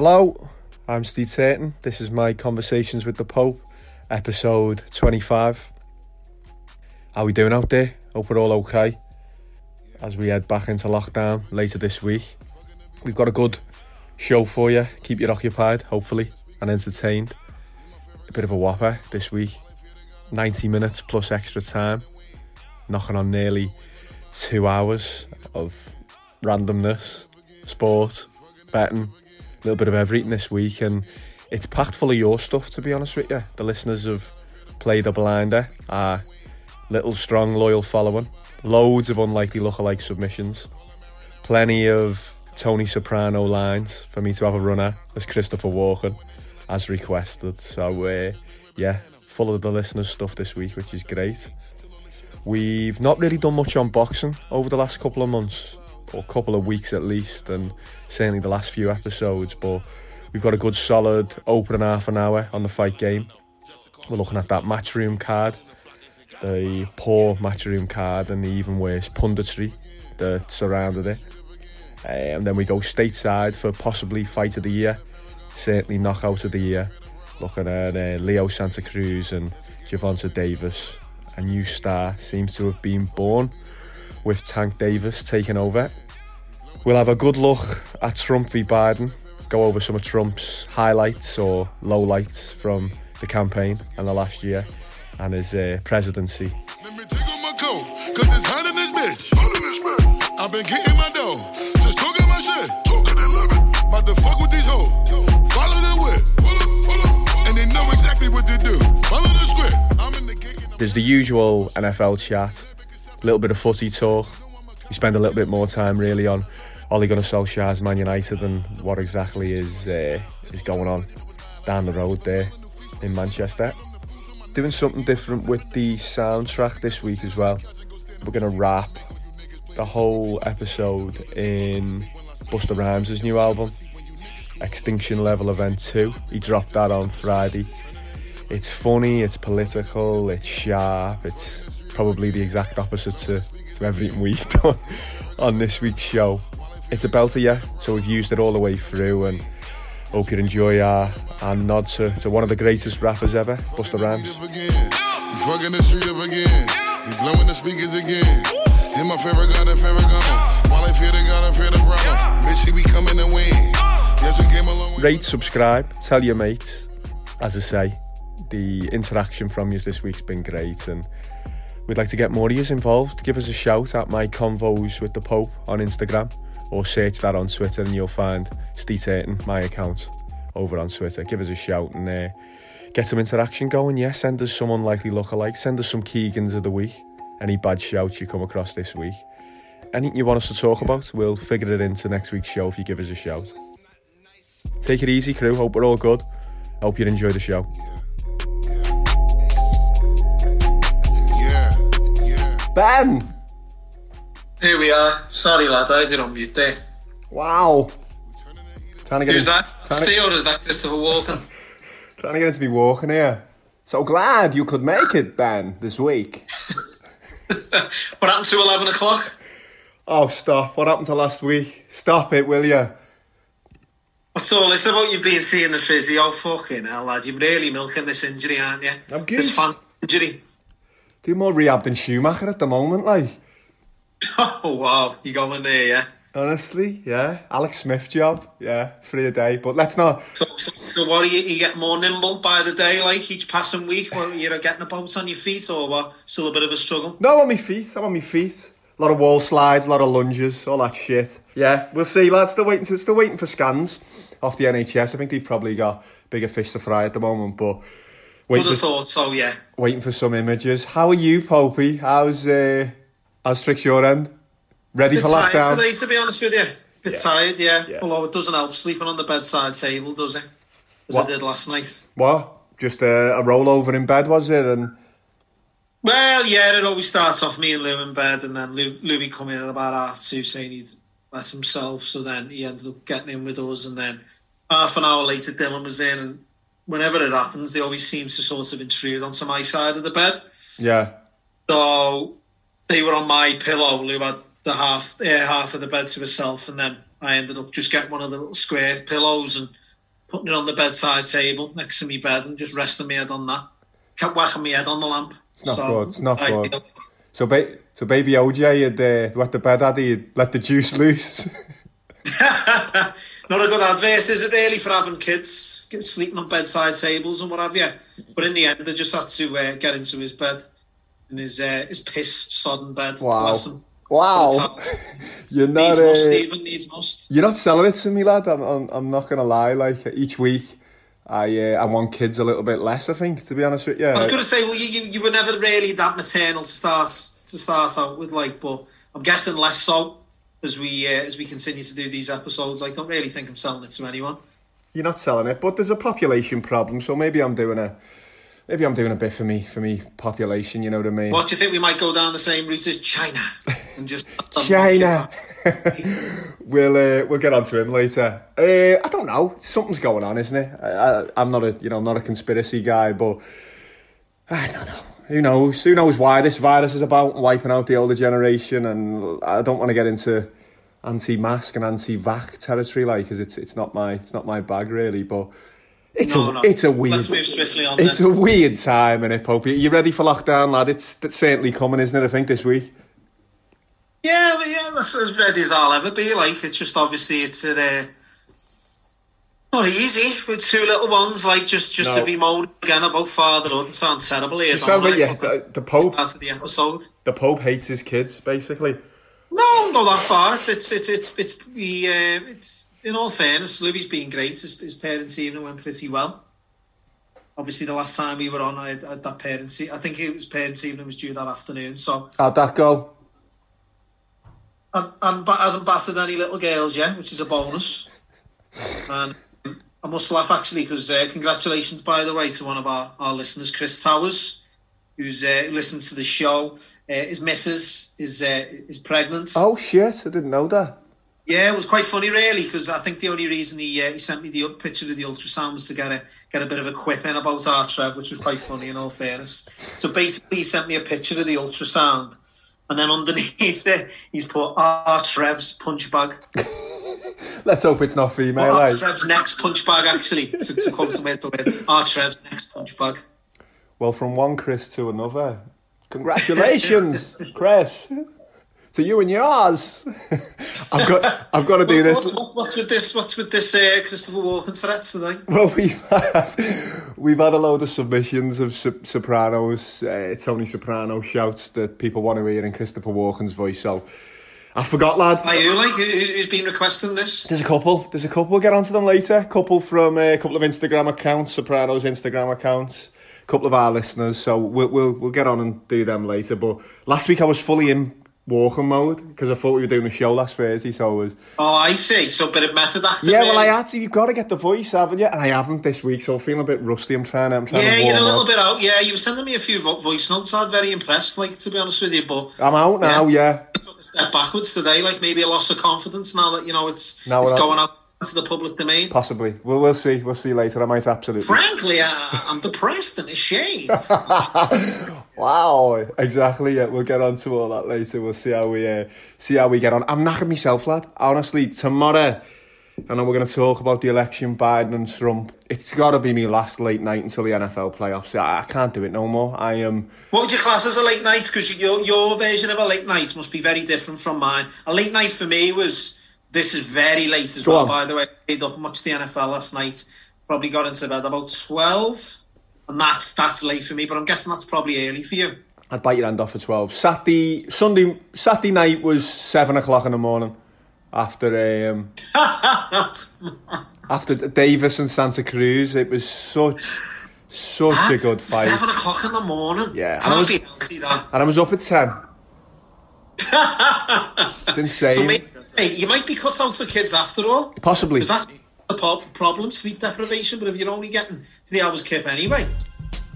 Hello, I'm Steve Tatum. This is my Conversations with the Pope, episode 25. How we doing out there? Hope we're all okay as we head back into lockdown later this week. We've got a good show for you. Keep you occupied, hopefully, and entertained. A bit of a whopper this week. 90 minutes plus extra time. Knocking on nearly two hours of randomness, sport, betting, little bit of everything this week. And it's packed full of your stuff, to be honest with you. The listeners have played a blinder, our little, strong, loyal following. Loads of unlikely lookalike submissions. Plenty of Tony Soprano lines for me to have a run at as Christopher Walken, as requested. So, uh, yeah, full of the listeners' stuff this week, which is great. We've not really done much on boxing over the last couple of months, or couple of weeks at least, and certainly the last few episodes, but we've got a good solid opening half an hour on the fight game. We're looking at that matchroom card, the poor matchroom card, and the even worse punditry that surrounded it. Uh, and then we go stateside for possibly fight of the year, certainly knockout of the year. Looking at uh, Leo Santa Cruz and Gervonta Davis. A new star seems to have been born with Tank Davis taking over. We'll have a good look at Trump v Biden, go over some of Trump's highlights or lowlights from the campaign and the last year and his uh, presidency. Let me take off my coat, cause it's hot in this bitch. Hot in this bitch. I've been getting my dough, just talking my shit. Talking and living. About to fuck with these hoes. Follow the whip. Pull up, pull up. And they know exactly what to do. Follow the script. I'm in the There's the usual NFL chat, a little bit of footy talk. We spend a little bit more time really on Ole Gunnar Solskjaer's Man United and what exactly is uh, is going on down the road there in Manchester. Doing something different with the soundtrack this week as well. We're gonna wrap the whole episode in Busta Rhymes' new album, Extinction Level Event 2. He dropped that on Friday. It's funny, it's political, it's sharp, it's probably the exact opposite to, to everything we've done on this week's show. It's a belter, yeah, so we've used it all the way through and hope you enjoy our, our nod to, to one of the greatest rappers ever, Busta Rhymes. again. Fucking the street up again. We blowing the speakers again. Hit my favorite gun and favorite gun. While I fear the gun, I fear the problem. Bitch, she be coming to win. Yes, we came along Rate, subscribe, tell your mates. As I say, the interaction from you this week's been great and we'd like to get more of you involved. Give us a shout at my convos with the Pope on Instagram or search that on Twitter and you'll find Steve Ayton, my account, over on Twitter. Give us a shout and uh, get some interaction going. Yeah, send us some unlikely lookalike. Send us some Keegans of the week. Any bad shouts you come across this week. Anything you want us to talk about, we'll figure it into next week's show if you give us a shout. Take it easy, crew. Hope we're all good. Hope you enjoy the show. Ben! Here we are. Sorry, lad, I did on mute there. Wow! Trying to get Who's in- that? Trying to, Steve or is that Christopher Walken? trying to get into me walking here. So glad you could make it, Ben, this week. What happened to 11 o'clock? Oh, stop. What happened to last week? Stop it, will you? What's all this about you being seeing the physio? Fucking hell, lad. You're really milking this injury, aren't you? I'm good. This fan injury. Do more rehab than Schumacher at the moment, like. Oh, wow. You going there, yeah? Honestly, yeah. Alex Smith job, yeah, free a day. But let's not. So, so, so what are you, you get more nimble by the day, like each passing week? What, you're getting about on your feet or what? Still a bit of a struggle? No, I'm on my feet. I'm on my feet. A lot of wall slides, a lot of lunges, all that shit. Yeah, we'll see, lads. Still waiting. Still waiting for scans off the NHS. I think they've probably got bigger fish to fry at the moment, but Would have thought so, yeah. waiting for some images. How are you, Popey? How's uh, how's tricks your end? Ready Bit for tired lockdown? today, to be honest with you. Bit Yeah. tired, yeah. Yeah. Although it doesn't help sleeping on the bedside table, does it? As What? I did last night. What? Just a, a rollover in bed, was it? And Well, yeah, it always starts off me and Lou in bed, and then Lou, Louis come in at about half two saying he'd let himself. So then he ended up getting in with us, and then half an hour later, Dylan was in. And whenever it happens, they always seem to sort of intrude onto my side of the bed. yeah, So they were on my pillow. Lou had the half uh, half of the bed to herself, and then I ended up just getting one of the little square pillows and putting it on the bedside table next to me bed and just resting my head on that. Kept whacking my head on the lamp. It's not good. It's not good. So, ba- so baby OJ had uh, wet the bed, had he? Let the juice loose. not a good advice, is it really, for having kids sleeping on bedside tables and what have you? But in the end, they just had to uh, get into his bed, in his uh, his piss sodden bed. Wow. Wow, you're not. Needs uh, Stephen needs most. You're not selling it to me, lad. I'm, I'm, I'm not gonna lie. Like each week, I uh, I want kids a little bit less. I think, to be honest with you. I was going to say, well, you, you, you were never really that maternal to start to start out with, like, but I'm guessing less so as we uh, as we continue to do these episodes. I don't really think I'm selling it to anyone. You're not selling it, but there's a population problem, so maybe I'm doing a maybe I'm doing a bit for me for me population. You know what I mean? What do you think we might go down the same route as China and just China? we'll uh, we'll get onto him later. Uh, I don't know. Something's going on, isn't it? I, am not a you know I'm not a conspiracy guy, but I don't know. Who knows? Who knows why this virus is about wiping out the older generation? And I don't want to get into anti-mask and anti-vac territory, like, because it's it's not my it's not my bag really, but. It's no, a no. it's a weird Let's move swiftly on. It's then. a weird time, and it Pope. You ready for lockdown, lad? It's, it's certainly coming, isn't it? I think this week. Yeah, yeah, that's as ready as I'll ever be. Like it's just obviously it's a, uh, not easy with two little ones. Like just just no. to be moaned again about fatherhood sounds terrible. Here, it sounds like yeah, the, the Pope. Of the episode. The Pope hates his kids, basically. No, don't go that far. It's it's it's it's, it's, we, uh, it's in all fairness, Louis has been great. His, his parents' evening went pretty well. Obviously, the last time we were on, I had, I had that parents' I think it was parents' evening was due that afternoon. So how'd that go? And, and hasn't battered any little girls yet, which is a bonus. and I must laugh actually because uh, congratulations, by the way, to one of our, our listeners, Chris Towers, who's uh, listens to the show. Uh, his missus is uh, is pregnant. Oh shit! I didn't know that. Yeah, it was quite funny, really, because I think the only reason he uh, he sent me the picture of the ultrasound was to get a get a bit of a quip in about our Trev, which was quite funny in all fairness. So basically, he sent me a picture of the ultrasound, and then underneath it, he's put our Trev's punch bag. Let's hope it's not female. Our eh? Trev's next punch bag, actually, to, to word to. Our Trev's next punch bag. Well, from one Chris to another, congratulations, Chris to you and yours. I've got, I've got to do this. What, what, what's with this? What's with this uh, Christopher Walken threats today? Well, we've had, we've had a load of submissions of Sopranos. Uh, Tony Soprano shouts that people want to hear in Christopher Walken's voice. So I forgot, lad. Are you like who, who's been requesting this? There's a couple. There's a couple. We'll get onto them later. A couple from uh, a couple of Instagram accounts, Sopranos Instagram accounts. A couple of our listeners, so we'll, we'll we'll get on and do them later. But last week I was fully in walking mode because I thought we were doing a show last Thursday, so I was. Oh, I see. So a bit of method acting. Yeah, well, I had to. You've got to get the voice, haven't you? And I haven't this week, so I'm feeling a bit rusty. I'm trying. I'm trying. Yeah, you're a little bit out. Yeah, you were sending me a few voice notes. I'm very impressed. Like to be honest with you, but I'm out now. Yeah, yeah. took a step backwards today. Like maybe a loss of confidence now that you know it's now it's going out to the public domain. Possibly. Well, we'll see. We'll see later. I might absolutely. Frankly, I, I'm depressed and ashamed. wow. Exactly. Yeah, we'll get on to all that later. We'll see how we uh, see how we get on. I'm knackered myself, lad. Honestly, tomorrow. I know we're going to talk about the election, Biden and Trump. It's got to be me last late night until the NFL playoffs. I, I can't do it no more. I am. Um... What would you class as a late night? Because your your version of a late night must be very different from mine. A late night for me was this is very late as Go well, on. by the way. I stayed up much the NFL last night. Probably got into bed about 12. And that's that's late for me, but I'm guessing that's probably early for you. I'd bite your hand off for 12. Saturday, Sunday, Saturday night was 7 o'clock in the morning. After um, after Davis and Santa Cruz, it was such such At a good fight. Seven o'clock in the morning. Yeah, Can't and I was, be healthy. And I was up at ten. it's insane. So maybe, Hey, you might be cut out for kids after all. Possibly. That's the problem, sleep deprivation. But if you're only getting three hours kip anyway,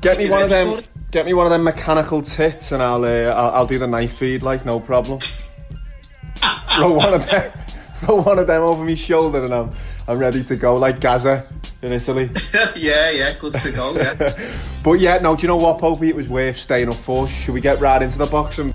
get me one of them. Get me one of them mechanical tits, and I'll uh, I'll, I'll do the knife feed like no problem. throw one of them, throw one of them over my shoulder, and I'm I'm ready to go like Gazza in Italy. yeah, yeah, good to go. Yeah. but yeah, no, do you know what, Popey? It was worth staying up for. Should we get right into the boxing?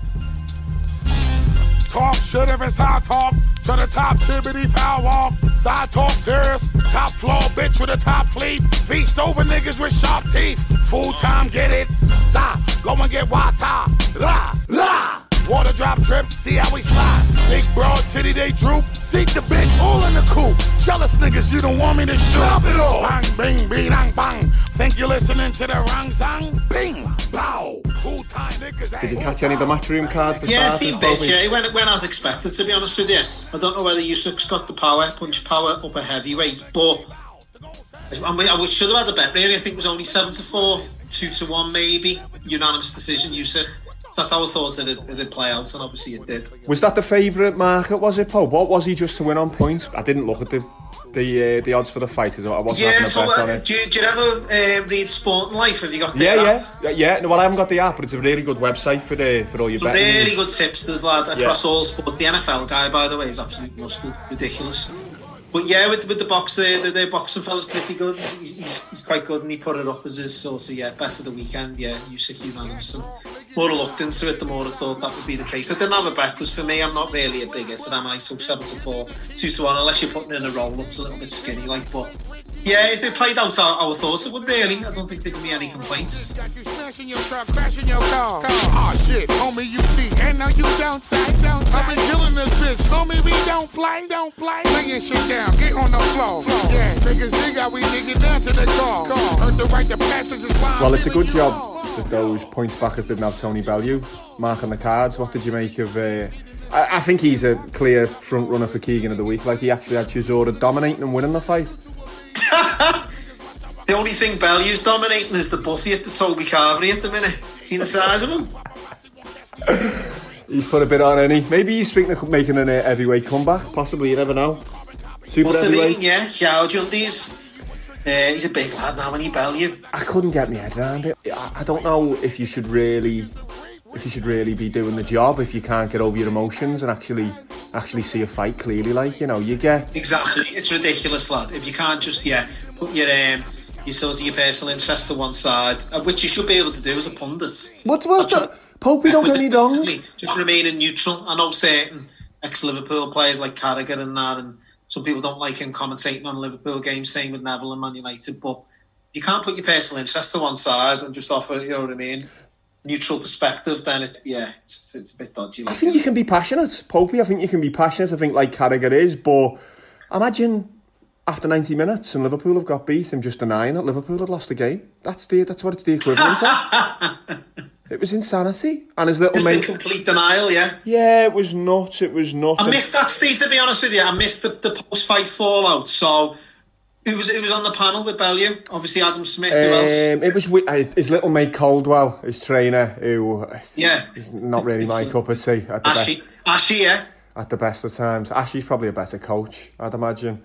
Talk shit if it's high talk. To the top, tippity power walk. Side talk serious. Top floor bitch with a top fleet. Feast over niggas with sharp teeth. Full time, get it? Za, go and get wata. La, la. Water drop drip, see how we slide. Big broad titty, they droop. Seat the bitch, all in the coop. Jealous niggas, you don't want me to shoot. Stop it all. Bang, bing, bing, bang, bang. Think you're listening to the wrong song? Bing, bow. Full time niggas. Did you catch any of the matchroom card for Yeah, starters, see, bitch, yeah, it went, went as expected, to be honest with you. I don't know whether Usyk's got the power, punch power up a heavyweight, but I, mean, I should have had the bet, really. I think it was only 7 to 4, 2 to 1, maybe. Unanimous decision, Usyk. That's how I thought it'd, it'd play out, and obviously it did. Was that the favourite market, was it, Paul? What was he just to win on points? I didn't look at the the uh, the odds for the fight. I wasn't Yeah, so bet on uh, it. do, you, do you ever uh, read Sporting Life? Have you got the Yeah, app? yeah, yeah, yeah. No, well, I haven't got the app, but it's a really good website for the for all your betting. Really good tips, there's lad across all sports. The NFL guy, by the way, is absolutely mustard, ridiculous. But yeah, with, with the boxer, the, the, the boxing fella's pretty good. He's, he's, he's quite good, and he put it up as his sort of yeah best of the weekend. Yeah, Usyk unanimous. And more looked into it, the more I thought that would be the case. I didn't have a bet for me, I'm not really a big hitter, am I? So seven to four, two to one, unless you're putting in a roll up's a little bit skinny, like. But yeah, if they played out our, I thought it would, really, I don't think there can be any complaints. Got you smashing your truck, crashing your car. Oh shit, homie, you see, and now you downside, downside. I've been killing this bitch, homie, we don't play, don't play. Laying shit down, get on the floor. Yeah, niggas dig how we dig it down to the car. Earn the right to passes is why Well, it's a good job that those points backers didn't have Tony Bellew mark on the cards. What did you make of? Uh, I, I think he's a clear front runner for Keegan of the week. Like he actually had Chisora dominating and winning the fight. The only thing Bellew's dominating is the Buffy at the Toby Carvery at the minute. Seen the size of him? He's put a bit on, any. Maybe he's thinking of making a uh, heavyweight comeback. Possibly, you never know. Super What's the heavyweight. name? Yeah, Xiao Jundies. Uh, he's a big lad now, and he Bellew. I couldn't get my head around it. I, I don't know if you should really, if you should really be doing the job if you can't get over your emotions and actually, actually see a fight clearly. Like you know, you get Exactly. It's ridiculous, lad. If you can't just, yeah, put your um, your sort of your personal interest to one side, uh, which you should be able to do as a pundit. what That's that? Popey, don't get me wrong. Just remaining neutral. I know certain ex-Liverpool players like Carragher and that, and some people don't like him commentating on Liverpool games. Same with Neville and Man United, but you can't put your personal interest to one side and just offer, you know what I mean, neutral perspective. Then it, yeah, it's, it's, a bit dodgy. I Like think you can be passionate, Popey. I think you can be passionate. I think like Carragher is, but imagine after 90 minutes and Liverpool have got beat and just denying that Liverpool had lost the game. That's the that's what it's the equivalent of. It was insanity. And his little just mate. complete denial. Yeah. Yeah, it was not. It was not. I missed that, Steve. To be honest with you, I missed the, the post-fight fallout. So, who was who was on the panel with Bellew? Obviously, Adam Smith. Who else? Um, it was uh, his little mate Coldwell, his trainer, who uh, Yeah. is not really my cup of tea at the Ashy, best Ashy, yeah, at the best of times. Ashley's probably a better coach, I'd imagine.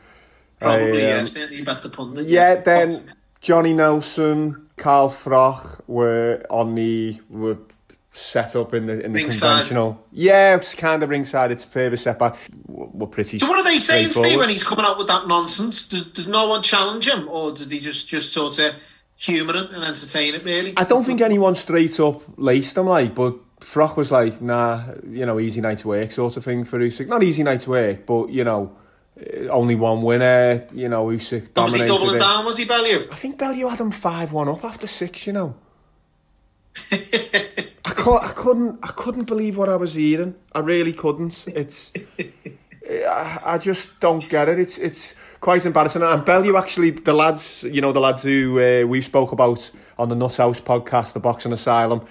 probably, yeah, Um, certainly a better pundit. Yeah, then Johnny Nelson, Carl Froch were on the were set up in the in the Ringside. conventional. Yeah, it's kind of ringside. It's further set back. We're pretty. So what are they saying, Steve, when he's coming out with that nonsense? Does, does no one challenge him, or did he just just sort of humour it and entertain it? Really, I don't think anyone straight up laced him like, but Froch was like, nah, you know, easy night to work sort of thing for Usyk. Not easy night to work, but you know, eh, only one winner. You know, Usyk was he dominated doubling it. down? Was he Bellew? I think Bellew had him five one up after six. You know. I, I couldn't. I couldn't believe what I was hearing. I really couldn't. It's. I, I just don't get it. It's it's quite embarrassing. And Bellew actually, the lads, you know, the lads who uh, we spoke about on the Nut House podcast, the Boxing Asylum,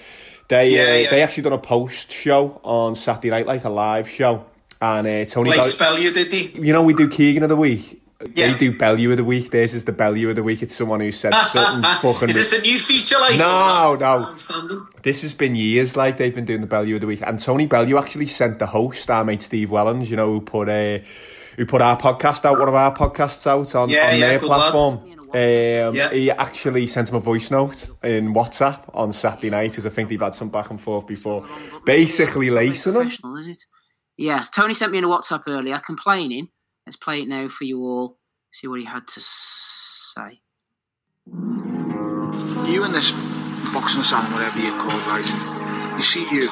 they Yeah, uh, yeah. they actually done a post show on Saturday night, like a live show. And uh, Tony, Like Bell- Bellew, did he? you know, we do Keegan of the week. Yeah. They do Bellew of the week. This is the Bellew of the week. It's someone who said something fucking. Is this a new feature? Like No, no. This has been years, like they've been doing the Bellew of the week, and Tony Bellew actually sent the host, our mate Steve Wellens, you know, who put a, who put our podcast out, one of our podcasts out on, Yeah, on yeah, their good lad. platform. Um, Yeah. He actually sent him a voice note in WhatsApp on Saturday night because I think they've had some back and forth before, basically lacing him. Is it? Yeah, Tony sent me in a WhatsApp earlier complaining. Let's play it now for you all. See what he had to say. you and this boxing sound, whatever you're called, right? You see you.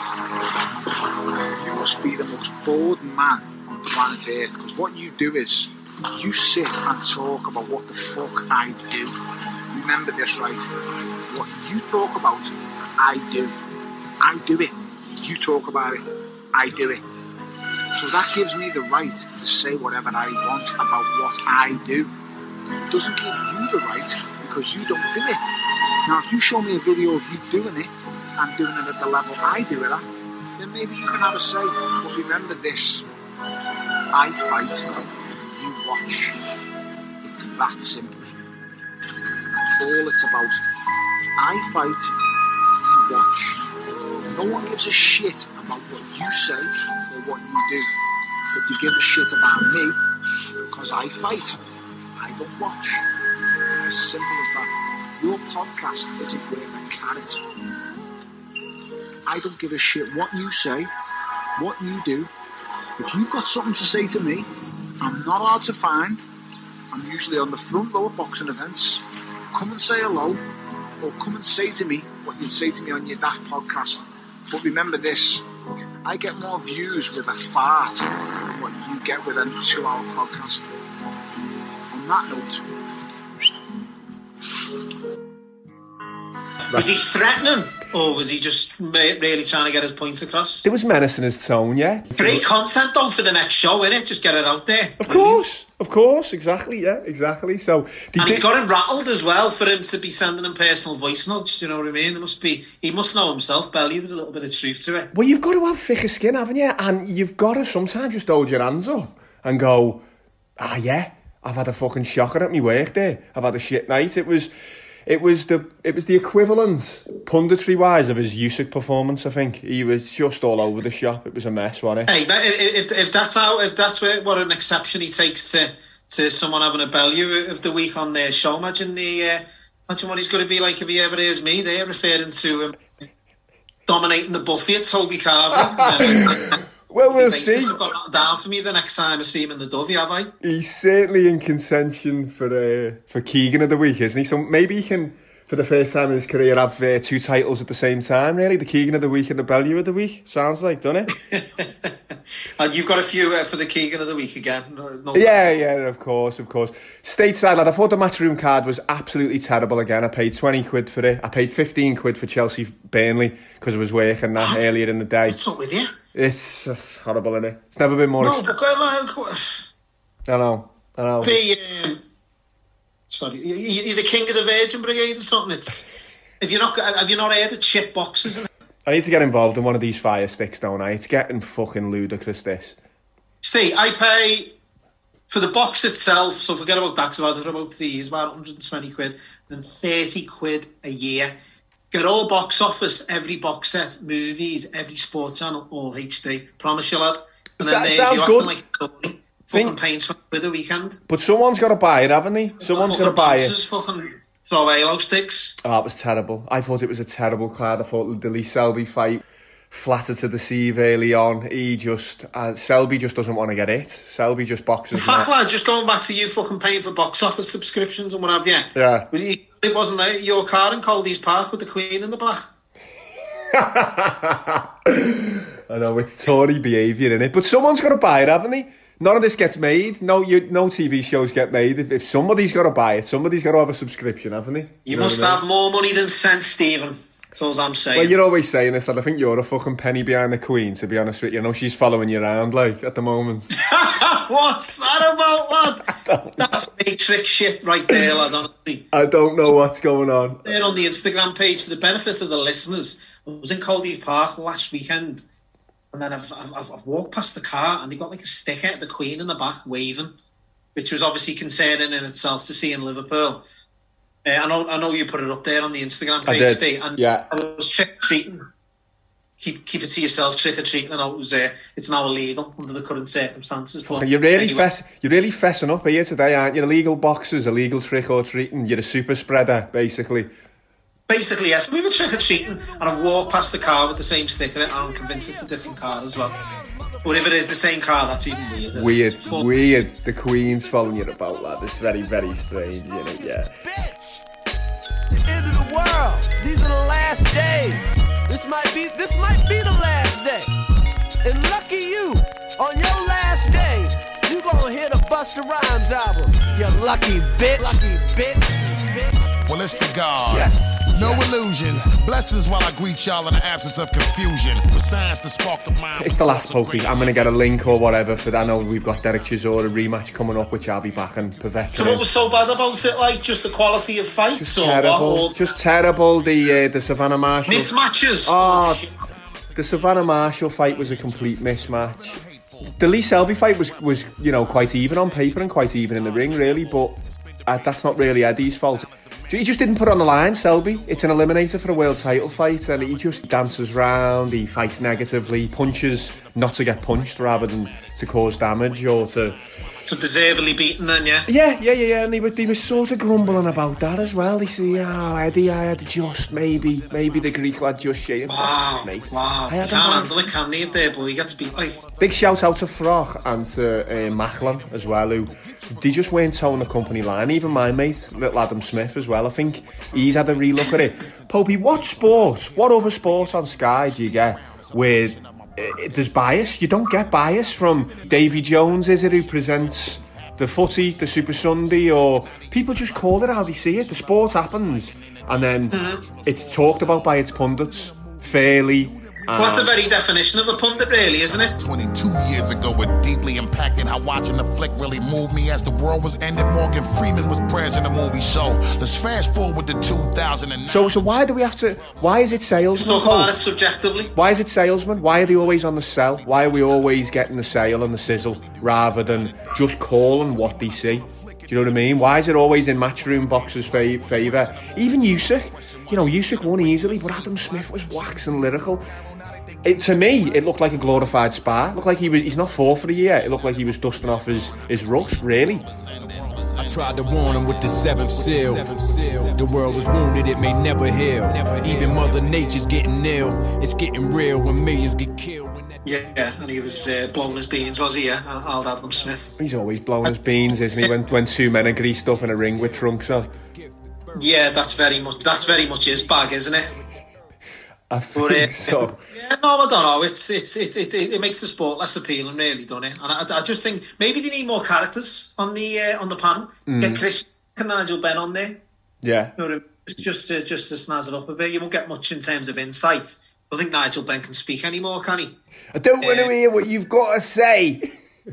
You must be the most bored man on planet Earth because what you do is you sit and talk about what the fuck I do. Remember this, right? What you talk about, I do. I do it. You talk about it, I do it. So that gives me the right to say whatever I want about what I do. It doesn't give you the right because you don't do it. Now, if you show me a video of you doing it and doing it at the level I do it at, then maybe you can have a say. But remember this I fight, you watch. It's that simple. That's all it's about. I fight, you watch. No one gives a shit about what you say what you do. But they give a shit about me because I fight. I don't watch. As simple as that. Your podcast isn't worth a carrot. I don't give a shit what you say, what you do. If you've got something to say to me, I'm not hard to find. I'm usually on the front row of boxing events. Come and say hello, or come and say to me what you'd say to me on your Daft podcast. But remember this I get more views with a fart than what you get with a two hour podcast. On that note, Was he threatening, or was he just ma- really trying to get his points across? There was menace in his tone, yeah. Great content though for the next show, innit? Just get it out there. Of course, of course, exactly, yeah, exactly. So, And he's got him rattled as well for him to be sending him personal voice notes. You know what I mean? There must be. He must know himself, Belly. There's a little bit of truth to it. Well, you've got to have thicker skin, haven't you? And you've got to sometimes just hold your hands up and go, ah, yeah, I've had a fucking shocker at my work there. I've had a shit night. It was, it was the, it was the equivalent, punditry wise, of his Usyk performance. I think he was just all over the shop. It was a mess, wasn't it? Hey, if, if, that's how, if that's where, what an exception he takes to to someone having a value of the week on their show, imagine the uh, imagine what he's going to be like if he ever hears me there referring to him dominating the Buffy at Toby Carver. Well, we'll see. I've got down for me the next time I see him in the Dovey, have I? He's certainly in contention for uh, for Keegan of the week, isn't he? So maybe he can, for the first time in his career, have uh, two titles at the same time. Really, the Keegan of the week and the Bellew of the week. Sounds like, doesn't it? And you've got a few uh, for the Keegan of the week again. No, no Yeah, yeah, of course, of course. Stateside, lad, I thought the matchroom card was absolutely terrible again. I paid 20 quid for it. I paid 15 quid for Chelsea Burnley because I was working that What? earlier in the day. What's up with you? It's horrible, isn't it? It's never been more. No, ex- but like, I know, I know. be um, sorry, you- you- you're the king of the Virgin Brigade or something. It's if you're not, have you not heard of chip boxes? I need to get involved in one of these fire sticks, don't I? It's getting fucking ludicrous, this. Steve, I pay for the box itself. So forget about that. 'cause I've had it for about three years, about 120 quid, then 30 quid a year. Get all box office, every box set, movies, every sports channel, all HD. Promise you, lad. And Sa- there's sounds you good. like a Tory, fucking paying 20 quid a weekend. But someone's got to buy it, haven't they? Someone's got to buy it. Fucking throw halo sticks. Oh, it was terrible. I thought it was a terrible card. I thought the Lee Selby fight flattered to deceive early on. He just, uh, Selby just doesn't want to get it. Selby just boxes. Fuck, lad, just going back to you fucking paying for box office subscriptions and what have you. Yeah. It wasn't there, your car in Caldy's Park with the Queen in the back. I know it's Tory behaviour in it, but someone's got to buy it, haven't they? None of this gets made. No, you, no TV shows get made. If, if somebody's got to buy it, somebody's got to have a subscription, haven't they? You know must what I mean? have more money than sense, Stephen. That's all I'm saying. Well, you're always saying this, and I think you're a fucking penny behind the Queen. To be honest with you, you know she's following you around like at the moment. What's that about, lad? That's matrix shit right there, lad, honestly. I don't know what's going on. There on the Instagram page, for the benefit of the listeners, I was in Caldy Park last weekend, and then I've, I've, I've walked past the car, and they've got like a sticker of the Queen in the back waving, which was obviously concerning in itself to see in Liverpool. Uh, I know, I know you put it up there on the Instagram I page, Steve, and yeah. I was trick or treating. Keep keep it to yourself, trick or treating, and it was uh, it's now illegal under the current circumstances. But You're really anyway. fess, you're really fessing up here today, aren't you? Illegal boxers, illegal trick or treating. You're a super spreader, basically. Basically, yes. We were trick or treating, and I've walked past the car with the same sticker, in it, and I'm convinced it's a different car as well. But if it is the same car, that's even weirder. Weird, It's weird. The Queen's following you about, lad. It's very, very strange, you know. Yeah. the end of the world. These are the last days. This might be this might be the last day. And lucky you, on your last day, You gonna hear the Busta Rhymes album. You lucky bitch. Lucky bitch. bitch. Well, it's the God. Yes. No illusions. Blessings while I greet y'all in the absence of confusion. For science to spark the mind. It's the last Pokey. I'm going to get a link or whatever for that. I know we've got Derek Chisora rematch coming up, which I'll be back and perfect. So what was so bad about it? Like just the quality of fights Just or terrible. what? Or Just terrible. The uh, the Savannah Marshall. mismatches? Oh, shit. the Savannah Marshall fight was a complete mismatch. The Lee Selby fight was was you know quite even on paper and quite even in the ring, really. But uh, that's not really Eddie's fault. He just didn't put on the line, Selby. It's an eliminator for a world title fight, and he just dances round. He fights negatively, punches not to get punched rather than to cause damage or to So deservedly beaten then, yeah. yeah, yeah, yeah, yeah. And they were, they were sort of grumbling about that as well. They say, oh, Eddie, I had just maybe, maybe the Greek lad just shaved. Wow, mate. wow. I can't handle it, can they, if their boy gets beat like... Big shout out to Froch and to uh, Macklin as well, who they just weren't towing the company line. Even my mate, little Adam Smith as well. I think he's had a relook at it. Popey, what sport, what other sport on Sky do you get uh, Uh, there's bias? You don't get bias from Davy Jones, is it, who presents the footy, the Super Sunday, or people just call it how they see it. The sport happens, and then mm-hmm. it's talked about by its pundits fairly. Well, that's the very definition of a pundit, really, isn't it? 22 years ago, it deeply impacted how watching the flick really moved me as the world was ending. Morgan Freeman was present in the movie. So let's fast forward to 2009. So, so why do we have to? Why is it salesman? Talk about it subjectively. Why is it salesman? Why are they always on the sell? Why are we always getting the sale and the sizzle rather than just calling what they see? Do you know what I mean? Why is it always in matchroom boxes' fa- favour? Even Usyk, you know, Usyk won easily, but Adam Smith was waxing lyrical. It, to me, it looked like a glorified spa. It looked like he was—he's not four for the year. It looked like he was dusting off his his rust, really. I tried to warn him with the seventh seal. The world was wounded, it may never heal. Even Mother Nature's getting ill. It's getting real when millions get killed. When Yeah, and he was uh, blowing his beans, was he? Yeah, Al Adam Smith. He's always blowing his beans, isn't he? When when two men are greased up in a ring with trunks on. Yeah, that's very much that's very much his bag, isn't it? I But, uh, so. Yeah, no, I don't know. It's it's it, it, it, makes the sport less appealing, really, doesn't it? And I, I just think maybe they need more characters on the uh, on the panel. Get Chris and Nigel Benn on there. Yeah. You know, what I mean? just just to, just to snazz it up a bit. You won't get much in terms of insight. I don't think Nigel Benn can speak anymore, can he? I don't want to hear what you've got to say.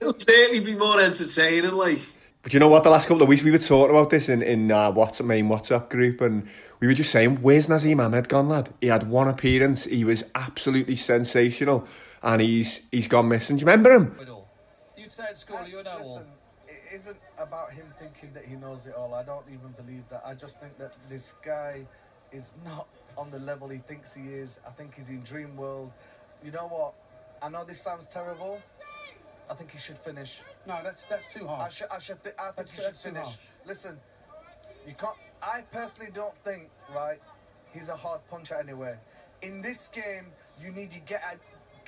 It'll certainly be more entertaining, like. But you know what? The last couple of weeks we were talking about this in in our WhatsApp main WhatsApp group, and we were just saying, "Where's Naseem Hamed gone, lad? He had one appearance. He was absolutely sensational, and he's he's gone missing. Do you remember him? You'd say at school, you know all. Listen, it isn't about him thinking that he knows it all. I don't even believe that. I just think that this guy is not on the level he thinks he is. I think he's in dream world. You know what? I know this sounds terrible. I think he should finish. No, that's that's too hard. I should. I should. Th- I think That's- he should that's finish. Listen, you can't. I personally don't think right. He's a hard puncher anyway. In this game, you need to get a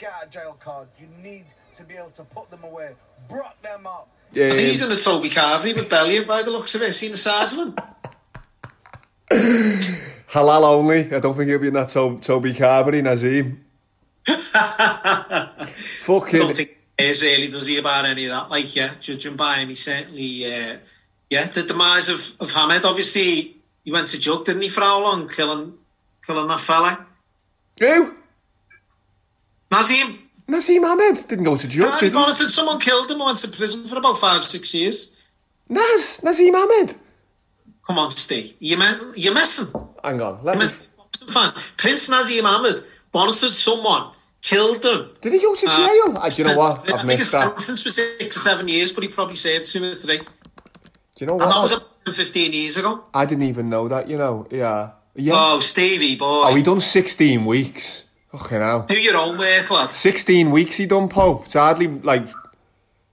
get out of jail card. You need to be able to put them away, brock them up. Yeah, I think he's in the Toby Carvery with Bellion by the looks of it. Seen the size of him? halal only. I don't think he'll be in that to- Toby Carvery, Naseem. I Fucking don't think he cares really, does he, about any of that? Like, yeah, judging by him, he certainly, uh, yeah, the demise of, of Hamed, obviously, he went to jug, didn't he, for how long? Killing, killing that fella. who? Naseem, Naseem Hamed didn't go to jail. he monitored someone killed him and went to prison for about five, six years. Naz Naseem Hamed. Come on, Steve. You me- you're messing. Hang on. Let You're me. Fan. Prince Nazim Ahmed monitored someone, killed them. did he go to Uh, jail? I, do you know what? I I've think his that. sentence was six or seven years, but he probably served two or three. Do you know And that was what? about 15 years ago. I didn't even know that. You know. Yeah. Yeah. Oh, Stevie, boy. Oh, he done 16 weeks. Fucking hell. Do your own work, lad. 16 weeks he done, Pope. It's hardly like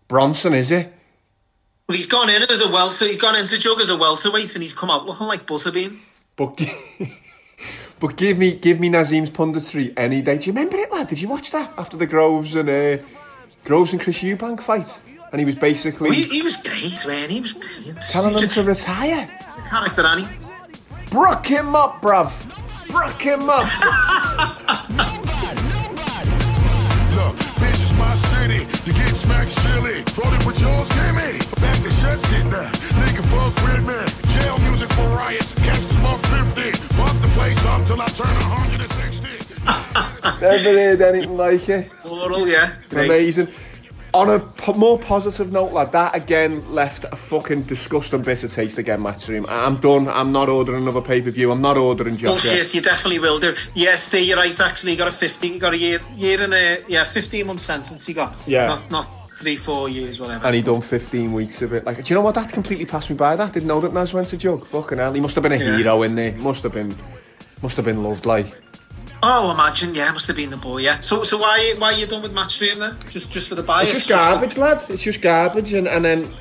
Bronson, is it? Well, he's gone in as a welter. He's gone into jug as a welterweight, and he's come out looking like Butterbean. But, but give me give me Naseem's punditry any day. Do you remember it, lad? Did you watch that after the Groves and uh, Groves and Chris Eubank fight? And he was basically Well, he, he was great, man. He was brilliant. telling He's him a to retire. character, Annie. Brook him up, bruv. Brook him up. Look, this is my city. Really? Thought it was yours, Jimmy? Back to shut shit now. Nigga, fuck with me. Jail music for riots. Till I turn 160. Never heard anything like it. Oral, yeah. Great. Amazing. On a po- more positive note, lad, that again left a fucking disgusting bitter taste again, Matchroom. I'm done. I'm not ordering another pay per view. I'm not ordering Joshua. Bullshit, you definitely will do. Yes, Steve, you're right, actually. You got a 50, you got a year, year and a, yeah, 15 month sentence he got. Yeah. Not, not three, four years, whatever. And he done 15 weeks of it. Like, do you know what? That completely passed me by. That didn't know that Naz went to jug. Fucking hell, he must have been a Yeah. hero in there. Must have been, must have been loved. Like, Oh, imagine, yeah, must have been the boy, yeah. So, so why, why are you done with Matchroom then? Just, just for the bias? it's just garbage, lad. It's just garbage. And, and then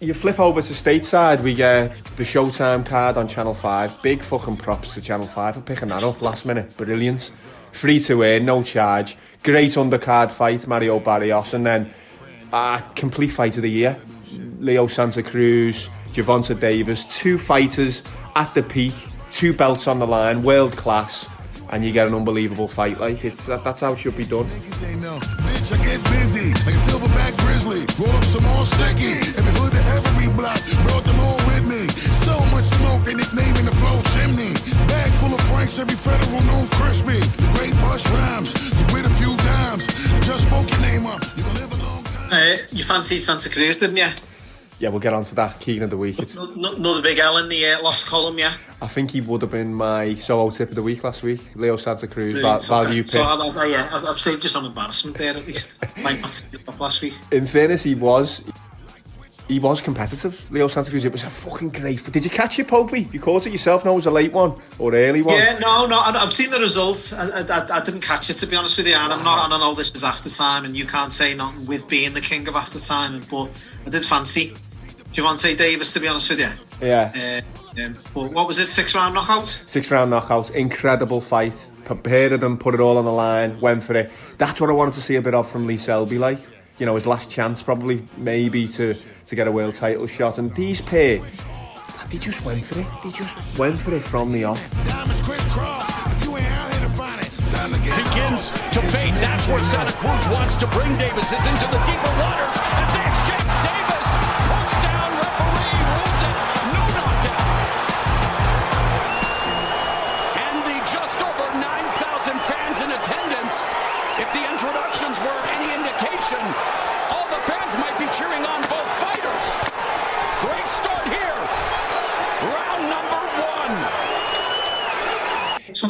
you flip over to stateside, we get the Showtime card on Channel 5. Big fucking props to Channel 5 for picking that up last minute. Brilliant. Free to air, no charge. Great undercard fight, Mario Barrios. And then uh, complete fight of the year. Leo Santa Cruz, Gervonta Davis. Two fighters at the peak, two belts on the line, world class. And you get an unbelievable fight. Like it's that, that's how it should be done. Every federal known crispy. Great bush you a few just spoke your name up. You live a long time. Uh, you fancied Santa Cruz, didn't you? Yeah, we'll get on to that. Keegan of the week. It's, No- no- Another big L in the uh, lost column, yeah. I think he would have been my solo tip of the week last week. Leo Santa Cruz, Brilliant, okay. value pick. So I've, I've, yeah, I've, I've saved you some embarrassment there at least. Might not up last week. In fairness, he was. He was competitive, Leo Santa Cruz. It was a fucking great. Did you catch it, Popey? You caught it yourself. No, it was a late one or early one. Yeah, no, no. I- I've seen the results. I, I, I didn't catch it to be honest with you, and I'm not. And I know this is after time, and you can't say nothing with being the king of after time. But I did fancy Gervonta Davis to be honest with you. Yeah. Uh, um, but what was it? Six round knockout. Six round knockout, incredible fight. Prepared them, put it all on the line, went for it. That's what I wanted to see a bit of from Lee Selby, like you know, his last chance probably, maybe to to get a world title shot. And these pair, they just went for it. They just went for it from the off. Diamonds crisscross. You ain't out here to find it, time to get begins to fade. That's where Santa Cruz wants to bring Davis. It's into the deeper waters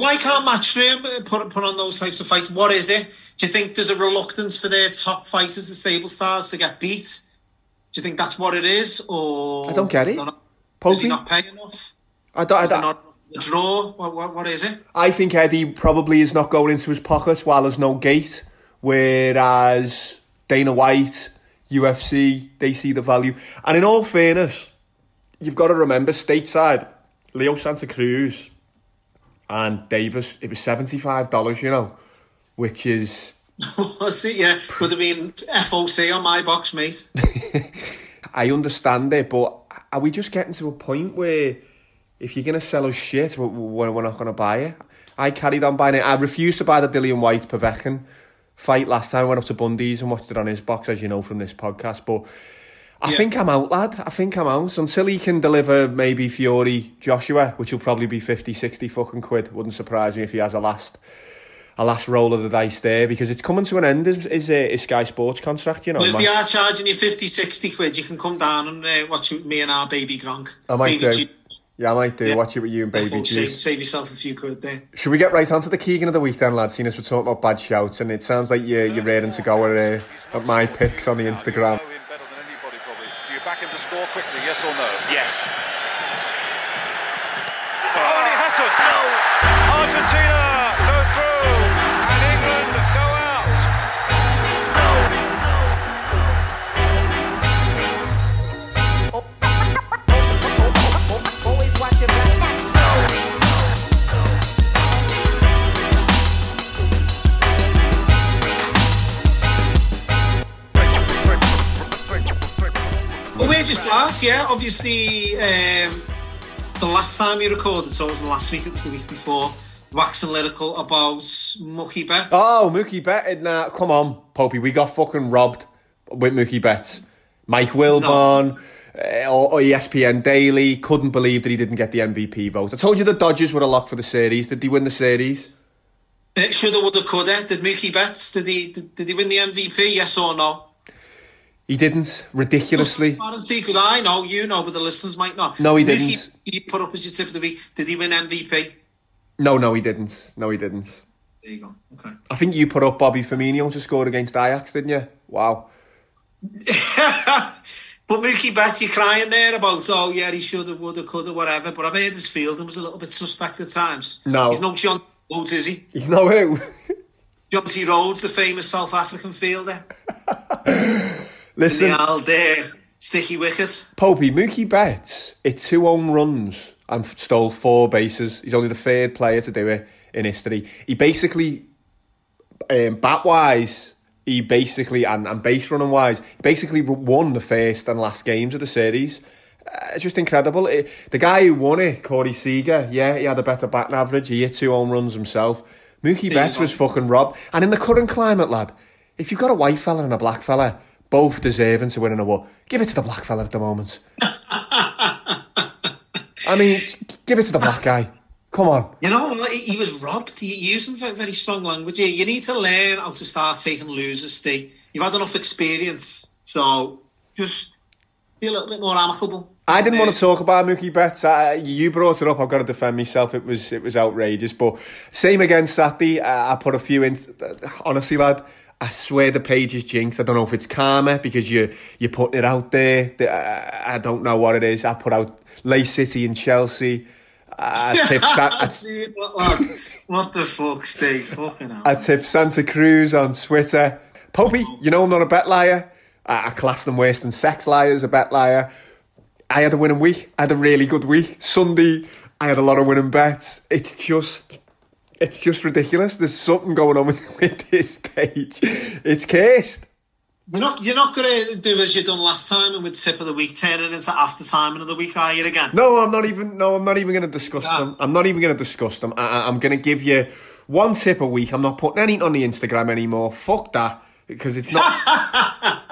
why can't Matchroom uh, put put on those types of fights? What is it? Do you think there's a reluctance for their top fighters, the stable stars, to get beat? Do you think that's what it is, or I don't get it. Not- Is he not paying enough? I don't, I don't, not a draw? What, what, what is it? I think Eddie probably is not going into his pocket while there's no gate, whereas Dana White, UFC, they see the value. And in all fairness, you've got to remember stateside, Leo Santa Cruz and Davis, it was $75, you know, which is, Was it? Yeah, would have been FOC on my box, mate. I understand it, but are we just getting to a point where if you're going to sell us shit, we're, we're not going to buy it? I carried on buying it. I refused to buy the Dillian Whyte Povetkin fight last time. I went up to Bundy's and watched it on his box, as you know from this podcast. But I Yeah. think I'm out, lad. I think I'm out. Until he can deliver maybe Fury Joshua, which will probably be 50, 60 fucking quid. Wouldn't surprise me if he has a last a last roll of the dice there because it's coming to an end. Is is, uh, is Sky Sports contract? You know, Well, if they are charging you 50, 60 quid, you can come down and uh, watch me and our baby Gronk. I might baby do. G- Yeah, I might do. Yeah. Watch it with you and Baby FOC, Juice. Save yourself a few quid there. Should we get right onto the Keegan of the week then, lads? Seeing as we're talking about bad shouts, and it sounds like you're, you're ready to go at, uh, at my picks on the Instagram. know him better than anybody probably. Do you back him to score quickly, Well, where'd you start? Yeah, obviously, um, the last time you recorded, so it wasn't last week, it was the week before, waxing lyrical about Mookie Bet. Oh, Mookie betted now. Come on, Popey, we got fucking robbed with Mookie Betts. Mike Wilbon uh, or, or ESPN Daily couldn't believe that he didn't get the MVP vote. I told you the Dodgers were a lock for the series. Did they win the series? Uh, shoulda, woulda, coulda. Did Mookie Betts? Did he? Did, did he win the MVP? Yes or no? He didn't. Ridiculously. Transparency, because I know, you know, but the listeners might not. No, he didn't. You put up as your tip of the week. Did he win MVP? No, no, he didn't. No, he didn't. There you go. Okay. I think you put up Bobby Firmino to score against Ajax, didn't you? Wow. But Mookie Betts, you're crying there about, oh yeah, he should have, would have, could have, whatever. But I've heard his fielding was a little bit suspect at times. No. He's no Jonty Rhodes, is he? He's no who. Jonty Rhodes, the famous South African fielder. Listen, The old there, sticky wicket. Popey, Mookie Betts, hit two home runs and stole four bases. He's only the third player to do it in history. He basically, um, bat wise, he basically, and, and base running wise, he basically won the first and last games of the series. Uh, it's just incredible. It, the guy who won it, Corey Seager, yeah, he had a better batting average. He hit two home runs himself. Mookie Betts was fucking robbed. And in the current climate, lad, if you've got a white fella and a black fella, both deserving to win an award, give it to the black fella at the moment. I mean, give it to the black guy. Come on. You know? He, was robbed. Used some very, strong language. You, you need to learn how to start taking losers, Steve. You've had enough experience. So just be a little bit more amicable. I didn't want to talk about Mookie Betts. I, you brought it up. I've got to defend myself. It was it was outrageous. But same again Saturday. I, I put a few in. Uh, honestly, lad, I swear the page is jinxed. I don't know if it's karma because you you're putting it out there. I, uh, I don't know what it is. I put out Lay City and Chelsea. I tipped, Sa- I, See, what, lad? what the fuck, Steve? Fucking hell. I tipped Santa Cruz on Twitter. Popey, you know I'm not a bet liar. I, I class them worse than sex liars, a bet liar. I had a winning week. I had a really good week. Sunday, I had a lot of winning bets. It's just, it's just ridiculous. There's something going on with, with this page. It's cursed. You're not, you're not going to do as you've done last time and with tip of the week, turn it into after time another week, are you again? No, I'm not even. No, I'm not even going to discuss Yeah. them. I'm not even going to discuss them. I, I- I'm going to give you one tip a week. I'm not putting anything on the Instagram anymore. Fuck that because it's not.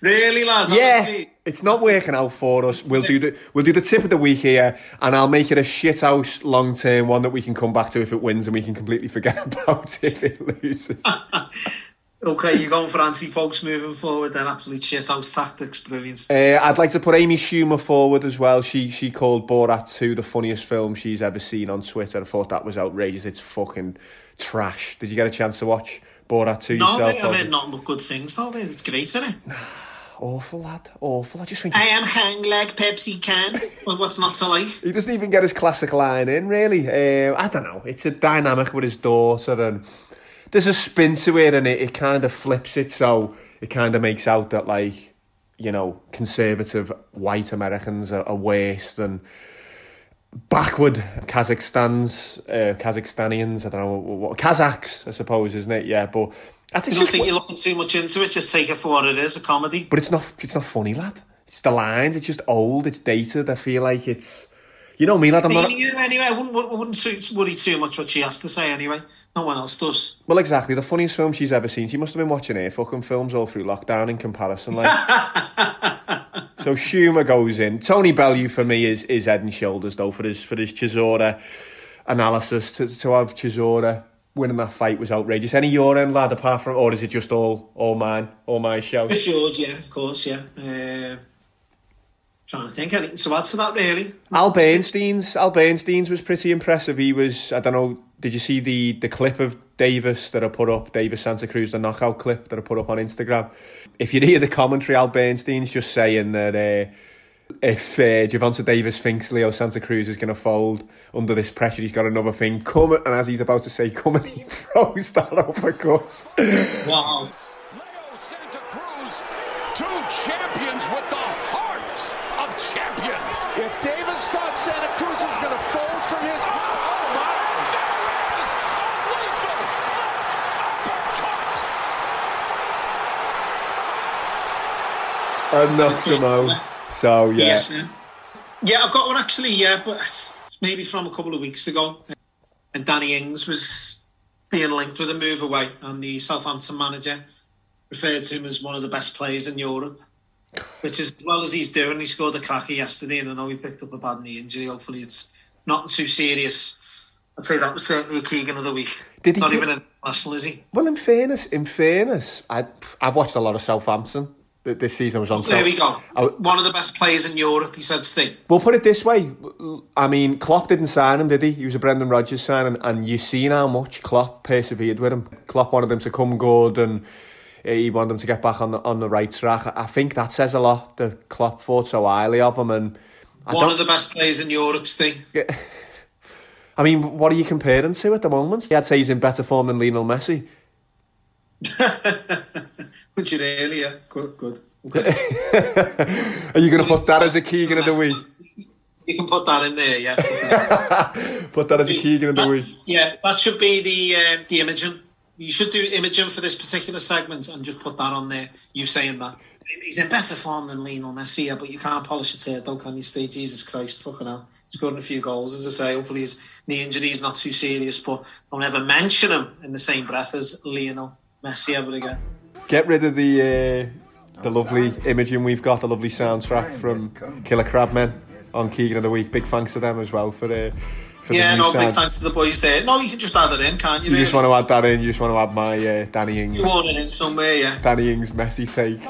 Really, lad? Yeah, it's not working out for us. We'll do the we'll do the tip of the week here, and I'll make it a shit house long term one that we can come back to if it wins, and we can completely forget about if it loses. Okay, you're going for ante-posts moving forward then. Absolute shit house tactics. Brilliant. uh, I'd like to put Amy Schumer forward as well. She she called Borat 2 the funniest film she's ever seen on Twitter. I thought that was outrageous. It's fucking trash. Did you get a chance to watch Borat 2 No, yourself? mate, I've heard nothing but good things though. mate. It's great, isn't it? Awful lad, awful. I just think I am hang like Pepsi can. well, what's not to like? He doesn't even get his classic line in, really. Um, I don't know. It's a dynamic with his daughter, and there's a spin to it, and it, it kind of flips it, so it kind of makes out that, like, you know, conservative white Americans are, are worse than backward Kazakhstan's, uh, Kazakhstanians, I don't know, what, Kazakhs, I suppose, isn't it? Yeah, but I You think, don't think you're looking too much into it? Just take it for what it is, a comedy. but it's not, it's not funny, lad. It's the lines, it's just old, it's dated. I feel like it's, you know me, lad, I'm not. You, anyway, I wouldn't, wouldn't worry too much what she has to say anyway. No one else does. Well, exactly. The funniest film she's ever seen. She must have been watching her fucking films all through lockdown in comparison. Like, so Schumer goes in. Tony Bellew for me is is head and shoulders though for his for his Chisora analysis. To, to have Chisora winning that fight was outrageous. Any your end, lad? Apart from, or is it just all all mine, all my show? Miss George, yeah, of course, yeah. Uh, trying to think anything to add to that, really. Al Bernstein's Al Bernstein's was pretty impressive. He was I don't know. Did you see the the clip of Davis that I put up? Davis Santa Cruz, the knockout clip that I put up on Instagram. If you hear the commentary, Al Bernstein's just saying that uh, if uh, Gervonta Davis thinks Leo Santa Cruz is going to fold under this pressure, he's got another thing coming. And as he's about to say, "Come," and he throws that uppercut. Wow. Leo Santa Cruz, two champions with the hearts of champions. If Davis thought Santa Cruz was going to fold from his. And knocks him out. So yeah. Yes, yeah. Yeah, I've got one actually, yeah, but maybe from a couple of weeks ago. And Danny Ings was being linked with a move away, and the Southampton manager referred to him as one of the best players in Europe. Which is as well as he's doing, he scored a cracker yesterday, and I know he picked up a bad knee injury. Hopefully, it's not too serious. I'd say that was certainly a Keegan of the week. Did he not get- even international, is he? Well, in fairness, in fairness, I I've watched a lot of Southampton. Th- This season was on. There we go. I- One of the best players in Europe, he said, Sting. We'll put it this way. I mean, Klopp didn't sign him, did he? He was a Brendan Rodgers signing, and you've seen how much Klopp persevered with him. Klopp wanted him to come good, and eh, he wanted him to get back on the on the right track. I think that says a lot. That Klopp thought so highly of him, and I One of the best players in Europe, Sting. I mean, what are you comparing to at the moment? I'd say he's in better form than Lionel Messi. Would you really? Yeah, good, good. Are you going to put that as a Keegan of the week? You can put that in there, yeah. Put that as a Keegan of the week. yeah, that should be the uh, the imaging. You should do imaging for this particular segment and just put that on there. You saying that he's in better form than Lionel Messi, but you can't polish a turd, though, can you? Stay, Jesus Christ, fucking hell, scoring a few goals, as I say. Hopefully his knee injury is not too serious, but don't ever mention him in the same breath as Lionel Messi ever again. Get rid of the uh, the lovely imaging we've got, the lovely soundtrack from Killer Crabmen on Keegan of the Week. Big thanks to them as well for the for yeah, the new no, big thanks to the boys there. No, you can just add it in, can't you? You just want to add that in. You just want to add my uh, Danny Ings, You want it in somewhere, yeah. Danny Ings messy take.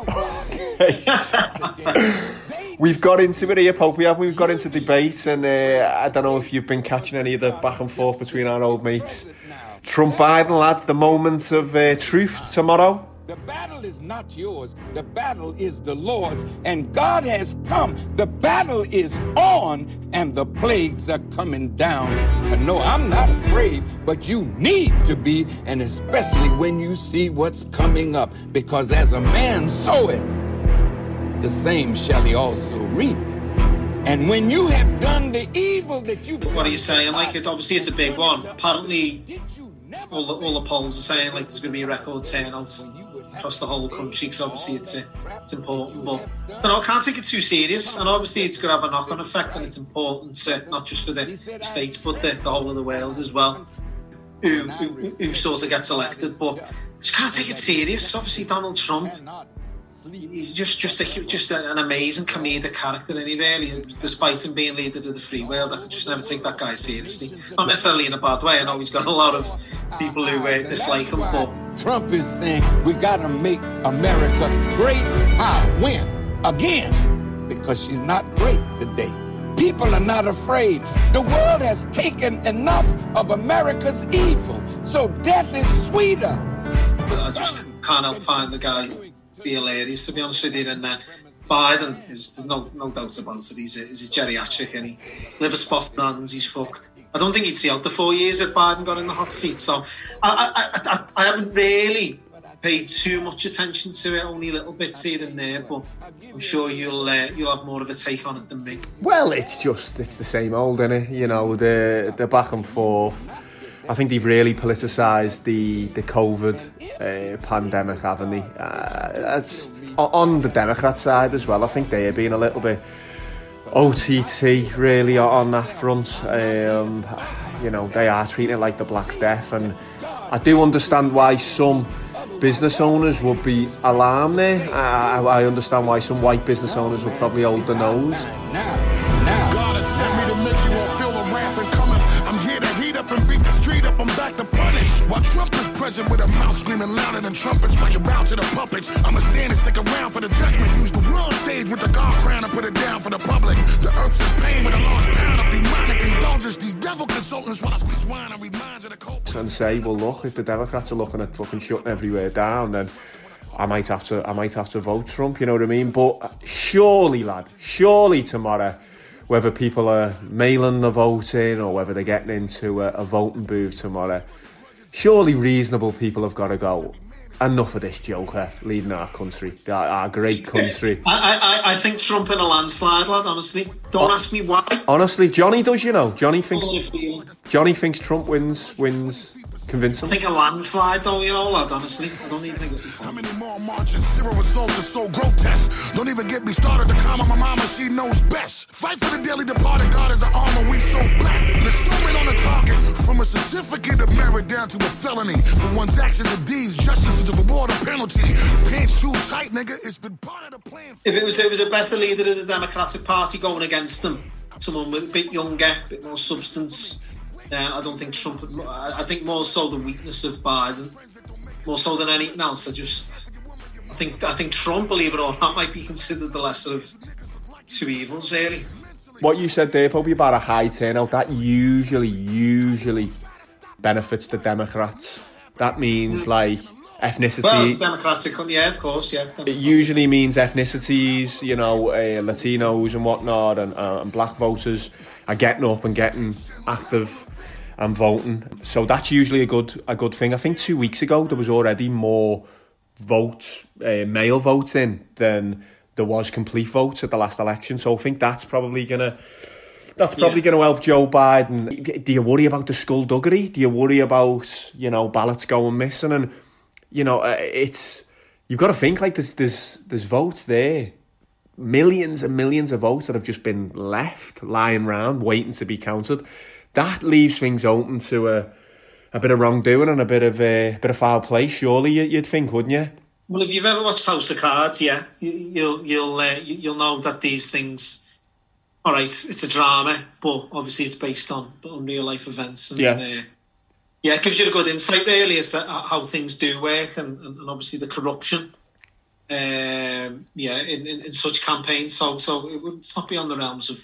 We've got into it here, Pope. We have. We've got into debate, and uh, I don't know if you've been catching any of the back and forth between our old mates. Trump Biden, lad, the moment of uh, truth tomorrow. The battle is not yours. The battle is the Lord's. And God has come. The battle is on, and the plagues are coming down. And no, I'm not afraid, but you need to be, and especially when you see what's coming up. Because as a man soweth, the same shall he also reap. And when you have done the evil that you've What are you saying? Like, it, obviously, it's a big one. Apparently, all the, all the polls are saying like there's going to be a record turnout across the whole country because obviously it's uh, it's important. But I know, I can't take it too serious, and obviously it's going to have a knock-on effect, and it's important to, not just for the states but the, the whole of the world as well. Who, who, who sort of gets elected, but just can't take it serious. Obviously, Donald Trump, he's just just a, just an amazing comedic character, and he really, despite him being leader of the free world, I could just never take that guy seriously. Not necessarily in a bad way. I know he's got a lot of people who uh, dislike him, but Trump is saying we got to make America great. How? When? Again. Because she's not great today. People are not afraid. The world has taken enough of America's evil. So death is sweeter. I just can't help find the guy be hilarious, to be honest with you. And then Biden, is, there's no no doubt about it. He's a, he's a geriatric and he liver spot nuns, he's fucked. I don't think he'd see out the four years if Biden got in the hot seat. So I, I, I, I, haven't really paid too much attention to it, only little bits here and there, but I'm sure you'll uh, you'll have more of a take on it than me. Well, it's just it's the same old, isn't it? You know, the the back and forth. I think they've really politicised the the COVID uh, pandemic, haven't they? Uh, on the Democrat side as well, I think they are being a little bit OTT really on that front. Um, you know, they are treating it like the Black Death, and I do understand why some business owners would be alarmed there. I, I understand why some white business owners would probably hold the nose. Up and beat the street up. I'm back to punish. While Trump is present with a mouth screaming louder than trumpets while you bow to the puppets. I'ma stand and stick around for the judgment. Use the world stage with the God crown and put it down for the public. The earth's in pain with a lost pound of demonic indulgence. These devil consultants while I squeeze wine and reminds of the cold. and say, well, look, if the Democrats are looking at fucking shutting everywhere down, then I might have to, I might have to vote Trump. You know what I mean? But uh, surely, lad, surely tomorrow, whether people are mailing the vote in or whether they're getting into a, a voting booth tomorrow, surely reasonable people have got to go. Enough of this joker leading our country, our, our great country. I, I, I think Trump in a landslide, lad, honestly. Don't ask me why. Honestly, Johnny does, you know. Johnny thinks Johnny thinks Trump wins, wins I convincingly. think a landslide, though, you know, lad, honestly. I don't even think it'll be How many more marches? Zero results are so grotesque. Don't even get me started to calm my mama. She knows best. Fight for the daily departed, God is the armor we so blessed. Let's zoom in on the target. From a certificate of merit down to a felony. For one's actions and deeds, justice is the reward or penalty. Pants too tight, nigga. It's been part of the plan. If it was it was a better leader of the Democratic Party going against them, someone with a bit younger, a bit more substance, then I don't think Trump. I think more so the weakness of Biden, more so than anything else. I just, I think I think Trump, believe it or not, might be considered the lesser of two evils, really. What you said there, probably about a high turnout, that usually, usually benefits the Democrats. That means like ethnicity. Well, Democratic, yeah, of course, yeah. it usually means ethnicities, you know, uh, Latinos and whatnot, and, uh, and black voters are getting up and getting active and voting. So that's usually a good a good thing. I think two weeks ago there was already more votes, uh, male votes in than there was complete votes at the last election. So I think that's probably gonna. That's probably Yeah. going to help Joe Biden. Do you worry about the skullduggery? Do you worry about you know ballots going missing? And you know, uh, it's you've got to think like there's there's there's votes there, millions and millions of votes that have just been left lying around waiting to be counted. That leaves things open to a a bit of wrongdoing and a bit of a bit of foul play. Surely you- you'd think, wouldn't you? Well, if you've ever watched House of Cards, yeah, you, you'll you'll uh, you- you'll know that these things. All right, it's a drama, but obviously it's based on on real life events. And, Yeah. uh, yeah, it gives you a good insight, really, as to how things do work, and, and, obviously the corruption. Um, yeah, in, in, in such campaigns, so so it would it's not beyond the realms of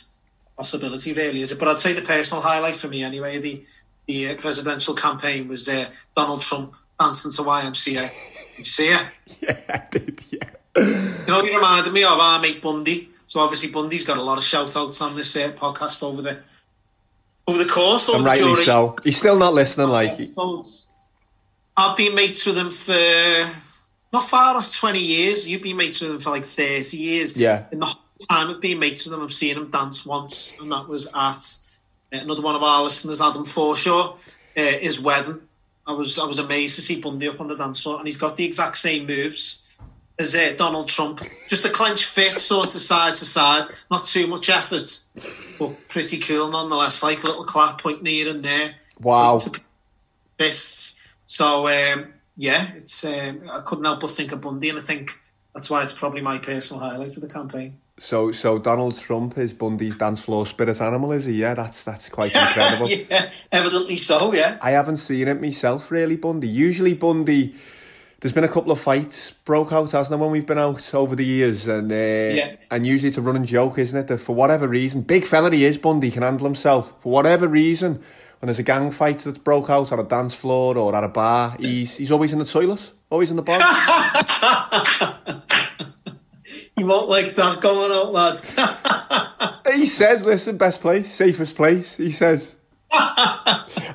possibility, really, is it? But I'd say the personal highlight for me, anyway, the the uh, presidential campaign was uh, Donald Trump dancing to YMCA. Did you see it? Yeah, I did. Yeah. You know, he reminded me of our mate Bundy. So obviously Bundy's got a lot of shout outs on this uh, podcast over the over the course, over And the rightly duration. so. He's still not listening. Like episodes. I've been mates with him for not far off twenty years. You've been mates with him for like thirty years. Yeah. In the time of being mates with him, I've seen him dance once, and that was at uh, another one of our listeners, Adam Forshaw, uh, his wedding. I was I was amazed to see Bundy up on the dance floor, and he's got the exact same moves as uh, Donald Trump. Just a clenched fist, sort of side to side, not too much effort, but pretty cool nonetheless. Like a little clap pointing here and there wow. fists. So um, yeah, it's um, I couldn't help but think of Bundy, and I think that's why it's probably my personal highlight of the campaign. So so Donald Trump is Bundy's dance floor spirit animal, is he? Yeah, that's that's quite incredible. yeah, evidently so. Yeah, I haven't seen it myself, really, Bundy. Usually, Bundy, there's been a couple of fights broke out, hasn't there, when we've been out over the years? And uh, and usually it's a running joke, isn't it? That for whatever reason, big fella he is, Bundy can handle himself. For whatever reason, when there's a gang fight that's broke out on a dance floor or at a bar, he's he's always in the toilet, always in the bar. you won't like that going out, lad. he says, "Listen, best place, safest place." He says.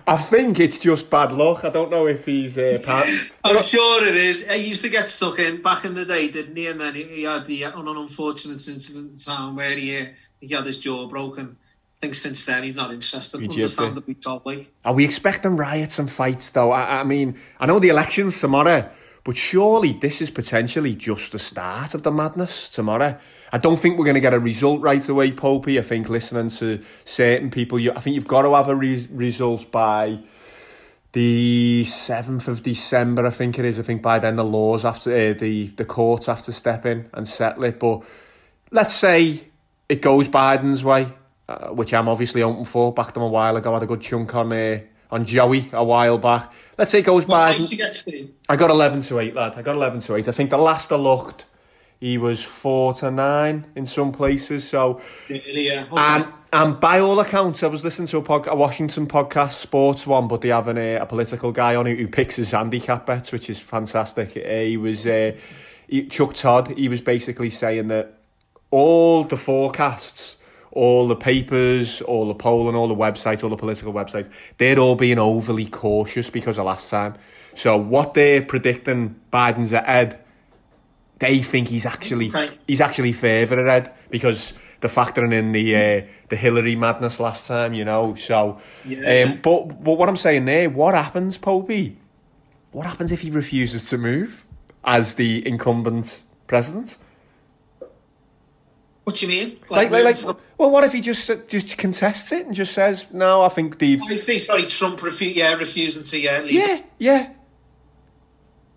I think it's just bad luck. I don't know if he's uh, part. I'm sure it is. He used to get stuck in back in the day, didn't he? And then he, he had the uh, un- unfortunate incident in town where he uh, he had his jaw broken. I think since then he's not interested. He jibbed it. Understandably, so like. Are we expecting riots and fights, though? I, I mean, I know the election's tomorrow, but surely this is potentially just the start of the madness tomorrow. I don't think we're going to get a result right away, Popey. I think listening to certain people, you, I think you've got to have a re- result by the 7th of December, I think it is. I think by then the laws after uh, the, the courts have to step in and settle it. But let's say it goes Biden's way, uh, which I'm obviously open for. Backed them a while ago, had a good chunk on uh, on Joey a while back. Let's say it goes What place Biden. get? I got 11 to 8, lad. I got 11 to 8. I think the last I looked, he was 4 to 9 in some places. So, Really, yeah. Okay. and, and by all accounts, I was listening to a, pod, a Washington podcast, sports one, but they have an, uh, a political guy on it who picks his handicap bets, which is fantastic. Uh, he was, uh, he, Chuck Todd, he was basically saying that all the forecasts, all the papers, all the polling, all the websites, all the political websites, they're all being overly cautious because of last time. So what they're predicting Biden's ahead, they think he's actually he's actually favourite ahead because they're factoring in the uh, the Hillary madness last time, you know. So, Yeah. um, but but what I'm saying there, what happens, Popey? What happens if he refuses to move as the incumbent president? What do you mean? Like, like, like the- well, what if he just uh, just contests it and just says, "No, I think the I think sorry, Trump refu- yeah, refusing to yeah, leave. yeah, yeah,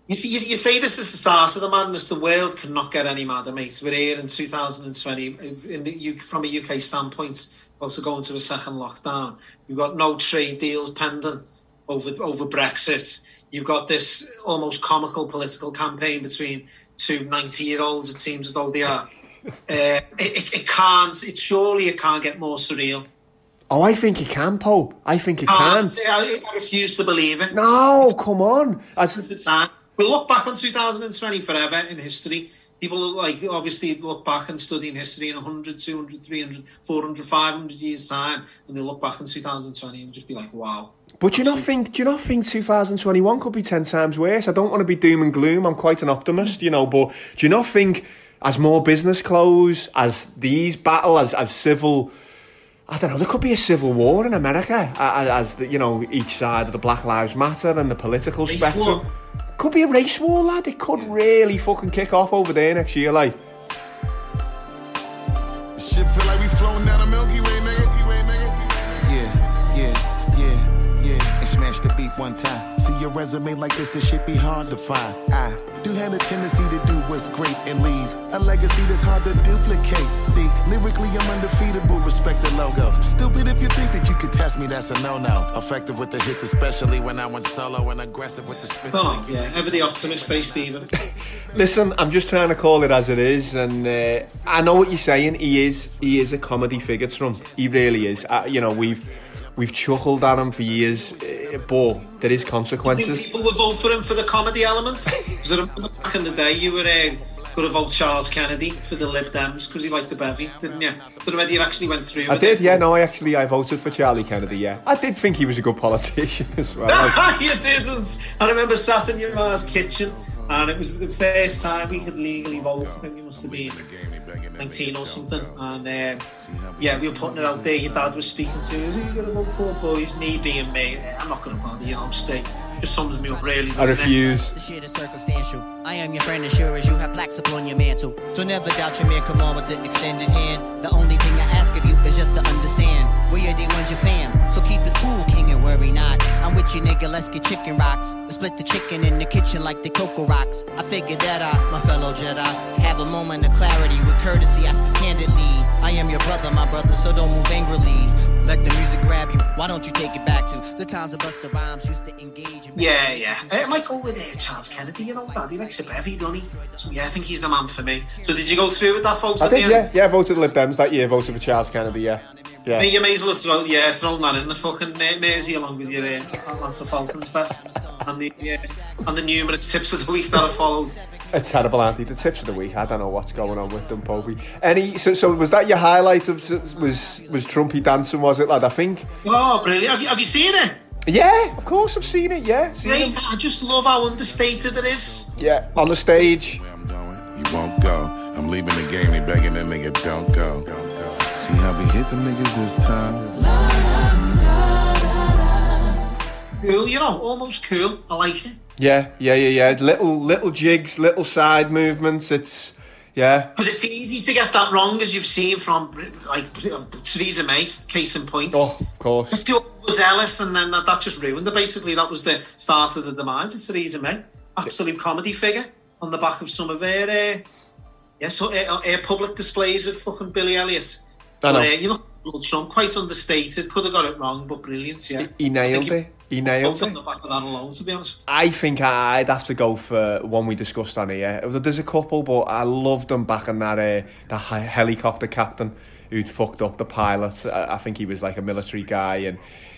You see, you, you say this is the start of the madness. The world cannot get any madder, mate. We're here in 2020, in the from a UK standpoint, about to go into a second lockdown. You've got no trade deals pending over over Brexit. You've got this almost comical political campaign between two 90 year olds. It seems as though they are. Uh, it, it, it can't. It surely it can't get more surreal. Oh, I think it can, Pope. I think it can. Can't. I, I refuse to believe it. No, come on. As, It's the time. We'll look back on 2020 forever in history. People like obviously look back and study in history in 100, 200, 300, 400, 500 years time, and they look back in 2020 and just be like, wow. but do you not think? Do you not think 2021 could be ten times worse? I don't want to be doom and gloom. I'm quite an optimist, you know. But do you not think, as more business close, as these battle, as as civil, I don't know, there could be a civil war in America, as, as the, you know, each side of the Black Lives Matter and the political Race spectrum. war. Could be a race war, lad. It could really fucking kick off over there next year, like. Shit feel like we floating down the Milky Way, nigga. Milky Way, nigga. Yeah, yeah, yeah, yeah. And smash the beat one time. See your resume like this, this shit be hard to find. I do have a tendency to do what's great and leave a legacy that's hard to duplicate. See, lyrically I'm undefeatable, respect the logo. Stupid if you think that you could test me, that's a no-no. Effective with the hits, especially when I went solo and aggressive with the spit. Don't yeah. Ever the optimist, eh, Stephen? Listen, I'm just trying to call it as it is, and uh, I know what you're saying. He is, he is a comedy figure, Trump. He really is. Uh, you know, we've we've chuckled at him for years, uh, but there is think consequences. people would vote for him for the comedy elements. Because I remember back in the day, you were uh, going to vote Charles Kennedy for the Lib Dems because he liked the bevy, didn't you? Don't know whether you actually went through I did, it. yeah. No, I actually I voted for Charlie Kennedy. Yeah, I did think he was a good politician as well. Like, you didn't. I remember sat in your ma's kitchen, and it was the first time we could legally vote. I think we must have been 19 or something. And um, yeah, we were putting it out there. Your dad was speaking to us. Who you going to vote for, boys? Me being me. I'm not going to bother, you know, stay. It sums me up, really. I doesn't it? refuse. The shit is circumstantial. I am your friend as sure as you have plaques upon your mantle. So never doubt your man, come on with the extended hand. The only thing I ask of you is just to understand. We are the ones you fam. So keep it cool, king, and worry not. I'm with you, nigga, let's get chicken rocks. We split the chicken in the kitchen like the cocoa rocks. I figured that out, my fellow Jedi. Have a moment of clarity with courtesy, I speak candidly. I am your brother, my brother, so don't move angrily. Let the music grab you. Why don't you take it back to the times of Busta Rhymes used to engage in Yeah, yeah. Uh, I might go with uh, Charles Kennedy, you know, Dad. He likes a bevy, doesn't he? So, yeah, I think he's the man for me. So, did you go through with that, folks? I at the did, end? yeah, yeah. I voted Lib Dems that year. Voted for Charles Kennedy. Yeah, yeah. Me, you may as well throw, yeah, throw that in the fucking Mersey along with your uh, Atlanta Falcons bet and the uh, and the numerous tips of the week that I followed. A terrible anti. The tips of the week. I don't know what's going on with them, Popey. Any? So, so was that your highlight of was was Trumpy dancing? Was it, lad? I think. Oh, brilliant! Have you, have you seen it? Yeah, of course I've seen it. Yeah, seen Great! it. I just love how understated it is. Yeah, on the stage. You won't go. I'm leaving the game. They begging that nigga don't go. See how we hit them niggas this time. Cool, you know, almost cool. I like it. Yeah, yeah, yeah, yeah. Little little jigs, little side movements. It's yeah. Because it's easy to get that wrong, as you've seen from like Theresa May, case in point. Oh, of course. It's too zealous, and then that, that just ruined it. Basically, that was the start of the demise of Theresa May. Absolute comedy figure on the back of some of her, uh, yeah, so uh, her public displays of fucking Billy Elliot. I know. But, uh, you look, Donald Trump quite understated. Could have got it wrong, but brilliant. Yeah, He nailed I think it. He nailed it. the back of that alone, to be honest. I think I'd have to go for one we discussed on here. There's a couple, but I loved him back in that uh, the helicopter captain who'd fucked up the pilot. I, I think he was like a military guy and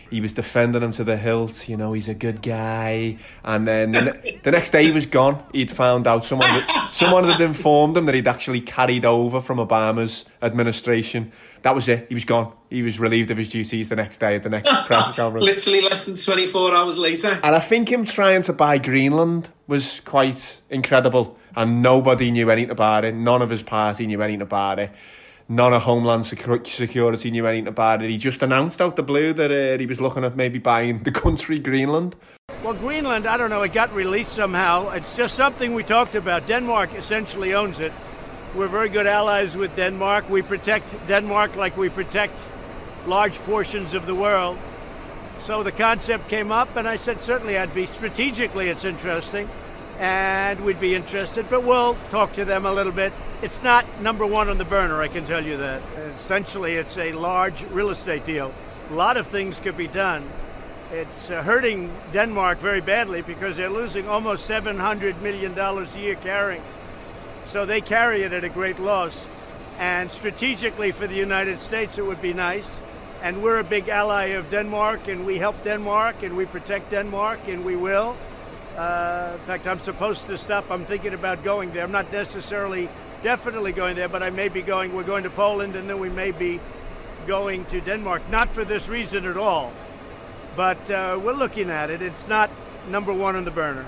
he was defending him to the hilt. You know, he's a good guy. And then the, ne- the next day he was gone. He'd found out someone that, someone had informed him that he'd actually carried over from Obama's administration. That was it. He was gone. He was relieved of his duties the next day at the next press conference. Literally less than 24 hours later. And I think him trying to buy Greenland was quite incredible. And nobody knew anything about it. None of his party knew anything about it. None of Homeland Security knew anything about it. He just announced out the blue that uh, he was looking at maybe buying the country Greenland. Well, Greenland, I don't know, it got released somehow. It's just something we talked about. Denmark essentially owns it. We're very good allies with Denmark. We protect Denmark like we protect large portions of the world. So the concept came up, and I said certainly I'd be strategically it's interesting, and we'd be interested, but we'll talk to them a little bit. It's not number one on the burner, I can tell you that. Essentially, it's a large real estate deal. A lot of things could be done. It's uh, hurting Denmark very badly because they're losing almost $700 million a year carrying. So they carry it at a great loss. And strategically for the United States, it would be nice. And we're a big ally of Denmark, and we help Denmark, and we protect Denmark, and we will. Uh, in fact, I'm supposed to stop. I'm thinking about going there. I'm not necessarily, definitely going there, but I may be going. We're going to Poland, and then we may be going to Denmark. Not for this reason at all, but uh, we're looking at it. It's not number one on the burner.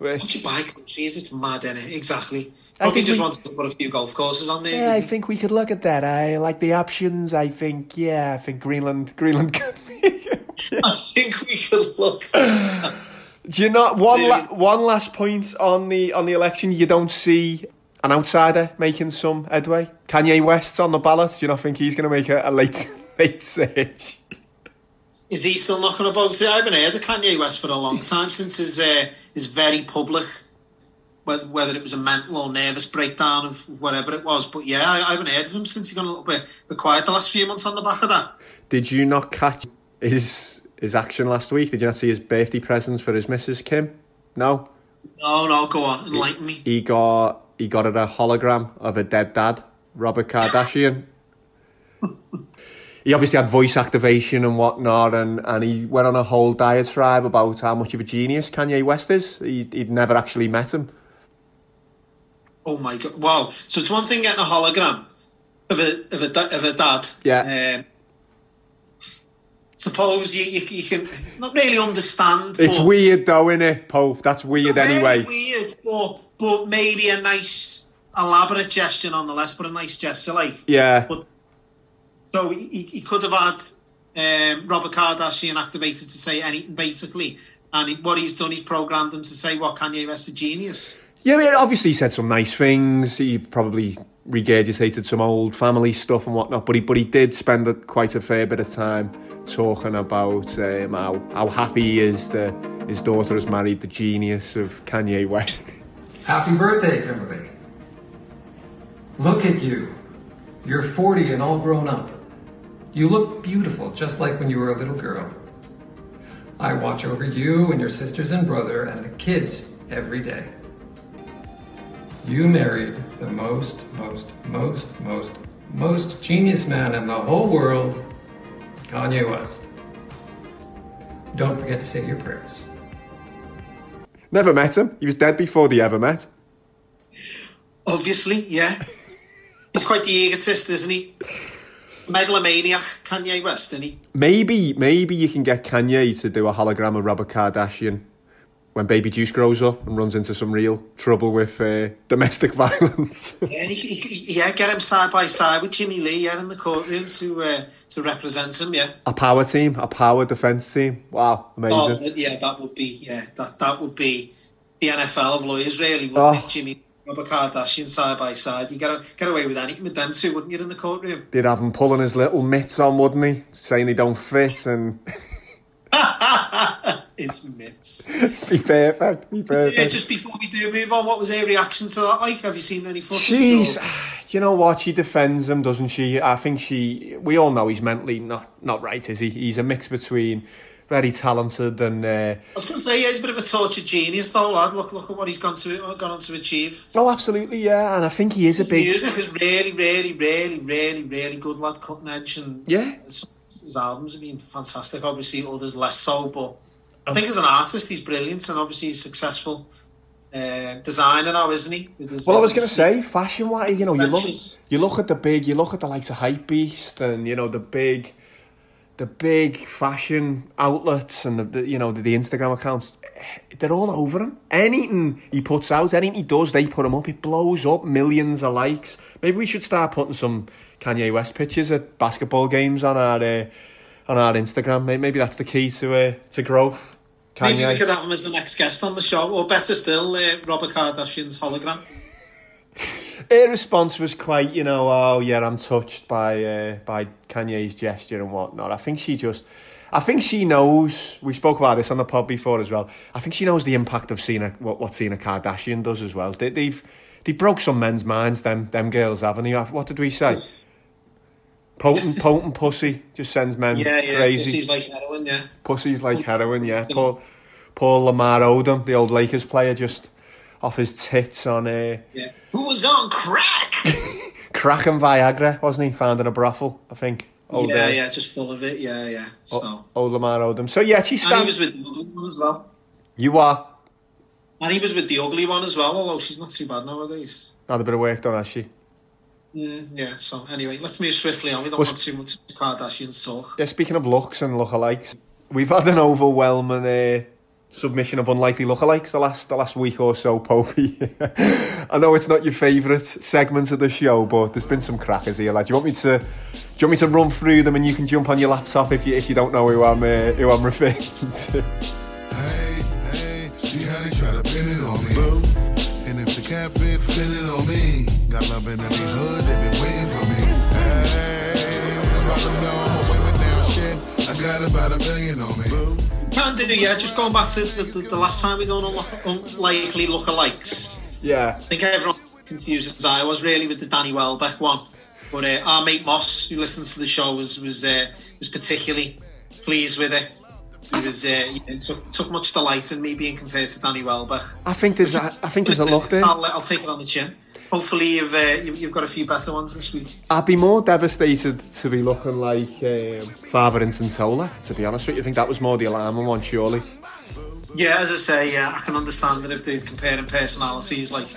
Once you buy countries, it's mad, is it? Exactly. I Probably just we- wanted to put a few golf courses on there. Yeah, I think we could look at that. I like the options. I think, yeah, I think Greenland, Greenland. Could be. I think we could look. Do you not one la- one last point on the on the election? You don't see an outsider making some headway. Kanye West's on the ballot. Do you not think he's going to make a, a late late surge? Is he still knocking about? I haven't heard of Kanye West for a long time since his uh, his very public, whether, whether it was a mental or nervous breakdown of whatever it was. But yeah, I, I haven't heard of him since he got a little bit, bit quiet the last few months on the back of that. Did you not catch his his action last week? Did you not see his birthday presents for his missus Kim? No. No, no, go on, enlighten me. He got he got it a hologram of a dead dad, Robert Kardashian. he obviously had voice activation and whatnot, and, and he went on a whole diatribe about how much of a genius Kanye West is. He, he'd never actually met him. Oh my god! Wow. So it's one thing getting a hologram of a of a of a dad. Yeah. Um, suppose you, you you can not really understand. It's weird though, innit, Pope? That's weird anyway. weird, but but maybe a nice elaborate gesture nonetheless, but a nice gesture like. Yeah. But so he, he- he could have had um, Robert Kardashian activated to say anything basically, and he, what he's done, he's programmed him to say what Kanye West's a genius. Yeah, I mean, obviously he said some nice things. He probably regurgitated some old family stuff and whatnot, but he but he did spend a, quite a fair bit of time talking about um, how how happy he is that his daughter has married the genius of Kanye West. Happy birthday, Kimberly. Look at you. You're 40 and all grown up. You look beautiful, just like when you were a little girl. I watch over you and your sisters and brother and the kids every day. You married the most, most, most, most, most genius man in the whole world, Kanye West. Don't forget to say your prayers. Never met him. He was dead before they ever met. Obviously, yeah. He's quite the egotist, isn't he? Megalomaniac, Kanye West, isn't he? Maybe maybe you can get Kanye to do a hologram of Robert Kardashian when Baby Juice grows up and runs into some real trouble with uh, domestic violence. Yeah, he, he, yeah, get him side by side with Jimmy Lee, yeah, in the courtroom to uh, to represent him, yeah. a power team, a power defense team. Wow, amazing. Oh, yeah, that would be, yeah, that, that would be the NFL of lawyers, really, wouldn't Oh. Jimmy, Robert Kardashian side by side. You get, get away with anything with them two, wouldn't you, in the courtroom? They'd have him pulling his little mitts on, wouldn't he? Saying they don't fit and His mitts. be perfect, be Yeah, uh, just before we do move on, what was her reaction to that like? Have you seen any footage? She's, or- you know what? She defends him, doesn't she? I think she. We all know he's mentally not not right, is he? He's a mix between very talented and. Uh, I was going to say, yeah, he's a bit of a tortured genius, though, lad. Look, look at what he's gone to gone on to achieve. oh, absolutely, yeah. And I think he is a His big. music is really, really, really, really, really good, lad. Cutting edge, and Yeah. his, his albums have been fantastic. Obviously, others less so, but I think as an artist, he's brilliant, and obviously he's successful uh, designer now, isn't he? His- Well, I was going to say, fashion wise, you know, you look, you look at the big, you look at the likes of Hypebeast and you know the big, the big fashion outlets and the, the you know the, the Instagram accounts. They're all over him. Anything he puts out, anything he does, they put him up. It blows up, millions of likes. Maybe we should start putting some Kanye West pictures at basketball games on our uh, on our Instagram. Maybe that's the key to uh, to growth. Maybe we Kanye. could have him as the next guest on the show, or better still, uh, Robert Kardashian's hologram. her response was quite, you know, oh yeah, I'm touched by uh, by Kanye's gesture and whatnot. I think she just, I think she knows. We spoke about this on the pod before as well. I think she knows the impact of seeing a, what what seeing a Kardashian does as well. They, they've they broke some men's minds. Them them girls, haven't they? What did we say? Potent, potent pussy just sends men Yeah, yeah. crazy. Pussy's like heroin, yeah. Pussy's like heroin, yeah. Poor, poor Lamar Odom, the old Lakers player, just off his tits on uh, Yeah. Who was on crack? crack and Viagra, wasn't he? Found in a brothel, I think. Old, yeah, uh, yeah, just full of it. Yeah, yeah. So. Old Lamar Odom. So yeah, she and he was with the ugly one as well. You are. And he was with the ugly one as well, although she's not too bad nowadays. Had a bit of work done, has she? Mm, yeah, so anyway, let's move swiftly on. We don't Was- want too much Kardashian talk. Yeah, speaking of looks and lookalikes, we've had an overwhelming uh, submission of unlikely lookalikes the last the last week or so, Popey. I know it's not your favourite segment of the show, but there's been some crackers here, lad. Do you want me to do you want me to run through them and you can jump on your laptop if you if you don't know who I'm uh, who I'm referring to? How they try to pin it on me. And if fit, it on me. Got love in every hood, they been waiting for me. Hey. I got about a million on me. Can do, yeah. Just going back to the, the, the last time we done unlikely lookalikes. Yeah. I think everyone confused as I was really with the Danny Welbeck one. But uh, our mate Moss, who listens to the show, was was uh, was particularly pleased with it. He was uh, yeah, took, took much delight in me being compared to Danny Welbeck. I think there's a, I think there's a look there. I'll, I'll take it on the chin. Hopefully, you've, uh, you've you've got a few better ones this week. I'd be more devastated to be looking like um, Father in Sola, to be honest with you. I think that was more the alarming one, surely. Yeah, as I say, yeah, I can understand that if they're comparing personalities, like,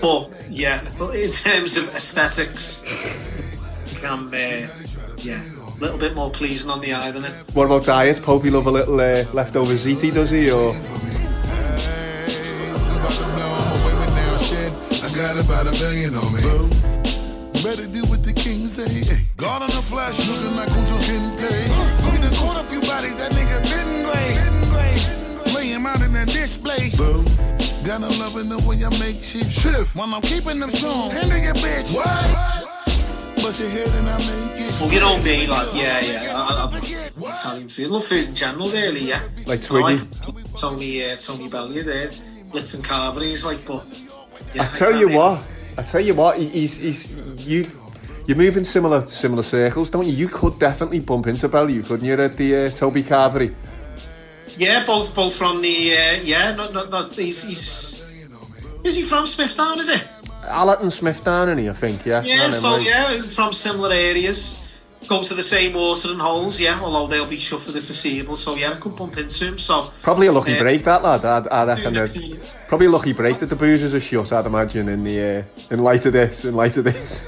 but yeah, but in terms of aesthetics, I'm uh, yeah, a little bit more pleasing on the eye than it. What about diet? Popey love a little uh, leftover ziti, does he? Or got about a million on me. Better do what the king say. Hey, God in the flesh, looking like Kunta Kinte. We done caught a few bodies, that nigga been great. Lay him out in a display. Gotta love in the way I make shit shift. When I'm keeping them strong, handle your bitch. What? Bust your head and I make it. Well, you know me, like, yeah, yeah, I, I, I, Italian food, love food in general, really, yeah. Like I Twiggy? like Tony, uh, Tony Bellew there, Blitz and Carveries, like, but yeah, I tell you what, I tell you what, he's, he's you. You're moving similar similar circles, don't you? You could definitely bump into Bellew, couldn't you, at the uh, Toby Carvery? Yeah, both both from the uh, yeah, not not not he's he's is he from Smithdown, is he? Allerton Smithdown, and he, I think, yeah. Yeah, so yeah, from similar areas. Go to the same watering holes, yeah, although they'll be shut for the foreseeable, so yeah, I could bump into him. So Probably a lucky uh, break, that lad. I'd, I reckon. that- Probably a lucky break that the boozers are shut. I'd imagine in the uh, in light of this. In light of this.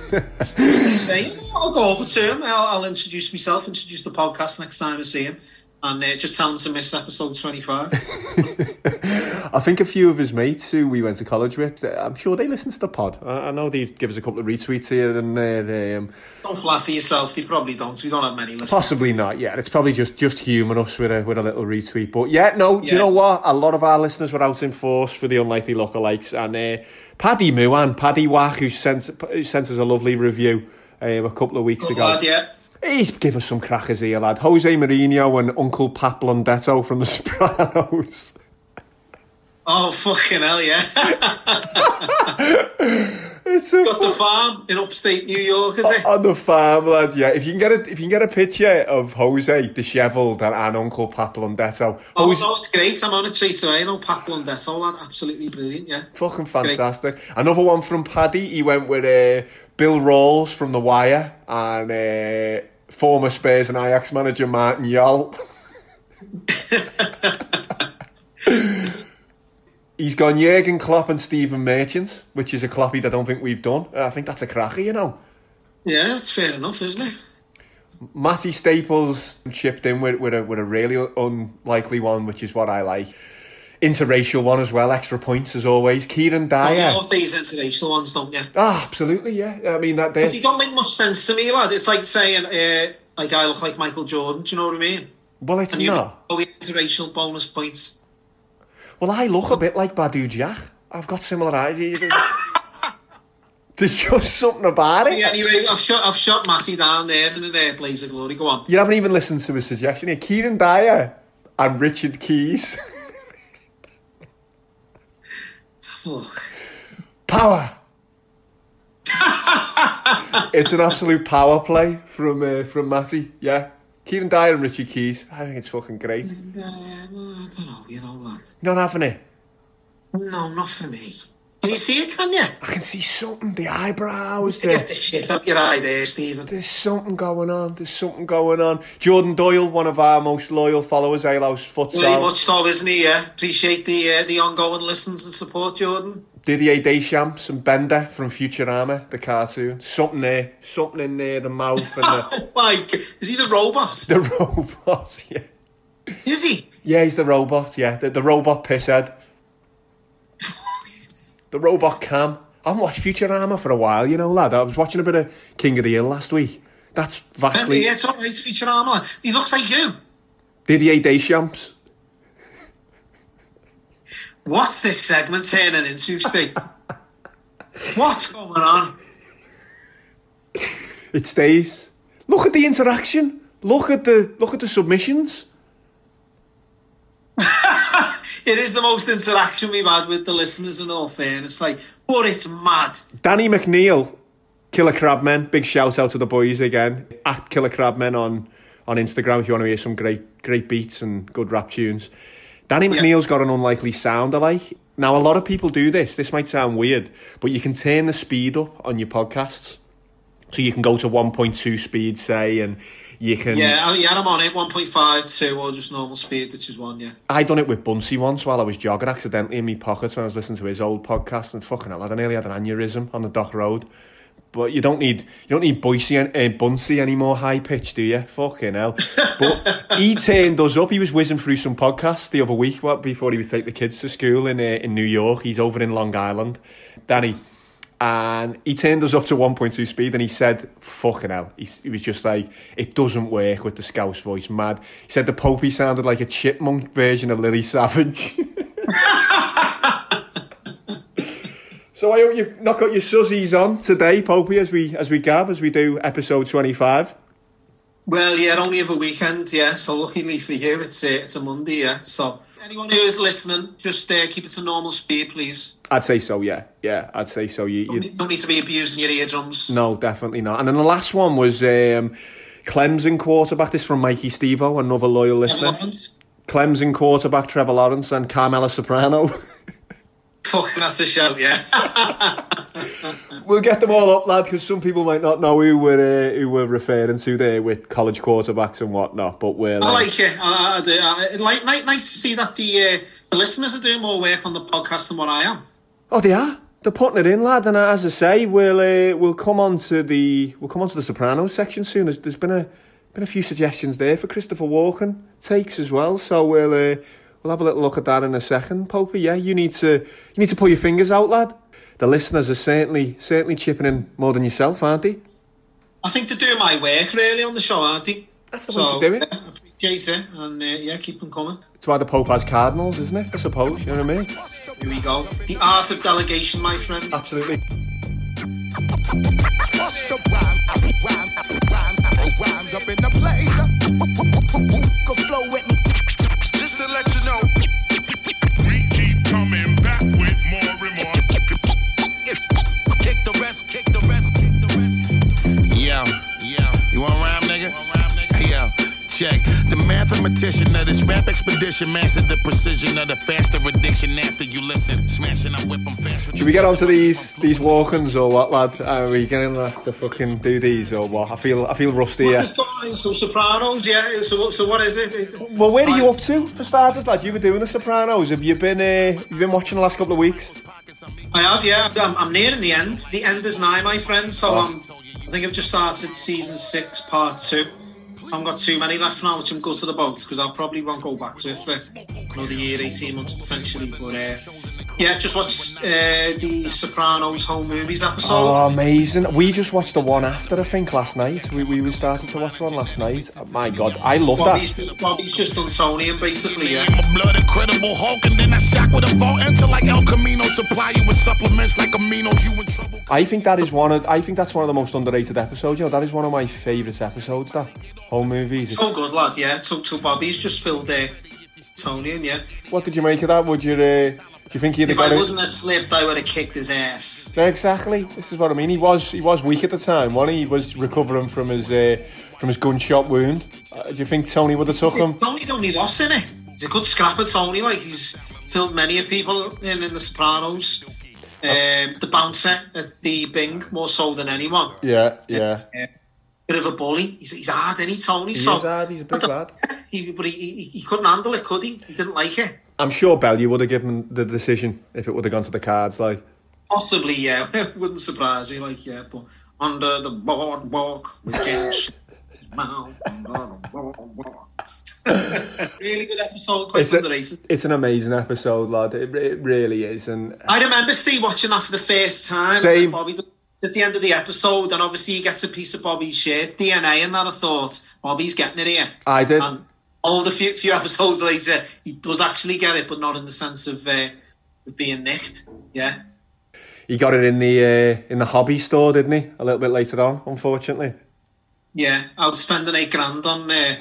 say, I'll go over to him. I'll, I'll introduce myself, introduce the podcast next time I see him, and uh, just tell him to miss episode twenty-five. I think a few of his mates who we went to college with, I'm sure they listen to the pod. I, I know they give us a couple of retweets here and there. Um, don't flatter yourself; they probably don't. We don't have many listeners. possibly not. Yeah, it's probably just just humorous with a with a little retweet. But yeah, no. Do you know what? A lot of our listeners were out in force for the unlikely lookalikes, and uh, Paddy Muan, Paddy Wack, who sent who sent us a lovely review um, a couple of weeks Good ago. lad, yeah. He's give us some crackers here, lad. Jose Mourinho and Uncle Pat Blundetto from The Sopranos. Oh fucking hell, yeah! it's a got the farm in upstate New York, is it? on the farm, lad. Yeah, if you can get a if you can get a picture of Jose dishevelled and, and Uncle Pat Oh Jose, no, it's great. I'm on it straight away. No Pat Blundetto, lad. Absolutely brilliant, yeah. fucking fantastic. Another one from Paddy. He went with uh, Bill Rawls from The Wire and uh, former Spurs and Ajax manager Martin Jol. He's gone Jurgen Klopp and Stephen Merchant, which is a Kloppy that I don't think we've done. I think that's a cracker, you know. Yeah, that's fair enough, isn't it? Matty Staples chipped in with, with, a, with a really unlikely one, which is what I like. Interracial one as well, extra points as always. Kieran Dyer. you love these international ones, don't you? Ah, absolutely, yeah. I mean, that But they don't make much sense to me, lad. It's like saying, uh, like, I look like Michael Jordan. Do you know what I mean? Well, it's and not. Oh, interracial bonus points. Well, I look a bit like Badu Jack. I've got similar eyes. There's just something about it. Yeah, anyway, I've shot, I've shot Matty down there in a blaze of glory. Go on. You haven't even listened to a suggestion here. Kieran Dyer and Richard Keys. Look. Power. it's an absolute power play from uh, from Matty. Yeah, Kieran Dyer and Richard Keys. I think it's fucking great. Uh, I don't know, you know what? Not having it. No, not for me. Can you see it, can you? I can see something. The eyebrows. The... Get the shit up your eye there, Stephen. There's something going on. There's something going on. Jordan Doyle, one of our most loyal followers, Alehouse Futsal. Very much so, isn't he? Yeah. Appreciate the uh, the ongoing listens and support, Jordan. Didier Deschamps and Bender from Futurama, the cartoon. Something there. Something in there, the mouth and the... oh my God. Is he the robot? The robot, yeah. Is he? Yeah, he's the robot, yeah. The, the robot pisshead. The robot cam. I haven't watched Futurama for a while, you know, lad. I was watching a bit of King of the Hill last week. That's vastly... Yeah, it's all right, Futurama. He looks like you. Didier Deschamps. What's this segment turning into, Steve? What's going on? It stays. Look at the interaction. Look at the look at the submissions. It is the most interaction we've had with the listeners in all fairness. Like, but it's mad. Danny McNeil, Killer Crabmen. Big shout out to the boys again. At Killer Crabmen on on Instagram if you want to hear some great great beats and good rap tunes. Danny McNeil's got an unlikely sound, I like. Now, a lot of people do this. This might sound weird, but you can turn the speed up on your podcasts. So you can go to 1.2 speed, say, and you can... Yeah, I- yeah, I'm on it, 1.5, 2, or just normal speed, which is 1, yeah. I done it with Bunsey once while I was jogging accidentally in my pockets when I was listening to his old podcast, and fucking hell, I nearly had an aneurysm on the dock road. But you don't need you don't need Boise and uh, Bunsey anymore high pitch, do you? Fucking hell! But he turned us up. He was whizzing through some podcasts the other week, what before he would take the kids to school in uh, in New York. He's over in Long Island, Danny, and he turned us up to 1.2 speed, and he said, "Fucking hell!" He, he was just like, "It doesn't work with the Scouse voice, mad." He said the Popey sounded like a chipmunk version of Lily Savage. So I hope you've not got your suzzies on today, Popey, as we as we gab, as we do episode twenty five. Well, yeah, only of a weekend, yeah. So luckily for you, it's a, it's a Monday, yeah. So anyone who is listening, just uh, keep it to normal speed, please. I'd say so, yeah, yeah. I'd say so. You, you... Don't need to be abusing your eardrums. no, definitely not. And then the last one was um, Clemson quarterback. This from Mikey Stevo, another loyal listener. Clemson quarterback Trevor Lawrence and Carmela Soprano. Fucking that's a shout, yeah. we'll get them all up, lad, because some people might not know who we're uh, who we're referring to there with college quarterbacks and whatnot. But we're I like it. I, I do. I, like, nice, nice to see that the uh, the listeners are doing more work on the podcast than what I am. Oh, they are. They're putting it in, lad. And uh, as I say, we'll uh, we'll come on to the we'll come on to the Sopranos section soon. There's, there's been a been a few suggestions there for Christopher Walken takes as well. So we'll uh, we'll have a little look at that in a second. Popey, yeah, you need to you need to pull your fingers out, lad. The listeners are certainly certainly chipping in more than yourself, aren't they? I think they're doing my work really on the show, aren't they? That's the way to do it. Yeah, appreciate it, and uh, yeah, keep them coming. It's why the Pope has cardinals, isn't it? I suppose. You know what I mean? Here we go. The art of delegation, my friend. Absolutely. Bust the rhyme, rhyme, rhyme, rhymes up in the place. Who can flow with me? Just to let mathematician of this rap expedition mastered the precision of the faster addiction after you listen. Smashing, I whip 'em fast. Should we get on to these these walk-ins or what, lad? Are we going to have to fucking do these or what? I feel I feel rusty. What's Yeah. the story? So Sopranos, yeah. So so what is it? Well, where are you up to for starters, lad? You were doing the Sopranos. Have you been uh, you been watching the last couple of weeks? I have, yeah. I'm, I'm nearing the end. The end is nigh, my friend. So um, I think I've just started season six, part two. I haven't got too many left now, which I'm good to the about because I probably won't go back to it for another year, 18 months potentially. But uh, Yeah, just watched uh, the Sopranos home movies episode. Oh, amazing. We just watched the one after, I think, last night. We, we, we started to watch one last night. Oh, my God, I love Bobby's that. just, Bobby's just done Tony and basically, yeah. I'm blood incredible Hulk, and then I shock with a vault enter like El Camino. Supply you with supplements like aminos. You in trouble. I think that is one of, I think that's one of the most underrated episodes. You know, that is one of my favourite episodes, that. Home movies. So good, lad, yeah. So, so Bobby's just filled there. Tony and yeah. What did you make of that? Would you, uh, do you think he'd have If I got it? wouldn't have slipped, I would have kicked his ass. Exactly. This is what I mean. He was he was weak at the time. One, he was recovering from his uh, from his gunshot wound. Uh, do you think Tony would have took him? Tony's only lost in it. He's a good scrapper, Tony. Like he's filled many of people in in the Sopranos. Um, the bouncer at the Bing more so than anyone. Yeah, yeah. Uh, bit of a bully. He's, he's hard, isn't he, Tony? He so, is hard. He's a big lad. He, but he, he, he couldn't handle it, could he? He didn't like it. I'm sure Bellew would have given the decision if it would have gone to the cards. Like, Possibly, yeah. Wouldn't surprise me, like, yeah. But under the boardwalk with James. really good episode, quite it's, a- underrated. it's an amazing episode, lad. It, it really is. And I remember Steve watching that for the first time. Same. Bobby at the end of the episode, and obviously he gets a piece of Bobby's shirt, DNA, and that. I thought Bobby's getting it here. I did. And all the few, few episodes later, he does actually get it, but not in the sense of, uh, of being nicked. Yeah. he got it in the uh, in the hobby store, didn't he? A little bit later on, unfortunately. Yeah, I was spending eight grand on uh,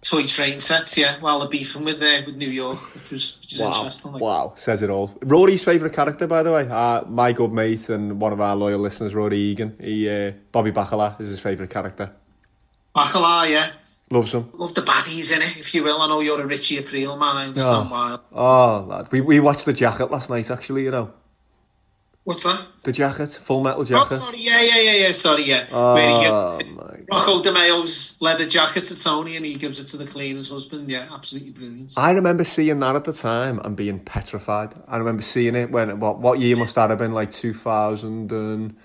toy train sets, yeah, while they're beefing with uh, with New York, which was which is Wow. interesting. Like, Wow, says it all. Rory's favourite character, by the way, uh, my good mate and one of our loyal listeners, Rory Egan. He, uh, Bobby Bacala is his favourite character. Bacala, yeah. Loves him. Love the baddies in it, if you will. I know you're a Richie Aprile man, I understand why. Oh, lad. We, we watched The Jacket last night, actually, you know. What's that? The Jacket, Full Metal Oh, Jacket. sorry, yeah, yeah, yeah, yeah, sorry, yeah. Where he Oh, my Rocco DiMeo's leather jacket to Tony and he gives it to the cleaner's husband. Yeah, absolutely brilliant. I remember seeing that at the time and being petrified. I remember seeing it when what what year must that have been? Like 2000 and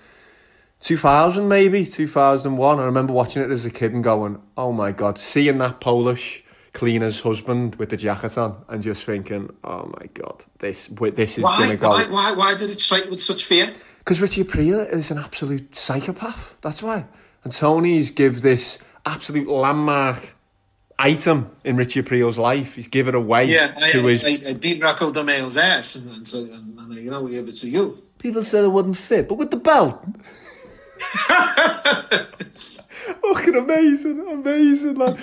2000 maybe 2001. I remember watching it as a kid and going, "Oh my god!" Seeing that Polish cleaner's husband with the jacket on and just thinking, "Oh my god, this this is Why, gonna go." why, why, why did it strike with such fear? Because Richie Aprile is an absolute psychopath. That's why. And Tony's give this absolute landmark item in Richie Aprile's life. He's given away Yeah, I, his. I, I beat Rocco DiMeo's ass and, and, so, and, and you know, we give it to you. People said it wouldn't fit, but with the belt. Fucking amazing, amazing, lad.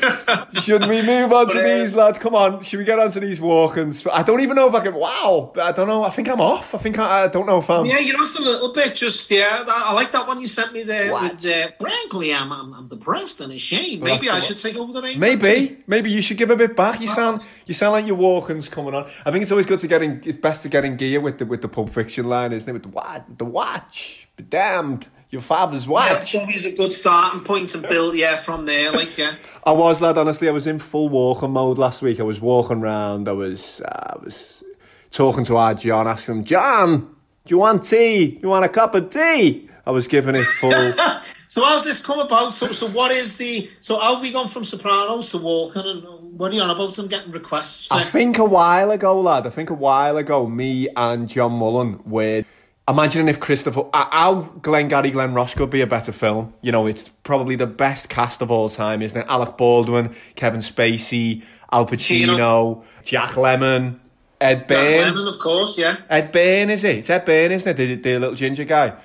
Should we move on to these, lad? Come on, should we get on to these walk-ins? I don't even know if I can. Wow, I don't know. I think I'm off. I think I, I don't know if I'm. Yeah, you're off a little bit, just yeah. I, I like that one you sent me there. With, uh, frankly, I'm, I'm I'm depressed and ashamed. Well, Maybe I should take over the reins. Maybe, maybe you should give a bit back. You sound, you sound like your walk-ins coming on. I think it's always good to get in. It's best to get in gear with the with the Pulp Fiction line, isn't it? With the watch, the watch, be damned, your father's wife. Yeah, it's always a good starting point and build. Yeah, from there, like yeah. I was, lad. Honestly, I was in full walking mode last week. I was walking around. I was, uh, I was talking to our John, asking him, John, do you want tea? Do You want a cup of tea? I was giving it full. So how's this come about? So so what is the so how have we gone from Sopranos to Walking and what are you on about? I'm getting requests. For, I think a while ago, lad. I think a while ago, me and John Mullen were imagining if Christopher, how Glengarry Glen Ross could be a better film. You know, it's probably the best cast of all time, isn't it? Alec Baldwin, Kevin Spacey, Al Pacino, Jack Lemmon, Ed Jack Bain. Lemmon, of course, yeah. Ed Bain, is it? It's Ed Bain, isn't it? The, the little ginger guy.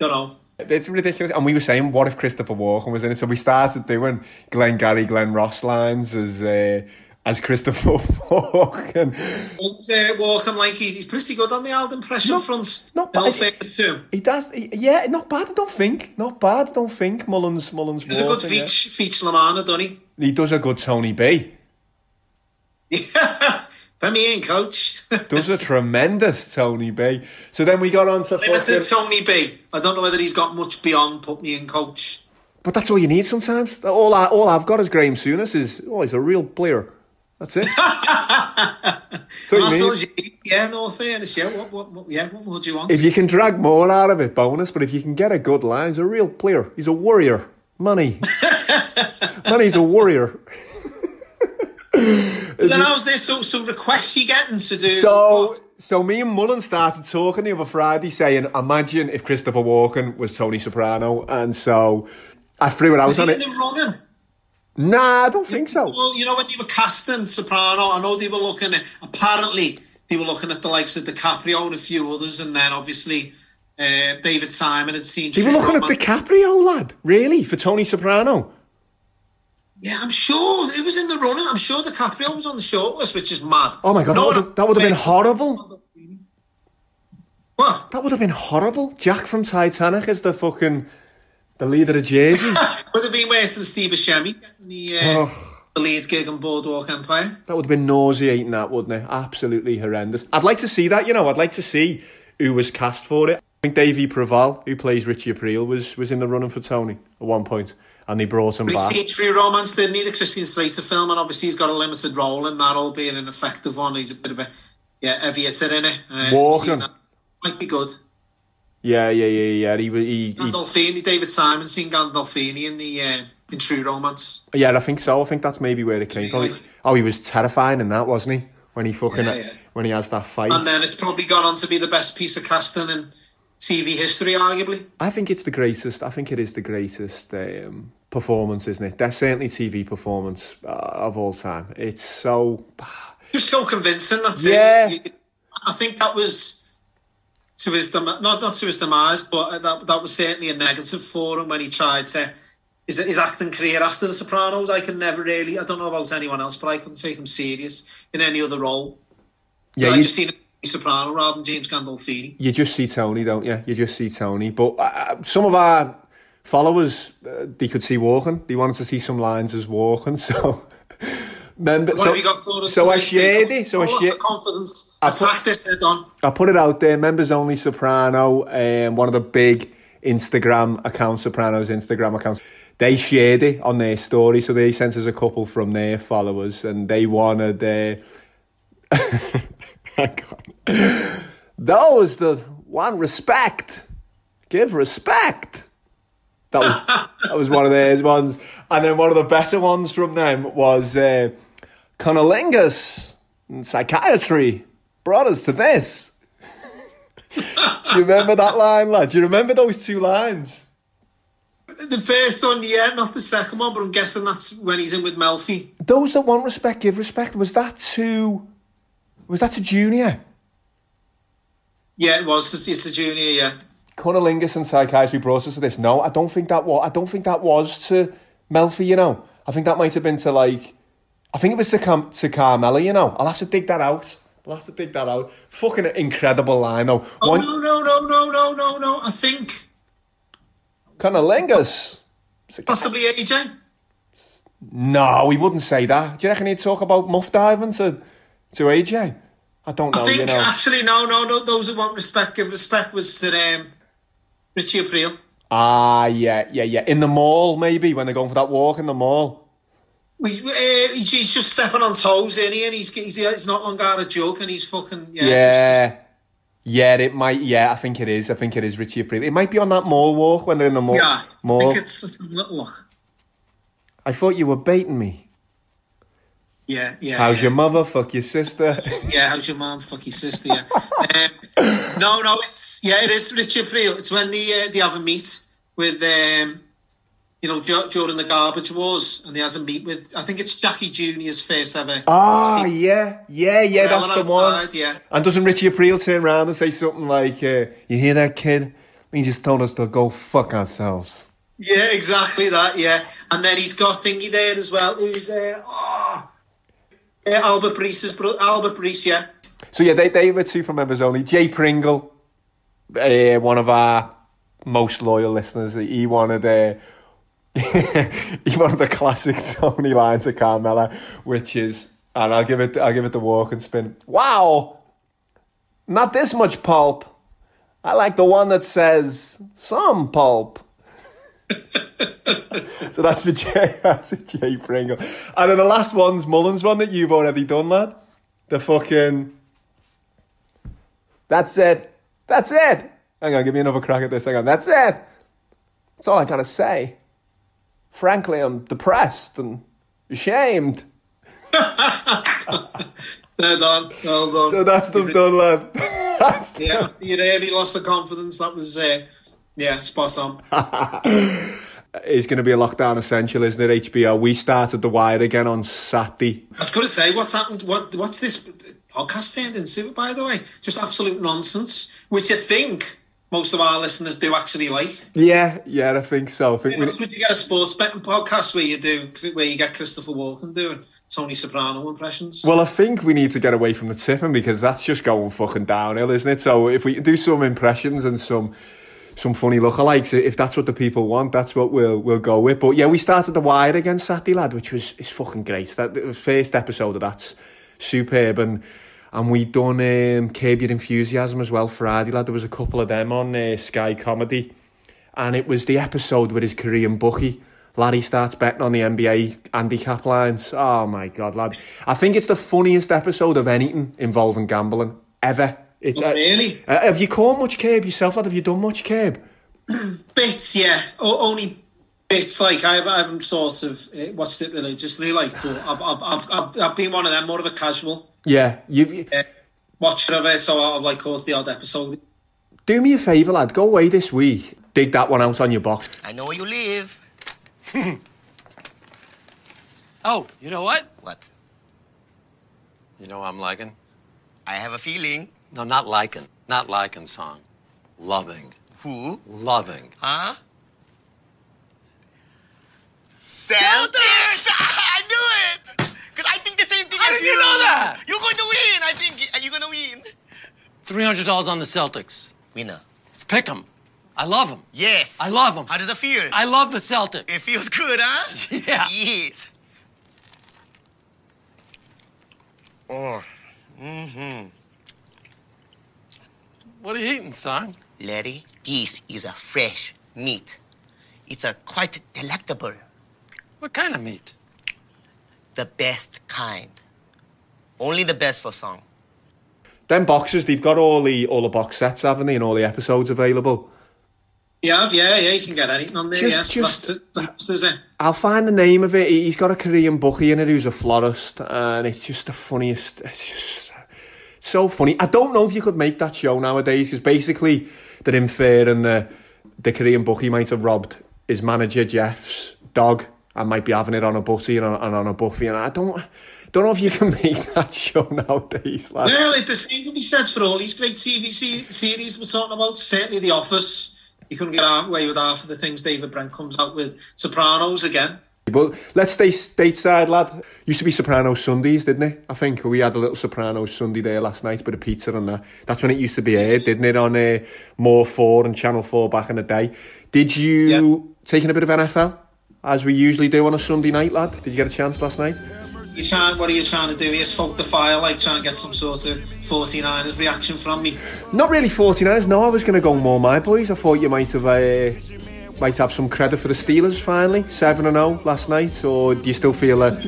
You know. It's ridiculous. And we were saying, what if Christopher Walken was in it? So we started doing Glengarry Glen Ross lines as uh, as Christopher Walken. Uh, Walking like he, he's pretty good on the old impression front. Not bad. him. He does, he- yeah, not bad. I don't think, not bad. I don't think Mullins, Mullins. He's a good Walken, yeah. Feech, feature Lamana, doesn't he? He does a good Tony B. Yeah, put me in, coach. Does a tremendous Tony B. So then we got on to fucking, Tony B. I don't know whether he's got much beyond put me in, coach. but that's all you need sometimes. All I, all I've got is Graham Souness is oh, he's a real player. That's it. That's all you That's need. you need. Yeah, no fairness. Yeah, what, what, what, yeah, what would you want? If you can drag more out of it, bonus. But if you can get a good line, he's a real player. He's a warrior. Money. Money's a warrior. then how's this? So, so requests you getting to do? So So me and Mullen started talking the other Friday, saying, "Imagine if Christopher Walken was Tony Soprano," and so I threw it out Was on it. running? Nah, I don't think so. Well, you know when you were casting Soprano, I know they were looking at. Apparently, they were looking at the likes of DiCaprio and a few others, and then obviously uh, David Simon had seen. They were looking at. DiCaprio, lad. Really, for Tony Soprano? Yeah, I'm sure it was in the running. I'm sure DiCaprio was on the shortlist, which is mad. Oh my god, No that would have, that would have been horrible. What? That would have been horrible. Jack from Titanic is the fucking the lead of the Jersey. Would have been worse than Steve Buscemi getting the, uh, Oh. the lead gig on Boardwalk Empire. That would have been nauseating, that wouldn't it? Absolutely horrendous. I'd like to see that, you know, I'd like to see who was cast for it. I think Davey Proval, who plays Richie Aprile, was, was in the running for Tony at one point, and they brought him back. True Romance didn't he? The Christian Slater film, and obviously he's got a limited role in that, albeit an effective one. He's a bit of a yeah, heavy hitter in it. Uh, that. Might be good. Yeah, yeah, yeah, yeah. He, was- he, he, Gandolfini, David Simon seen Gandolfini in the uh, in True Romance. yeah, I think so. I think that's maybe where it came from. Oh, he was terrifying in that, wasn't he? When he fucking Yeah, yeah. when he has that fight. And then it's probably gone on to be the best piece of casting in TV history, arguably. I think it's the greatest. I think it is the greatest um, performance, isn't it? That's certainly TV performance uh, of all time. It's so Just so convincing. That's Yeah. it. I think that was to his dem- not not to his demise, but that that was certainly a negative for him when he tried to his, his acting career after The Sopranos. I can never really. I don't know about anyone else, but I couldn't take him serious in any other role. Yeah, I you- just seen Soprano rather than James Gandolfini. you just see Tony, don't you? You just see Tony. But uh, some of our followers, uh, they could see walking. They wanted to see some lines as walking, So, remember, What so, have you got for us? so I shared it. So I all shared. the confidence. I put- Attack this head on. I put it out there. Members only Soprano, um, one of the big Instagram accounts, Sopranos Instagram accounts. They shared it on their story, so they sent us a couple from their followers, and they wanted. Uh, on. Those the one respect, give respect. That was that was one of theirs ones, and then one of the better ones from them was uh, Cunnilingus and psychiatry brought us to this. Do you remember that line, lad? Do you remember those two lines? The first one, yeah, not the second one, but I'm guessing that's when he's in with Melfi. Those that want respect give respect. Was that to? Was that to Junior? Yeah, it was. It's, a junior, yeah. Cunnilingus and psychiatry brought us to this. No, I don't think that was. I don't think that was to Melfi. You know, I think that might have been to like. I think it was to Cam- to Carmela. You know, I'll have to dig that out. I'll have to dig that out. Fucking incredible line though. Oh, One no, no, no, no, no, no, no. I think Cunnilingus. possibly AJ. No, we wouldn't say that. Do you reckon he'd talk about muff diving to to AJ? I don't know. I think you know. actually, no, no, no. Those who want respect give respect was to um, Richie Aprile. Ah, yeah, yeah, yeah. In the mall, maybe when they're going for that walk in the mall. He's, uh, he's, he's just stepping on toes, isn't he? And he's, he's, he's not long got a joke, and he's fucking yeah. Yeah. just- Yeah, it might. Yeah, I think it is. I think it is Richie Aprile. It might be on that mall walk when they're in the mall. yeah. I mall. think it's, it's a little look. I thought you were baiting me. Yeah, yeah. How's yeah. your mother? Fuck your sister. Yeah, how's your mom? Fuck your sister. Yeah. um, no, no, it's yeah, it is Richie Aprile. It's when they uh, they have a meet with um, you know dur- during the garbage wars, and he has a meet with I think it's Jackie Junior's first ever. Ah, yeah, yeah, yeah. That's the one. yeah. And doesn't Richie Aprile turn around and say something like, uh, "You hear that, kid? He just told us to go fuck ourselves." Yeah, exactly that. Yeah, and then he's got thingy there as well. Who's uh, oh, uh, Albert Barese's brother, Albert Barese. Yeah, So yeah, they they were two from members only. Jay Pringle, uh, one of our most loyal listeners, he wanted uh, he wanted the classic Tony line to Carmela, which is, and I'll give it I'll give it the walk and spin. Wow, not this much pulp. I like the one that says some pulp. so that's for Jay, that's for Jay Pringle. And then the last one's Mullins one that you've already done, lad. The fucking. That's it. That's it. Hang on, give me another crack at this. Hang on. That's it. That's all I gotta say. Frankly, I'm depressed and ashamed. They're done. Well done. So that's them done, lad. yeah, you really lost the confidence. That was, uh, yeah, spot on. It's going to be a lockdown essential, isn't it? HBO. We started the wire again on Saturday. I was going to say, what's happened? What What's this podcast turned into, by the way? Just absolute nonsense, which I think most of our listeners do actually like. Yeah, yeah, I think so. I think we, It's good you get a sports betting podcast where you do where you get Christopher Walken doing Tony Soprano impressions. well, I think we need to get away from the tipping because that's just going fucking downhill, isn't it? So if we do some impressions and some some funny lookalikes, if that's what the people want, that's what we'll we'll go with. But yeah, we started the wire against Saturday, lad, which was is fucking great. That the first episode of that's superb and. And we done um, Curb Your Enthusiasm as well Friday, lad. There was a couple of them on uh, Sky Comedy. And it was the episode with his Korean bookie. Laddie starts betting on the NBA handicap lines. Oh my God, lad. I think it's the funniest episode of anything involving gambling ever. It's, Oh, really? Uh, have you caught much Curb yourself, lad? Have you done much Curb? Bits, yeah. O- only bits. Like I've, I haven't sort of uh, watched it religiously. Like, but I've, I've, I've, I've, I've been one of them, more of a casual Yeah. You, uh, watched of it. So I've like caught the odd episode. do me a favour, lad. Go away this week. Dig that one out on your box. I know where you live. Oh, you know what? What? You know I'm liking? I have a feeling. No, not liking. Not liking song. Loving. Who? Loving. Huh? Celtics! How did you know that? You're going to win. I think. Are you going to win? $300 on the Celtics. Winner. Let's pick 'em. I love them. Yes. I love them. How does it feel? I love the Celtics. It feels good, huh? Yeah. Yes. Oh. Mm-hmm. What are you eating, son? Larry, this is a fresh meat. It's a quite delectable. What kind of meat? The best kind. Only the best for song. Them boxes, they've got all the all the box sets, haven't they, and all the episodes available. Yeah, yeah, yeah. You can get anything on there. Just- yes, just- that's it. That's, it. I'll find the name of it. He- He's got a Korean bookie in it who's a florist, and it's just the funniest. It's just so funny. I don't know if you could make that show nowadays because basically they're inferring the the Korean bookie might have robbed his manager Jeff's dog and might be having it on a butty and on, and on a buffy, and I don't. Don't know if you can make that show nowadays, lad. Well, it, the same can be said for all these great TV series we're talking about. Certainly, The Office. You couldn't get away with half of the things David Brent comes out with. Sopranos again. But let's stay stateside, lad. Used to be Sopranos Sundays, didn't it? I think we had a little Sopranos Sunday there last night, bit of pizza and that. That's when it used to be aired, didn't it? On uh, More 4 and Channel 4 back in the day. Did you take in a bit of NFL, as we usually do on a Sunday night, lad? Did you get a chance last night? You trying? What are you trying to do here? Stoke the fire, like trying to get some sort of 49ers reaction from me. Not really 49ers, no. I was going to go more my boys. I thought you might have... Uh, might have some credit for the Steelers finally, 7 0 last night, or do you still feel uh, Now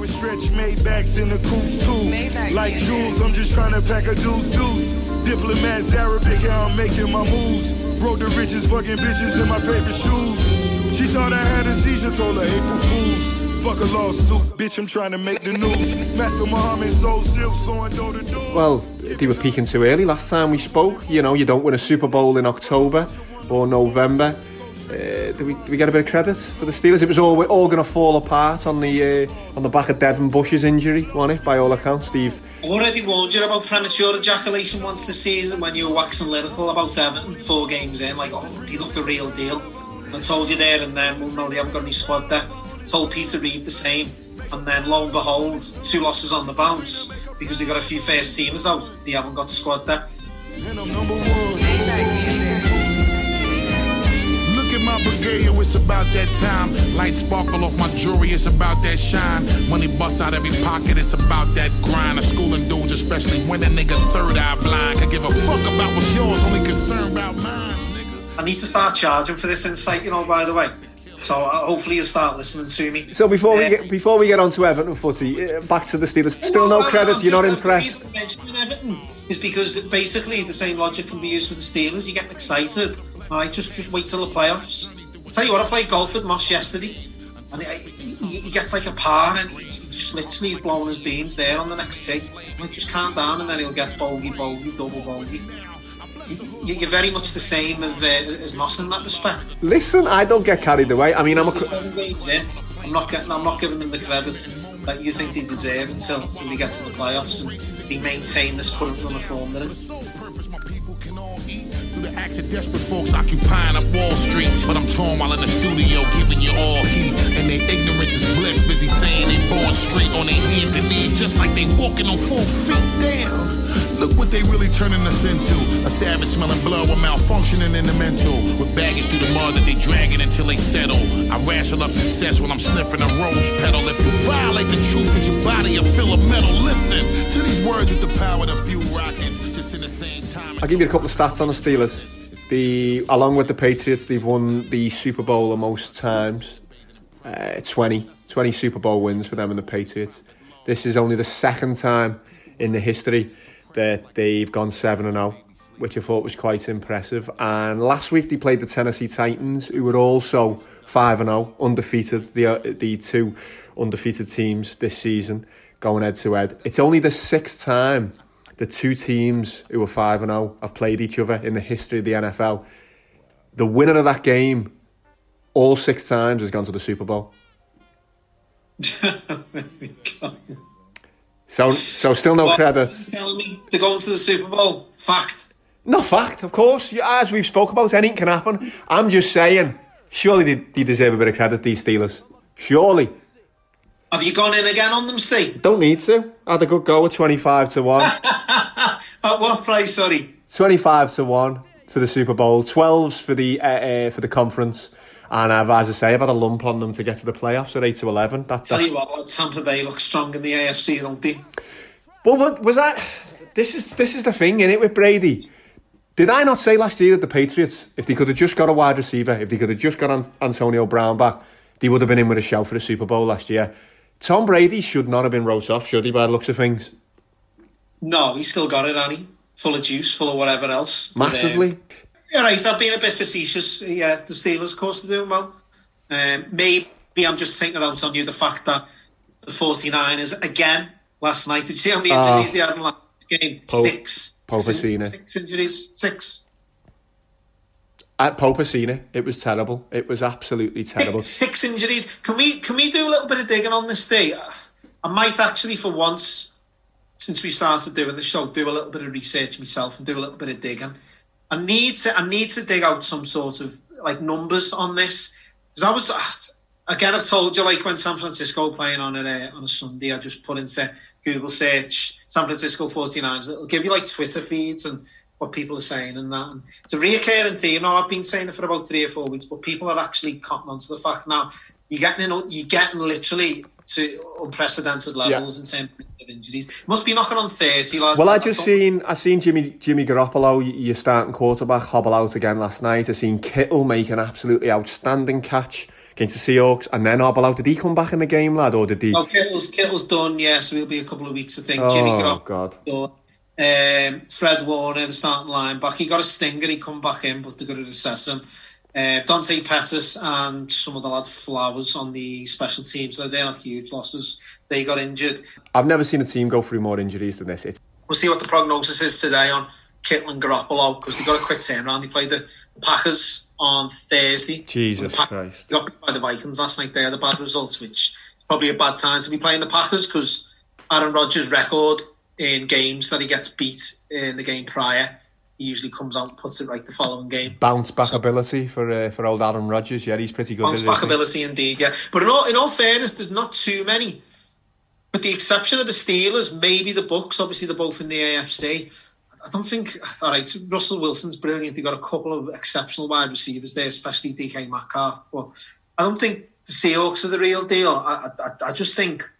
we stretch Maybachs in the coops too. Like jewels, I'm just trying to pack a deuce deuce. Diplomats Arabic, how I'm making my moves. Broke the richest fucking bitches in my favorite shoes. She thought I had a seizure, told her April Fools. Fuck a lawsuit, bitch, I'm trying to make the news. Master Muhammad sold silks going door to door. Well, they were peaking too early last time we spoke. You know, you don't win a Super Bowl in October or November. Uh, do, we, do we get a bit of credit for the Steelers? It was all all going to fall apart on the uh, on the back of Devin Bush's injury, wasn't it? By all accounts, Steve. I've already warned you about premature ejaculation once this season when you were waxing lyrical about Everton four games in, like, oh, he looked the real deal. I told you there and then, well, no, they haven't got any squad depth. Told Peter Reid the same. And then, lo and behold, two losses on the bounce because they got a few first teamers out. They haven't got squad depth. And I'm number one. Look at my brigade, oh, it's about that time. Light sparkle off my jewelry, it's about that shine. Money busts out every pocket, it's about that grind. A schooling dudes, especially when a nigga third eye blind. Could give a fuck about what's yours, only concerned about mine. I need to start charging for this insight, you know, by the way. So uh, hopefully you'll start listening to me. So before we Uh, get before we get on to Everton footy, uh, back to the Steelers. Still no credit. You're not impressed. The mentioning Everton is because basically the same logic can be used for the Steelers. You get excited, all right? Just just wait till the playoffs. tell you what, I played golf with Moss yesterday, and he, he, he gets like a par, and he, just literally he's blowing his beans there on the next tee. Like, just calm down and then he'll get bogey, bogey, double bogey. You- You're very much the same of, uh, as Moss in that respect. Listen, I don't get carried away. I mean, I'm a. Seven games in. I'm not getting. I'm not giving them the credit that you think they deserve until until they get to the playoffs and they maintain this current run of form they're in. Through the acts of desperate folks occupying up Wall Street. But I'm torn while in the studio giving you all heat. And their ignorance is bliss, busy saying they born straight on their hands and knees, just like they walking on four feet. Damn. Look what they really turning us into. A savage smelling blood with malfunctioning in the mental. With baggage through the mud that they dragging until they settle. I ration up success when I'm sniffing a rose petal. If you violate the truth, is your body a fill of metal? Listen to these words with the power of few rockets. Just in the same time. I'll give you a couple of stats on the Steelers. The along with the Patriots, they've won the Super Bowl the most times. Uh, 20, 20 Super Bowl wins for them and the Patriots. This is only the second time in the history that they've gone 7 and 0, which I thought was quite impressive. And last week they played the Tennessee Titans, who were also 5 and 0, undefeated, the uh, the two undefeated teams this season going head to head. It's only the sixth time the two teams who were 5 and 0 have played each other in the history of the NFL. The winner of that game all six times has gone to the Super Bowl. So, so still no What? credit. Telling me they're going to the Super Bowl. Fact. No fact, of course. As we've spoke about, anything can happen. I'm just saying, surely they, they deserve a bit of credit, these Steelers. Surely. Have you gone in again on them, Steve? Don't need to. I Had a good go at 25 to 1. At what price? Sorry. 25 to 1 for the Super Bowl, 12s for the uh, uh, for the conference. And I've, as I say, I've had a lump on them to get to the playoffs at 8 to 11. That, Tell that's, you what, Tampa Bay looks strong in the AFC, don't they? Well, what was that? This is this is the thing, in it with Brady. Did I not say last year that the Patriots, if they could have just got a wide receiver, if they could have just got An- Antonio Brown back, they would have been in with a shout for the Super Bowl last year. Tom Brady should not have been wrote off, should he, by the looks of things? No, he's still got it, Annie. Full of juice, full of whatever else. But, um, Massively. Yeah, right. I've been a bit facetious. Yeah, the Steelers, of course, are doing well. Um, maybe I'm just thinking out on you the fact that the 49ers, again, last night, did you see how many Ah. injuries they had in last game? Po- Six. Popacina. Six injuries. Six. At Popacina, it was terrible. It was absolutely terrible. Six injuries. Can we can we do a little bit of digging on this day? I might actually, for once, since we started doing the show, do a little bit of research myself and do a little bit of digging. I need to I need to dig out some sort of like numbers on this. Because I was again I've told you like when San Francisco playing on a on a Sunday I just put into Google search San Francisco 49ers it'll give you like Twitter feeds and what people are saying and that. And it's a reoccurring theme. Now I've been saying it for about three or four weeks but people are actually cotton onto the fact now you're getting in, you're getting literally to unprecedented levels in terms of injuries must be knocking on 30 like Well, I just seen I seen Jimmy Jimmy Garoppolo, your starting quarterback, hobble out again last night. I seen Kittle make an absolutely outstanding catch against the Seahawks, and then hobble out. Did he come back in the game, lad, or did he? Oh, Kittle's, Kittle's done, yeah, so he'll be a couple of weeks, I think. Oh, Jimmy Garoppolo God. done. Um, Fred Warner, the starting linebacker, he got a stinger, he come back in, but they're going to assess him. Uh, Dante Pettis and some of the lad Flowers on the special teams, so they're not huge losses. They got injured. I've never seen a team go through more injuries than this. It's We'll see what the prognosis is today on Kittle and Garoppolo because they got a quick turnaround. They played the Packers on Thursday. Jesus The Pack- Christ. They got beat by the Vikings last night. They had a bad result, which is probably a bad time to be playing the Packers because Aaron Rodgers' record in games that he gets beat in the game prior, he usually comes out and puts it right the following game. bounce back ability for uh, for old Aaron Rodgers. Yeah, he's pretty good. Bounce back ability indeed, yeah. But in all in all fairness, there's not too many. With the exception of the Steelers, maybe the Bucks. Obviously, they're both in the AFC. I don't think. All right, Russell Wilson's brilliant. They got a couple of exceptional wide receivers there, especially DK Metcalf. But I don't think the Seahawks are the real deal. I, I, I just think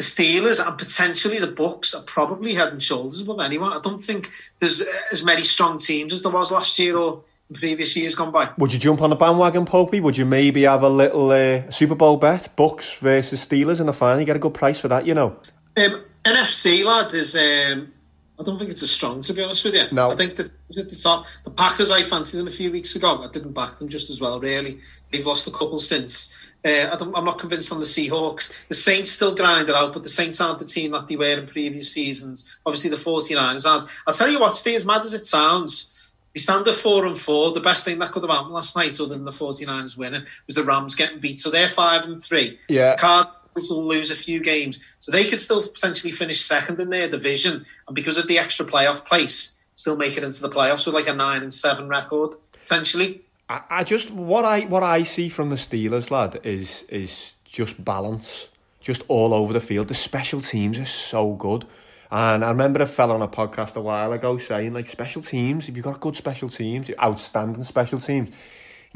the Steelers and potentially the Bucks are probably head and shoulders above anyone. I don't think there's as many strong teams as there was last year or in previous years gone by. Would you jump on the bandwagon, Popey? Would you maybe have a little uh, Super Bowl bet, Bucks versus Steelers in the final? You get a good price for that, you know. Um, NFC lad is um, I don't think it's as strong, to be honest with you. No. I think that at the top, the Packers, I fancied them a few weeks ago. I didn't back them just as well, really. They've lost a couple since. Uh, I don't, I'm not convinced on the Seahawks. The Saints still grind it out, but the Saints aren't the team that they were in previous seasons. Obviously, the 49ers aren't. I'll tell you what, stay as mad as it sounds. They stand at four and four. The best thing that could have happened last night, other than the 49ers winning, was the Rams getting beat. So they're five and three. Yeah. Cardinals will lose a few games, so they could still potentially finish second in their division, and because of the extra playoff place, still make it into the playoffs with like a nine and seven record potentially. I, I just what I what I see from the Steelers, lad, is is just balance, just all over the field. The special teams are so good. And I remember a fella on a podcast a while ago saying, like, special teams, if you've got good special teams, outstanding special teams,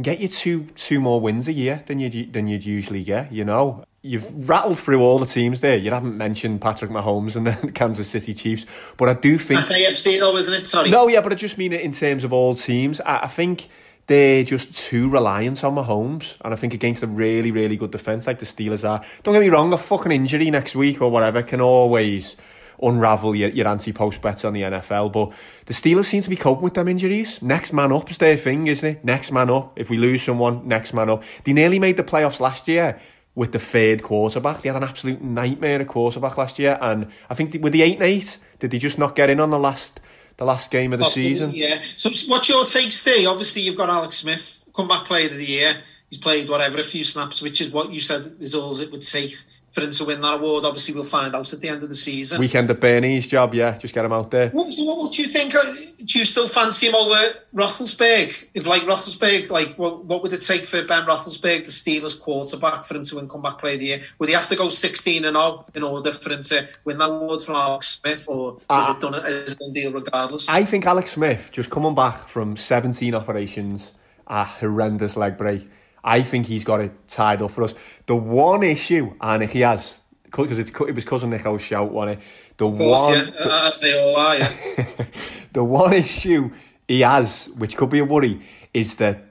get you two two more wins a year than you'd than you'd usually get. You know, you've rattled through all the teams there. You haven't mentioned Patrick Mahomes and the Kansas City Chiefs, but I do think That's AFC though, isn't it? Sorry. no, yeah, but I just mean it in terms of all teams. I, I think they're just too reliant on Mahomes, and I think against a really, really good defense like the Steelers are. Don't get me wrong, a fucking injury next week or whatever can always unravel your, your anti-post bets on the NFL. But the Steelers seem to be coping with them injuries. Next man up is their thing, isn't it? Next man up. If we lose someone, next man up. They nearly made the playoffs last year with the third quarterback. They had an absolute nightmare at quarterback last year, and I think with the eight and eight, did they just not get in on the last the last game of the Possibly, season? Yeah. So what's your take, Steve? Obviously, you've got Alex Smith, comeback player of the year. He's played whatever a few snaps, which is what you said is all it would take for him to win that award. Obviously, we'll find out at the end of the season. Weekend at Bernie's job, yeah, just get him out there. What, what, what do you think? uh, Do you still fancy him over Roethlisberg? If like Roethlisberg, like what, what would it take for Ben Roethlisberg, the Steelers quarterback, for him to win comeback player of the year? Would he have to go sixteen and zero in order for him to win that award from Alex Smith, or is it done as a deal regardless? I think Alex Smith, just coming back from 17 operations, a horrendous leg break, I think he's got it tied up for us. The one issue, and he has, because it's it was cousin Nico's shout, wasn't it? The of course, one, yeah, uh, as they all are. Yeah. the one issue he has, which could be a worry, is that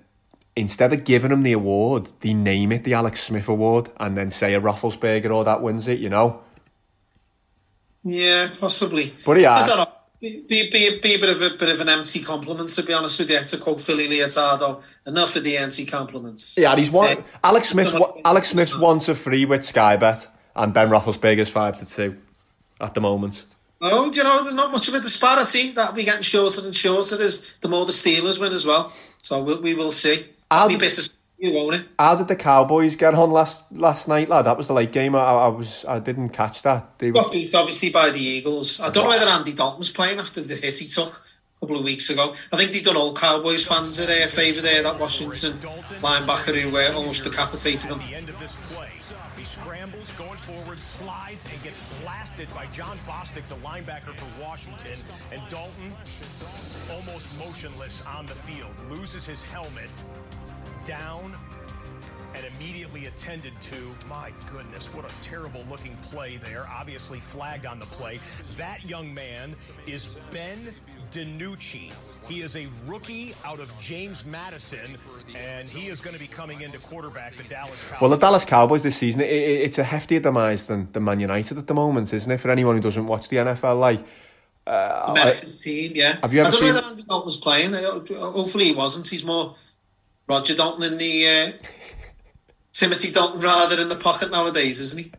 instead of giving him the award, they name it the Alex Smith Award and then say a Roethlisberger or that wins it, you know? Yeah, possibly. But yeah. I don't know. Be, be, be, be a bit of a bit of an empty compliment, to be honest with you. To quote Philly Leotardo, enough of the empty compliments. Yeah, he's one. Uh, Alex Smith. Alex Smith's one to three with Sky Bet, and Ben Roethlisberger's five to two at the moment. Oh, do you know, there's not much of a disparity. That'll be getting shorter and shorter as the more the Steelers win as well. So we, we will see. I'll be bitter you, won't it? How did the Cowboys get on last last night, lad? That was the late game. I, I was I didn't catch that. They Got beat obviously by the Eagles. I don't know whether Andy Dalton was playing after the hit he took a couple of weeks ago. I think they done all Cowboys fans a uh, favour there. That Washington linebacker who uh, almost decapitated them. He scrambles, going forward, slides, and gets blasted by Jon Bostic, the linebacker for Washington. And Dalton, almost motionless on the field, loses his helmet, down, and immediately attended to. My goodness, what a terrible looking play there. Obviously flagged on the play. That young man is Ben DiNucci. He is a rookie out of James Madison, and he is going to be coming into quarterback the Dallas Cowboys. well, the Dallas Cowboys this season. It, it, it's a heftier demise than, than Man United at the moment, isn't it? For anyone who doesn't watch the NFL, like. Uh, I- team, yeah. Have you ever I don't know seen- whether Andy Dalton was playing. Hopefully he wasn't. He's more Roger Dalton in the uh, Timothy Dalton rather in the pocket nowadays, isn't he?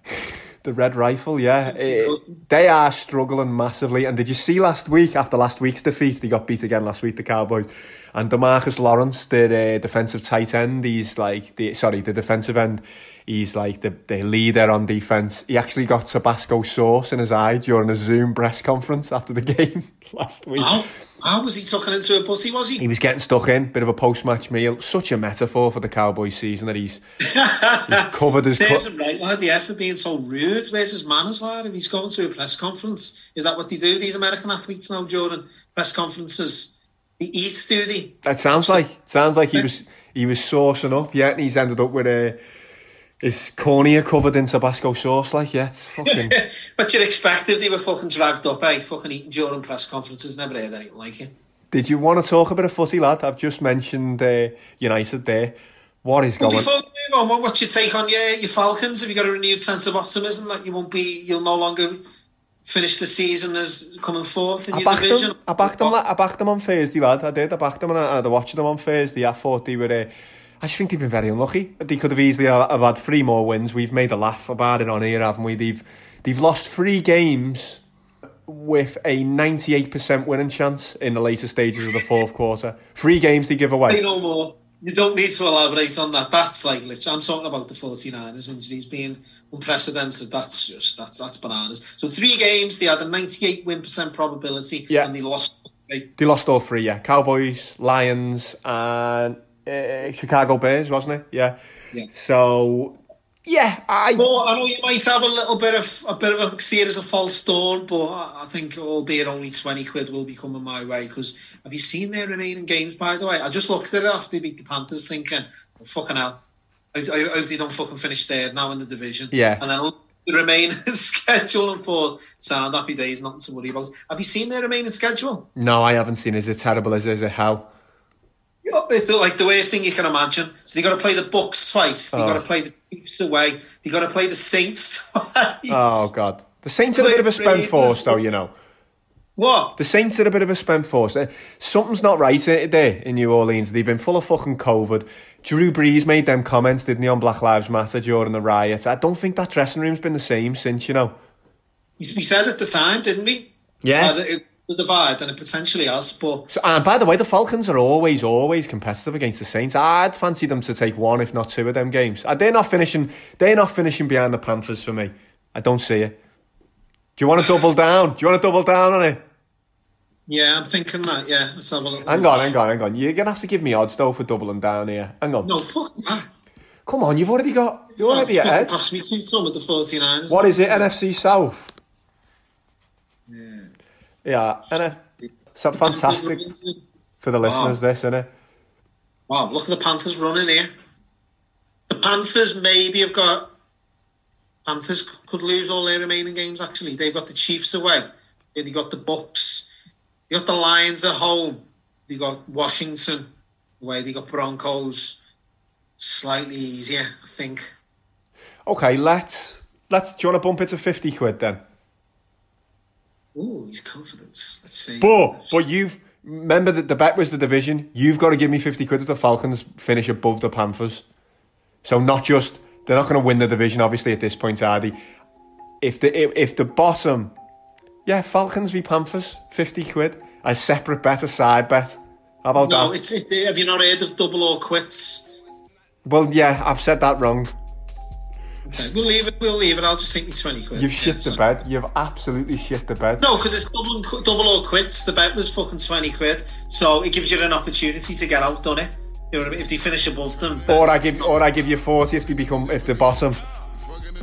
The Red Rifle, yeah. It- they are struggling massively. And did you see last week, after last week's defeat, they got beat again last week, the Cowboys. And Demarcus Lawrence, their uh, defensive tight end, he's like, the sorry, the defensive end, he's like the, the leader on defense. He actually got Tabasco sauce in his eye during a Zoom press conference after the game last week. How, how was he tucking into a pussy, was he? He was getting stuck in, bit of a post-match meal. Such a metaphor for the Cowboys season that he's, he's covered his... Serves Cu- right, lad, yeah, for being so rude. Where's his manners, lad? If he's going to a press conference, is that what they do, these American athletes now, Jordan? Press conferences. They eat, do they? It sounds like sounds like he was he was saucing up, yeah, and he's ended up with a his cornea covered in Tabasco sauce, like yeah, it's fucking. But you'd expect if they were fucking dragged up, eh? Fucking eating during press conferences. Never heard anything like it. Did you want to talk about a bit of footy, lad? I've just mentioned uh, United there. What is Well, going? before we move on, what, what's your take on your, your Falcons? Have you got a renewed sense of optimism that you won't be, you'll no longer finish the season as coming fourth in I your backed division. them. I backed them. I backed them on Thursday, lad. I did. I backed them and I, I watched them on Thursday. I thought they were. Uh, I just think they've been very unlucky. They could have easily have, have had three more wins. We've made a laugh about it on here, haven't we? They've they've lost three games with a 98% winning chance in the later stages of the fourth quarter. Three games they give away. no more. You don't need to elaborate on that. That's like, literally, I'm talking about the 49ers injuries being unprecedented. That's just, that's that's bananas. So three games, they had a 98 win percent probability, Yeah. and they lost. three. They lost all three, yeah. Cowboys, Lions, and uh, Chicago Bears, wasn't it? Yeah. Yeah. So, yeah, I. Well, I know you might have a little bit of a bit of a see it as a false dawn, but I think albeit only twenty quid will be coming my way. Because have you seen their remaining games? By the way, I just looked at it after they beat the Panthers, thinking, oh, "Fucking hell, I, I hope they don't fucking finish third now in the division." Yeah. and then the remaining schedule and thought, "Sound happy days, nothing to worry about." Have you seen their remaining schedule? No, I haven't seen. Is it terrible? Is is it hell? Yeah, It's like the worst thing you can imagine. So they got to play the Bucks twice. They Oh. got to play the Chiefs away. They got to play the Saints twice. Oh, God. The Saints are a bit of a spent force, though, you know. What? The Saints are a bit of a spent force. Uh, Something's not right uh, there in New Orleans. They've been full of fucking COVID. Drew Brees made them comments, didn't he, on Black Lives Matter during the riots. I don't think that dressing room's been the same since, you know. We said at the time, didn't we? Yeah. It- the divide, and it potentially has. But So, and by the way, the Falcons are always, always competitive against the Saints. I'd fancy them to take one, if not two, of them games. Uh, They're not finishing. They're not finishing behind the Panthers for me. I don't see it. Do you want to double down? Do you want to double down on it? yeah, I'm thinking that. Yeah, let's have a little. Hang on, hang on, hang on. You're gonna have to give me odds though for doubling down here. Hang on. No, fuck that. Come on, you've already got. You're already ahead. Pass me some of the 49ers. What is it? NFC South. Yeah, NF- so fantastic for the listeners. This, isn't it? Wow, look at the Panthers running here. The Panthers maybe have got. Panthers could lose all their remaining games. Actually, they've got the Chiefs away. They got the Bucks. They got the Lions at home. They got Washington away. They got Broncos. Slightly easier, I think. Okay, let's let's. Do you want to bump it to fifty quid then? Ooh, he's confident. Let's see. But but you've remember that the bet was the division. You've got to give me fifty quid if the Falcons finish above the Panthers. So not just they're not going to win the division. Obviously, at this point, are they? If the if, the bottom, yeah, Falcons v Panthers, fifty quid, a separate bet, a side bet. How about no, that? it's it, have you not heard of double or quits? Well, yeah, I've said that wrong. Okay, we'll leave it. We'll leave it. I'll just take me twenty quid. You've Yeah, shit the so- bed. You've absolutely shit the bed. No, because it's double, and, double or quits. The bet was fucking 20 quid. So it gives you an opportunity to get out, doesn't it? You know what I mean? If they finish above them. Or I give, or I give you forty if they become if the bottom.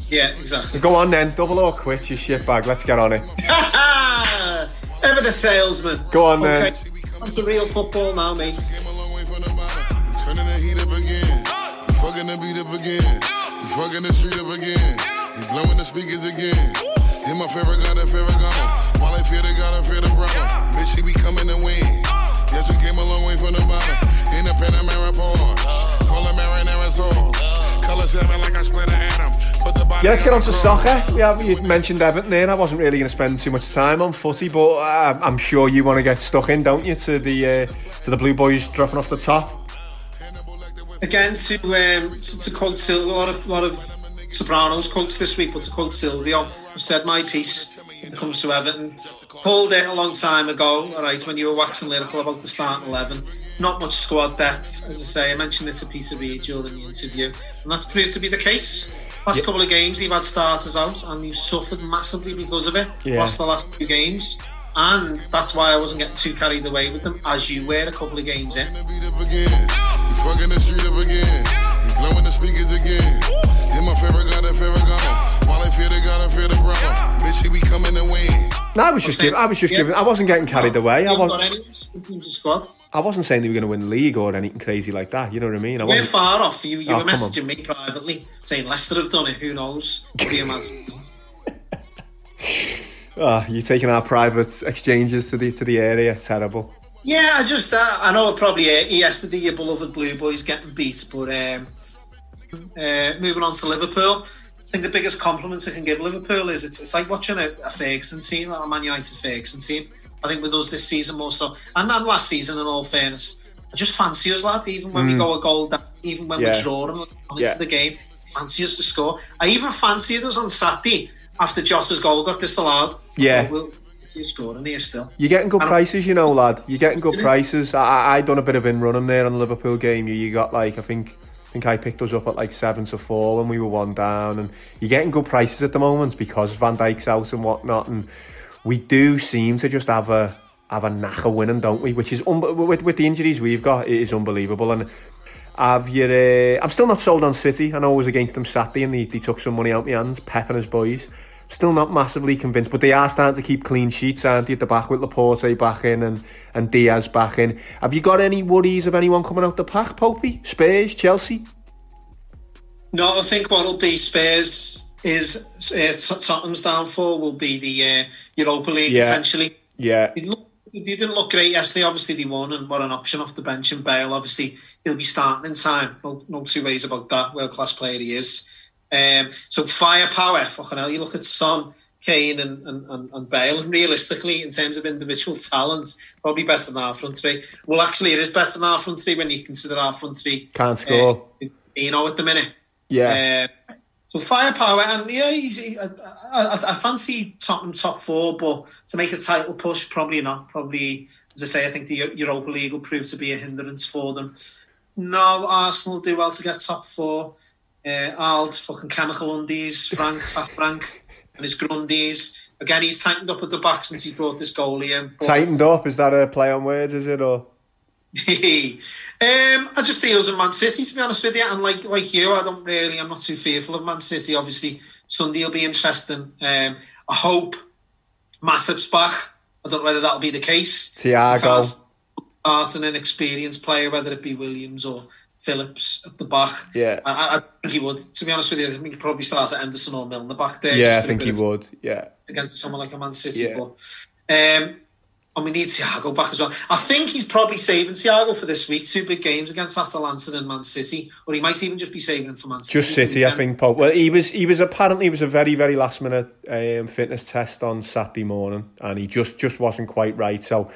Yeah, exactly. Go on then, double or quit, you shit bag. Let's get on it. Ever the salesman. Go on then. okay. That's the real football now, mate. Fucking the beat up again. He's fucking the street up again. He's blowing the speakers again. Hit my favorite gun and favorite gun. While I fear the God, I fear the problem. Bitch, he be coming to win. Yes, we came a long way from the bottom. In the Panamera Porsche. Color marinara sauce. Color seven like I split an atom. Put the body Yeah, let's get on to soccer. Yeah, you mentioned Everton there. I wasn't really going to spend too much time on footy, but uh, I'm sure you want to get stuck in, don't you, to the uh, to the Blue Boys dropping off the top. Again, to um, to, to quote Sil- a lot of lot of Sopranos quotes this week, but to quote Silvio, I've said my piece when it comes to Everton. Pulled it a long time ago, all right, when you were waxing lyrical about the starting 11. Not much squad depth, as I say. I mentioned it to Peter Reid during the interview, and that's proved to be the case. Last couple of games, they've had starters out, and they've suffered massively because of it. Yeah. Lost the last two games, and that's why I wasn't getting too carried away with them, as you were a couple of games in. again. He's fucking the street up again. He's blowing the speakers again. Hit my favorite gun and favorite gun. While I fear the God, I fear the problem. Bitch, he be coming to win. No, I was just giving. I was just Yeah. giving. I wasn't getting carried away. I You haven't was. got anyone in terms of squad. I wasn't saying they were going to win the league or anything crazy like that. You know what I mean? I We're far off. You, you Oh, were come on. messaging me privately saying Leicester have done it. Who knows? Could be a mad season. Oh, you're taking our private exchanges to the to the area. Terrible. Yeah, I just uh, I know it probably uh, yesterday your beloved Blue Boys getting beat, but um, uh, moving on to Liverpool, I think the biggest compliment I can give Liverpool is it's, it's like watching a, a Ferguson team, a Man United Ferguson team. I think with us this season more so, and, and last season, in all fairness, I just fancy us, lad. Even when we Mm. go a goal down, even when Yeah. we're drawing into Yeah. the game, fancy us to score. I even fancied us on Saturday after Jota's goal got disallowed. Yeah. we'll see us scoring here still. You're getting good prices, you know, lad. You're getting good prices. I, I, done a bit of in running there on the Liverpool game. You, you got like, I think, I think I picked us up at like seven to four when we were one down, and you're getting good prices at the moment because Van Dijk's out and whatnot, and we do seem to just have a have a knack of winning, don't we? Which is un- with with the injuries we've got, it is unbelievable. And have you? Uh, I'm still not sold on City. I know I was against them Saturday, and they, they took some money out my hands. Pep and his boys. Still not massively convinced, but they are starting to keep clean sheets, aren't they? At the back with Laporte back in and, and Dias back in. Have you got any worries of anyone coming out the pack, Popey? Spurs, Chelsea? No, I think what will be Spurs is uh, Tot- Tottenham's downfall will be the uh, Europa League Yeah. essentially. Yeah. He didn't look great yesterday. Obviously, they won and what an option off the bench. And Bale, obviously, he'll be starting in time. No, no two ways about that. World class player he is. Um, so firepower, fucking hell. You look at Son, Kane, and, and, and, Bale, and realistically, in terms of individual talents, probably better than our front three. Well, actually, it is better than our front three when you consider our front three. Can't score. Uh, you know, at the minute. Yeah. Uh, so firepower, and yeah, he's, he, I, I, I fancy Tottenham top four, but to make a title push, probably not. Probably, as I say, I think the Europa League will prove to be a hindrance for them. No, Arsenal do well to get top four. Uh, Ald, fucking chemical undies, Frank, Fat Frank, and his Grundies. Again, he's tightened up at the back since he brought this goalie in. but- Tightened up, is that a play on words, is it? Or um, I just see us in Man City, to be honest with you. And like like you, I don't really, I'm not too fearful of Man City. Obviously, Sunday will be interesting. Um, I hope Matip's back. I don't know whether that'll be the case. Thiago. Start an inexperienced player, whether it be Williams or Phillips at the back. Yeah. I, I think he would. To be honest with you, I think he'd probably start at Anderson or Milner back there. yeah, I just for a think he would. Yeah. against someone like a Man City. Yeah. But um, and we need Thiago back as well. I think he's probably saving Thiago for this week. Two big games against Atalanta and Man City, or he might even just be saving him for Man City. Just City, I think. Paul. Well, he was he was apparently it was a very very last minute um, fitness test on Saturday morning, and he just just wasn't quite right. So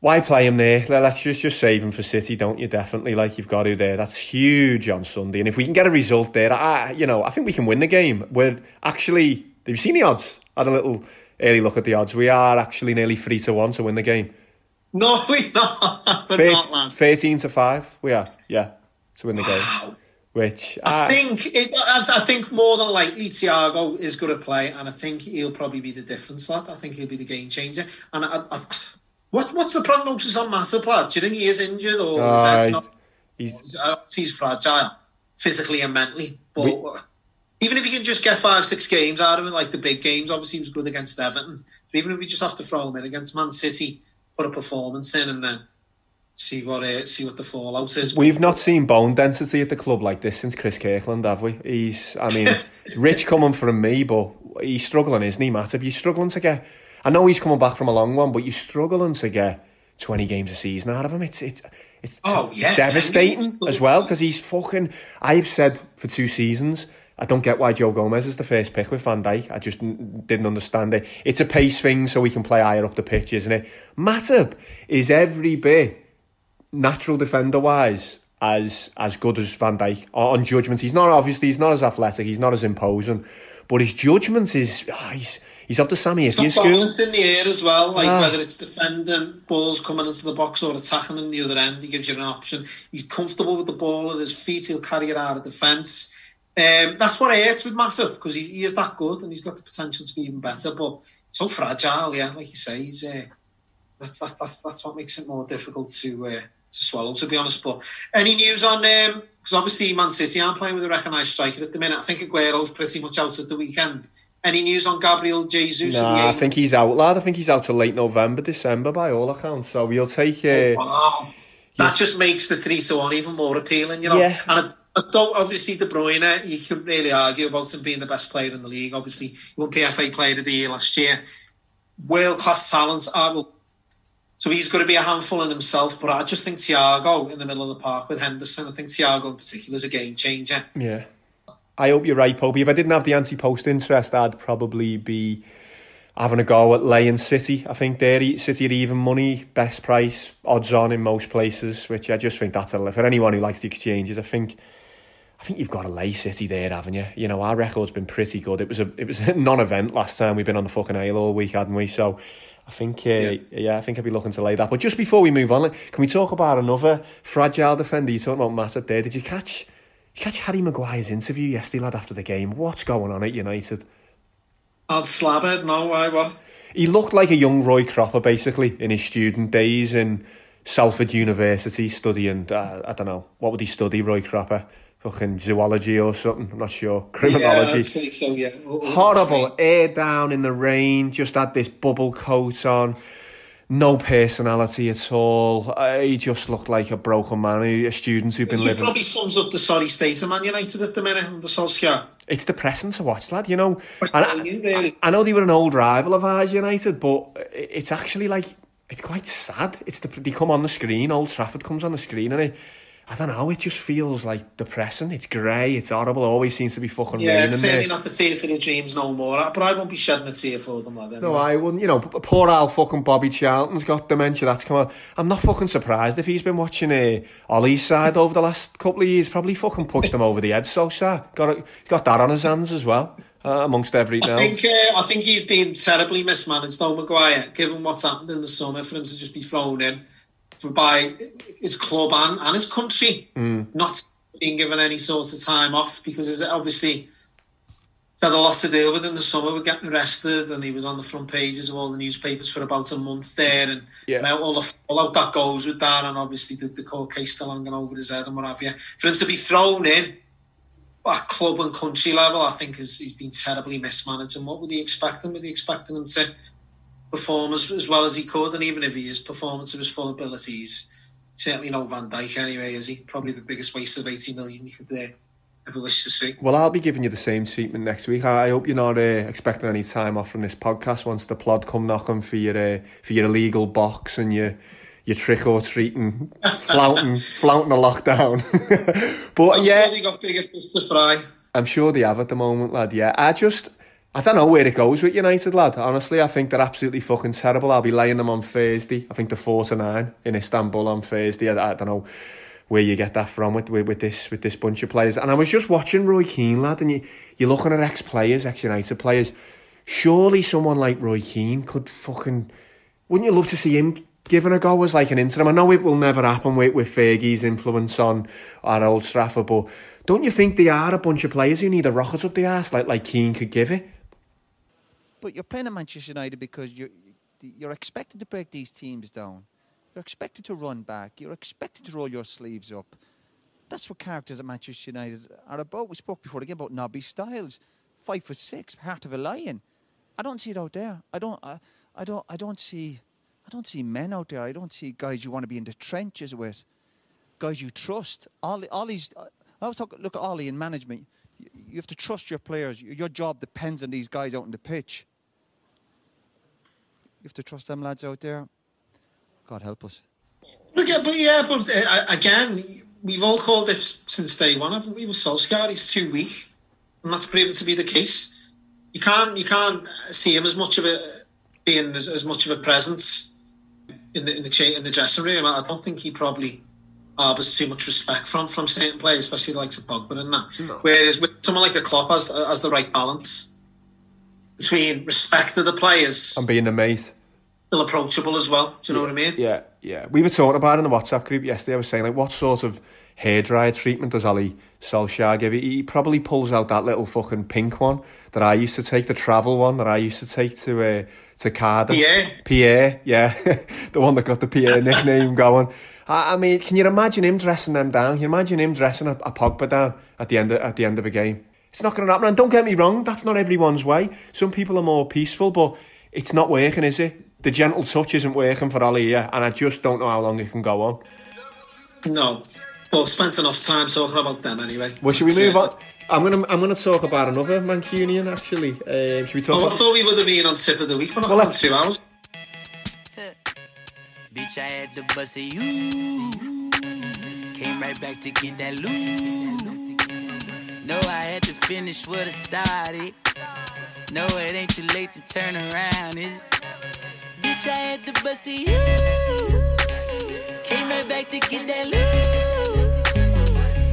why play him there? Let- Let's just just save him for City, don't you? Definitely, like you've got to there. That's huge on Sunday, and if we can get a result there, I you know I think we can win the game. We're actually, have you seen the odds? I had a little early look at the odds. We are actually nearly three to one to win the game. No, we're not. We're Thir- not, lad. Thirteen to five. We are, yeah, to win the game. Which I I- think it, I, I think more than likely Thiago is going to play, and I think he'll probably be the difference. Lad. I think he'll be the game changer. And I, I, what what's the prognosis on Matip, lad? Do you think he is injured or is that Uh, not? he's- He's, uh, he's fragile, physically and mentally. But We- even if you can just get five, six games out of it, like the big games, obviously he was good against Everton. So even if we just have to throw him in against Man City, put a performance in, and then see what uh, see what the fallout is. We've not seen bone density at the club like this since Chris Kirkland, have we? He's, I mean, rich coming from me, but he's struggling, isn't he, Matip? You're struggling to get. I know he's coming back from a long one, but you're struggling to get 20 games a season out of him. It's it's it's Oh, yeah, devastating as well because he's fucking. I've said for two seasons. I don't get why Joe Gomez is the first pick with Van Dijk. I just didn't understand it. It's a pace thing, so we can play higher up the pitch, isn't it? Matip is every bit natural defender wise as as good as Van Dijk on judgment. He's not obviously he's not as athletic, he's not as imposing, but his judgment is ah, he's he's the Sammy Some Effian school. balance in the air as well, like Ah. whether it's defending, balls coming into the box or attacking them the other end, he gives you an option. He's comfortable with the ball at his feet, he'll carry it out of defence. Um, that's what hate with Matip, because he, he is that good and he's got the potential to be even better, but so fragile, yeah, like you say, he's uh, that's, that, that's that's what makes it more difficult to uh, to swallow, to be honest. But any news on um because obviously Man City aren't playing with a recognised striker at the minute. I think Aguero's pretty much out at the weekend. Any news on Gabriel Jesus? Nah, I think he's out, lad. I think he's out till late November, December by all accounts. So we'll take. Uh, Wow. That just makes the three to one even more appealing, you know. Yeah. And I, I don't obviously De Bruyne, you couldn't really argue about him being the best player in the league. Obviously, he won PFA Player of the Year last year. World class talent. I will. So he's going to be a handful in himself, but I just think Thiago in the middle of the park with Henderson. I think Thiago in particular is a game changer. yeah. I hope you're right, Popey. If I didn't have the anti-post interest, I'd probably be having a go at laying City. I think they're City at even money, best price, odds on in most places, which I just think that's a for anyone who likes the exchanges. I think I think you've got to lay City there, haven't you? You know, our record's been pretty good. It was a it was a non-event last time. We've been on the fucking ale all week, hadn't we? So I think, uh, yeah. yeah. I think I'd be looking to lay that. But just before we move on, can we talk about another fragile defender? You talking about Matip there? Did you catch? You catch Harry Maguire's interview yesterday, lad, after the game? What's going on at United? I'd slab it. No, why what? He looked like a young Roy Cropper, basically, in his student days in Salford University, studying. Uh, I don't know what would he study, Roy Cropper fucking zoology or something. I'm not sure. Criminology. Yeah, I think so. Yeah. Horrible. Air down in the rain. Just had this bubble coat on. No personality at all. He just looked like a broken man. A student who'd been it living. probably sums up the sorry state of Man United at the minute. The Solskjaer. It's depressing to watch, lad. You know, I, really. I know they were an old rival of ours, United, but it's actually like it's quite sad. It's the they come on the screen. Old Trafford comes on the screen, and it I don't know, it just feels like depressing. It's grey, it's horrible, it always seems to be fucking Yeah, raining it's certainly there. not the theatre of dreams no more, but I won't be shedding a tear for them, lad. Anyway. No, I wouldn't. You know, poor old fucking Bobby Charlton's got dementia. That's come on. I'm not fucking surprised if he's been watching uh, Ollie's side over the last couple of years. Probably fucking pushed him over the head. So, sir, got a, got that on his hands as well, uh, amongst everything I think uh, I think he's been terribly mismanaged, though, Maguire. Given what's happened in the summer, for him to just be thrown in by his club and, and his country, Mm. not being given any sort of time off because he's obviously he's had a lot to deal with in the summer with getting arrested, and he was on the front pages of all the newspapers for about a month there, and Yeah. all the fallout that goes with that, and obviously the, the court case still hanging over his head and what have you. For him to be thrown in at club and country level, I think is, he's been terribly mismanaged. And what would he expect him? Would he expecting him to perform as, as well as he could? And even if he is performing to his full abilities, certainly no Van Dijk anyway, is he? Probably the biggest waste of 80 million you could uh, ever wish to see. Well, I'll be giving you the same treatment next week. I I hope you're not uh, expecting any time off from this podcast once the plod come knocking for your uh, for your illegal box and your your trick or treating, flouting flouting the lockdown. but I'm yeah, sure they got bigger fish to fry. I'm sure they have at the moment, lad. Yeah, I just, I don't know where it goes with United, lad. Honestly, I think they're absolutely fucking terrible. I'll be laying them on Thursday. I think they're four to nine in Istanbul on Thursday. I, I don't know where you get that from with, with with this with this bunch of players. And I was just watching Roy Keane, lad, and you you're looking at ex players, ex United players. Surely someone like Roy Keane could fucking, wouldn't you love to see him? Given a go as like an interim. I know it will never happen with, with Fergie's influence on our old Trafford, but don't you think they are a bunch of players who need a rocket up the ass like like Keane could give it? But you're playing at Manchester United because you're you're expected to break these teams down. You're expected to run back. You're expected to roll your sleeves up. That's what characters at Manchester United are about. We spoke before again about Nobby Stiles, five for six, heart of a lion. I don't see it out there. I don't. I, I don't. I don't see. I don't see men out there. I don't see guys you want to be in the trenches with, guys you trust. Ollie, Ollie's. I was talking. Look at Ollie in management. You, have to trust your players. Your job depends on these guys out on the pitch. You have to trust them lads out there. God help us. Look, yeah, but yeah, but uh, again, we've all called this since day one, haven't we? With Solskjaer, he's too weak, and that's proven to be the case. You can't, you can't see him as much of a being as, as much of a presence in the in the in the dressing room. I don't think he probably harbours too much respect from from certain players, especially the likes of Pogba and that. Whereas with someone like a Klopp has has the right balance between respect of the players, I'm being a mate. still approachable as well. Do you know what I mean? Yeah, yeah. We were talking about it in the WhatsApp group yesterday. I was saying, like, what sort of hairdryer treatment does Ali Solskjaer give? He, he probably pulls out that little fucking pink one that I used to take, the travel one that I used to take to uh, to Cardiff. Pierre? Pierre, yeah. the one that got the Pierre nickname going. I, I mean, can you imagine him dressing them down? Can you imagine him dressing a, a Pogba down at the end of, at the end of a game? It's not going to happen. And don't get me wrong, that's not everyone's way. Some people are more peaceful, but it's not working, is it? The gentle touch isn't working for Ali here, and I just don't know how long it can go on. No. Well, spent enough time talking about them anyway. Well, should we move on? I'm gonna I'm gonna talk about another Mancunian actually. Um, should we talk? Oh, I thought we would have been on tip of the week, but not Well, well, let's- two hours. Bitch, I had to bust a you. Came right back to get that loot. No, I had to finish what I started. No, it ain't too late to turn around, is it? Bitch, I had to bust it, you. Came right back to get that loot.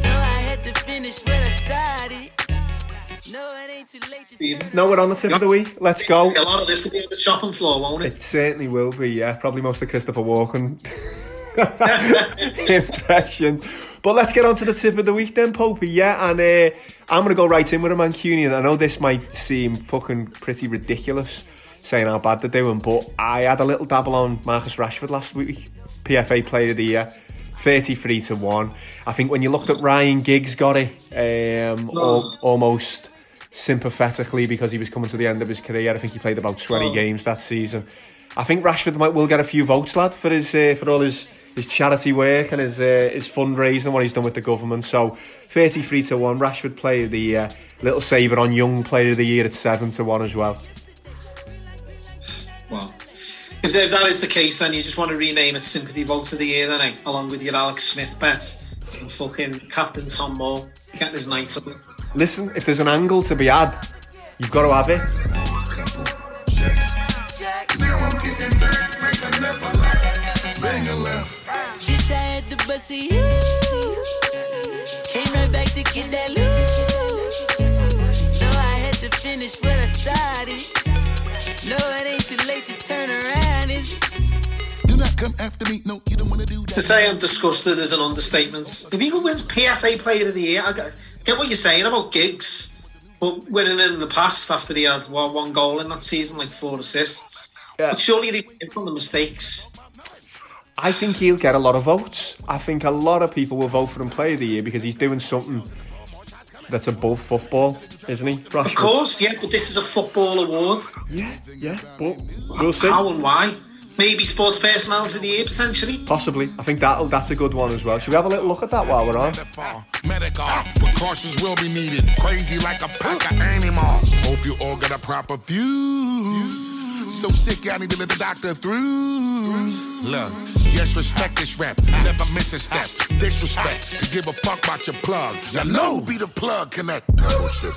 No, I had to finish what I started. No, it ain't too late we're on the tip of the week. Let's go. A lot of this will be on the shopping floor, won't it? It certainly will be, yeah. Probably most of Christopher Walken impressions. But let's get on to the tip of the week then, Popey, yeah. And uh, I'm going to go right in with a Mancunian. I know this might seem fucking pretty ridiculous saying how bad they're doing, but I had a little dabble on Marcus Rashford last week, PFA Player of the Year. 33 to 1. I think when you looked at Ryan Giggs got it um, al- almost sympathetically because he was coming to the end of his career. I think he played about 20 Oh. games that season. I think Rashford might will get a few votes, lad, for his uh, for all his his charity work and his uh, his fundraising, what he's done with the government. So 33 to 1, Rashford player of the year. Little saver on Young player of the year at 7 to 1 as well. Well, if, if that is the case, then you just want to rename it Sympathy Vote of the Year, then, eh? Along with your Alex Smith bet and fucking Captain Tom Moore getting his night up. Listen, if there's an angle to be had, you've got to have it. Now I'm getting back, make a never left. Bang a left. Bitch, I had to bust it, you. Came right back to get that loot. No, I had to finish what I started. No, it ain't too late to turn around, is? Do not come after me. No, you don't want to do that. To say I'm disgusted is an understatement. If he wins PFA Player of the Year, I get get what you're saying about Giggs, but winning in the past after he had one, one goal in that season, like four assists. But surely they learn from the mistakes. I think he'll get a lot of votes. I think a lot of people will vote for him player of the year because he's doing something that's above football, isn't he? Rashford? Of course, yeah, but this is a football award. Yeah, yeah, but we'll see. How and why? Maybe sports personality of the year potentially. Possibly. I think that'll that's a good one as well. Should we have a little look at that while we're on? Medical precautions will be needed. Crazy like a pack of animals. Hope you all get a proper view. So sick, I need to let the doctor through. Look, yes, respect this rap. Never miss a step. Disrespect. To give a fuck about your plug. You know, be the plug connect. Double check.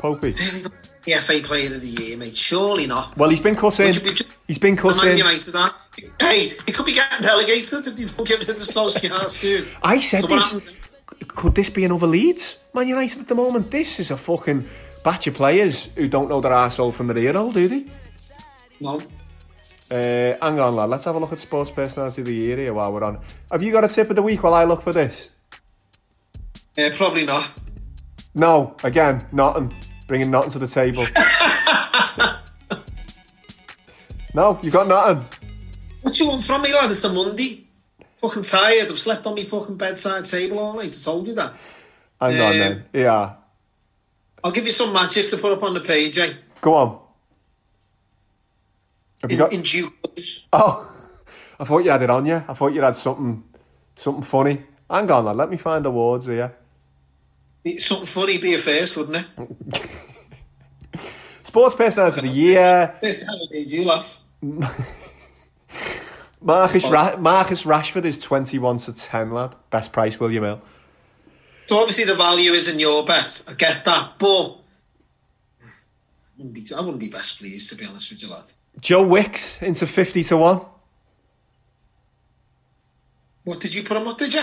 Popey. PFA Player of the Year, mate. Surely not. Well, he's been cut in. Would you be He's been The cut Man in. United are. Hey, he could be getting delegated if they don't give it to the Solskjaer soon. I said So this. Could this be another Leeds? Man United at the moment. This is a fucking batch of players who don't know their arsehole from their ear hole, do they? No. Uh, hang on, lad. Let's have a look at sports personality of the year here while we're on. Have you got a tip of the week while I look for this? Uh, probably not. No, again, nothing. Bringing nothing to the table. no, you got nothing. What you want from me, lad? It's a Monday. Fucking tired. I've slept on my fucking bedside table all night. I told you that. Hang on Um, then. Yeah. I'll give you some magic to put up on the page, eh? Go on. Have you got? in due course. Oh, I thought you had it on you. I thought you had something, something funny. Hang on, lad. Let me find the words here. Something funny be a first, wouldn't it? Sports personality of the year. First time I made you laugh. Marcus Ra- Marcus Rashford is twenty-one to ten, lad. Best price, William Hill. So obviously the value is in your bet. I get that, but I wouldn't be, I wouldn't be best pleased to be honest with you, lad. Joe Wicks into fifty to one. What did you put him up? Did you?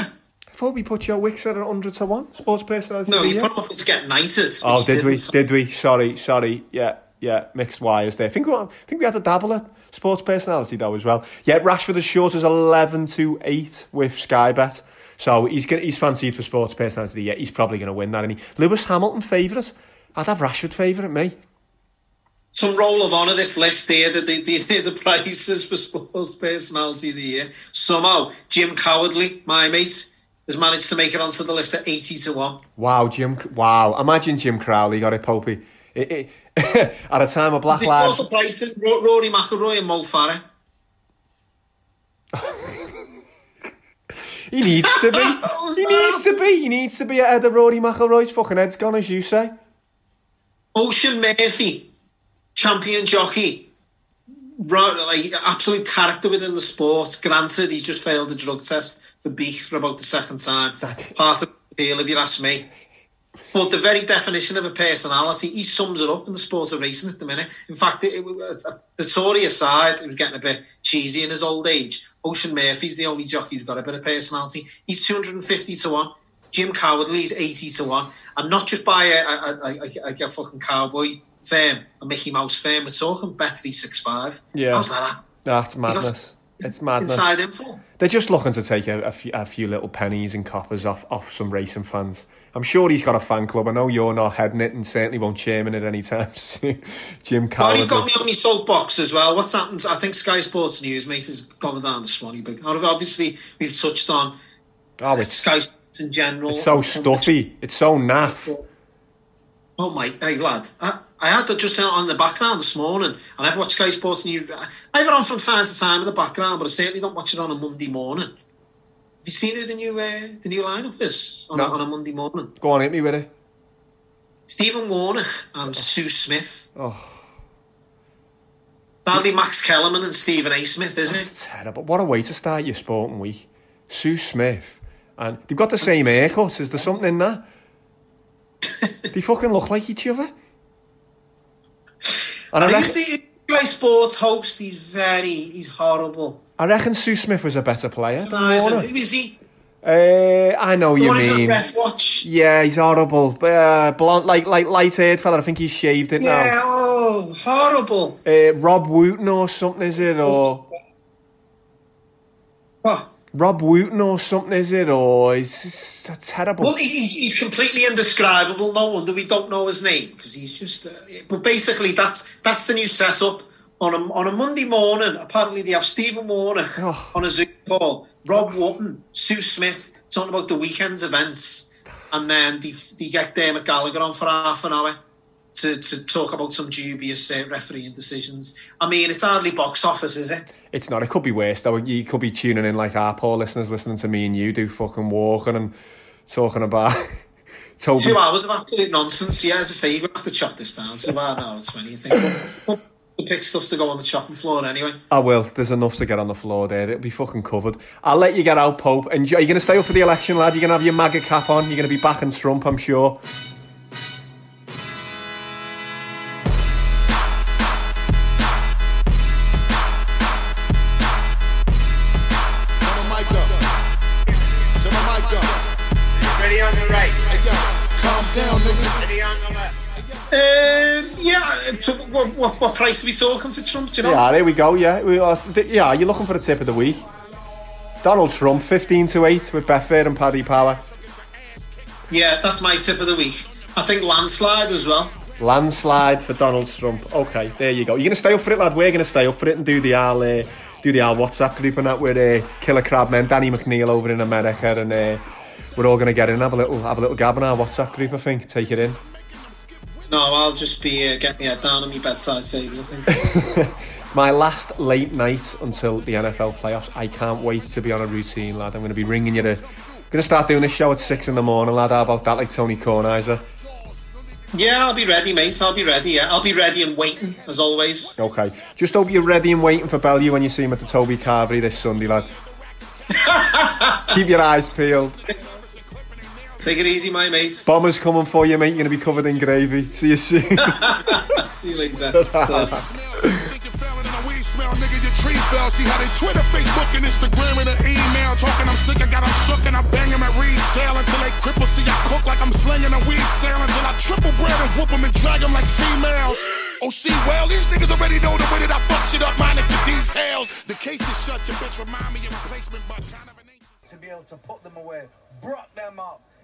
I thought we put your Wicks at hundred to one. Sports personality No, of you put him up to get knighted. Oh, did we? didn't. Did we? Sorry, sorry. Yeah, yeah. Mixed wires there. I think we, I think we had a dabble at sports personality though as well. Yeah, Rashford is short as eleven to eight with Sky Bet. So he's gonna, he's fancied for sports personality. Yeah, he's probably going to win that. And he Lewis Hamilton favourite. I'd have Rashford favourite me. Some roll of honour this list here, the, the, the, the prices for sports personality of the year. Somehow, Jim Crowley, my mate, has managed to make it onto the list at 80 to 1. Wow, Jim. Wow, imagine Jim Crowley got it, Popey. It, it, at a time of Black Lives. the price then? Rory McIlroy and Mo Farah. He needs to be. he needs to be. He needs to be ahead of Rory McIlroy's fucking head's gone, as you say. Oisin Murphy, champion jockey, like absolute character within the sport. Granted, he just failed the drug test for beef for about the second time. Part of the appeal, if you ask me. But the very definition of a personality, he sums it up in the sport of racing at the minute. In fact, it, it, uh, Dettori aside, he was getting a bit cheesy in his old age. Oisin Murphy's the only jockey who's got a bit of personality. He's 250 to 1. Jim Crowley's 80 to 1. And not just by a, a, a, a, a fucking cowboy firm, a Mickey Mouse firm. We're talking Bet365. Yeah. How's that? That's madness. It's madness. Inside info. They're just looking to take a, a, few, a few little pennies and coppers off, off some racing fans. I'm sure he's got a fan club. I know you're not heading it and certainly won't chairman it anytime soon. Jim Crowley. you've got me on my soapbox as well. What's happened? I think Sky Sports News, mate, is going down the Swanee big. Obviously, we've touched on Oh, it's, Sky Sports in general. it's so stuffy. It's so naff. Oh my, hey lad, I, I had that just on the background this morning, and I've watched Sky Sports News. I have it on from time to time in the background, but I certainly don't watch it on a Monday morning. Have you seen who the new uh, the new lineup is on, a, on a Monday morning? Go on, hit me with it. Stephen Warnock and Sue Smith. Oh, Sadly, Max Kellerman and Stephen A. Smith, isn't it? terrible. What a way to start your sporting week. Sue Smith. And they've got the same haircut. Is there something in that? They fucking look like each other. And I, And reckon, the Sky Sports host? He's very, he's horrible. I reckon Sue Smith was a better player. No, is Warnock. it- who is he? Uh, I know The you one who does mean. Yeah, he's horrible. Uh, blonde, like like light haired fella. I think he's shaved it Yeah, now. oh, horrible. Uh, Rob Wotton or something, is it? Or What? Rob Wotton or something, is it? Or is terrible? Well, he's, he's completely indescribable. No wonder we don't know his name because he's just. Uh, but basically, that's that's the new setup on a on a Monday morning. Apparently, they have Stephen Warnock on a Zoom call, Rob Wotton, Sue Smith talking about the weekend's events, and then they, they get Dermot Gallagher on for half an hour to, to talk about some dubious uh, refereeing decisions. I mean, it's hardly box office, is it? It's not. It could be worse though. You could be tuning in like our poor listeners, listening to me and you do fucking walking and talking about Toby. Two hours of absolute nonsense. Yeah, as I say, you're going to have to chop this down to about an hour and 20, I think. We'll pick stuff to go on the chopping floor anyway. I will. There's enough to get on the floor there. It'll be fucking covered. I'll let you get out, Pope. And are you going to stay up for the election, lad? You're going to have your MAGA cap on. You're going to be backing Trump, I'm sure. Uh, so what, what, what price are we talking for Trump, do you know? Yeah, there we go. Yeah, we are, yeah. You're looking for the tip of the week. Donald Trump, 15 to 8 with Betfair and Paddy Power. Yeah, that's my tip of the week. I think landslide as well. Landslide for Donald Trump. Okay, there you go. You're going to stay up for it, lad. We're going to stay up for it and do the our, uh, do the our WhatsApp group and that with uh, Killer Crab Men, Danny McNeil over in America, and uh, we're all going to get in, have a little, have a little gab in our WhatsApp group. I think. Take it in. No, I'll just be uh, get me head down on my bedside table. I think. It's my last late night until the NFL playoffs. I can't wait to be on a routine, lad. I'm going to be ringing you to. Going to start doing this show at six in the morning, lad. How about that, like Tony Kornheiser? yeah, I'll be ready, mate. I'll be ready. Yeah, I'll be ready and waiting as always. Okay. Just hope you're ready and waiting for Bellew when you see him at the Toby Carvery this Sunday, lad. Keep your eyes peeled. Take it easy, my mate. Bomber's coming for you, mate. You're going to be covered in gravy. See you soon. See you later. Smell, nigga, your tree fell. See how they Twitter, Facebook, and Instagram, and the email. Talking I'm sick, I got them shook, and I bang them at retail until they cripple. See, I cook like I'm slinging a weed sale until I triple bread and whoop them and drag them like females. Oh, see, well, these niggas already know the way that I fuck shit up, minus the details. The case is shut, your bitch remind me of replacement, but kind of to be able to put them away, brought them up.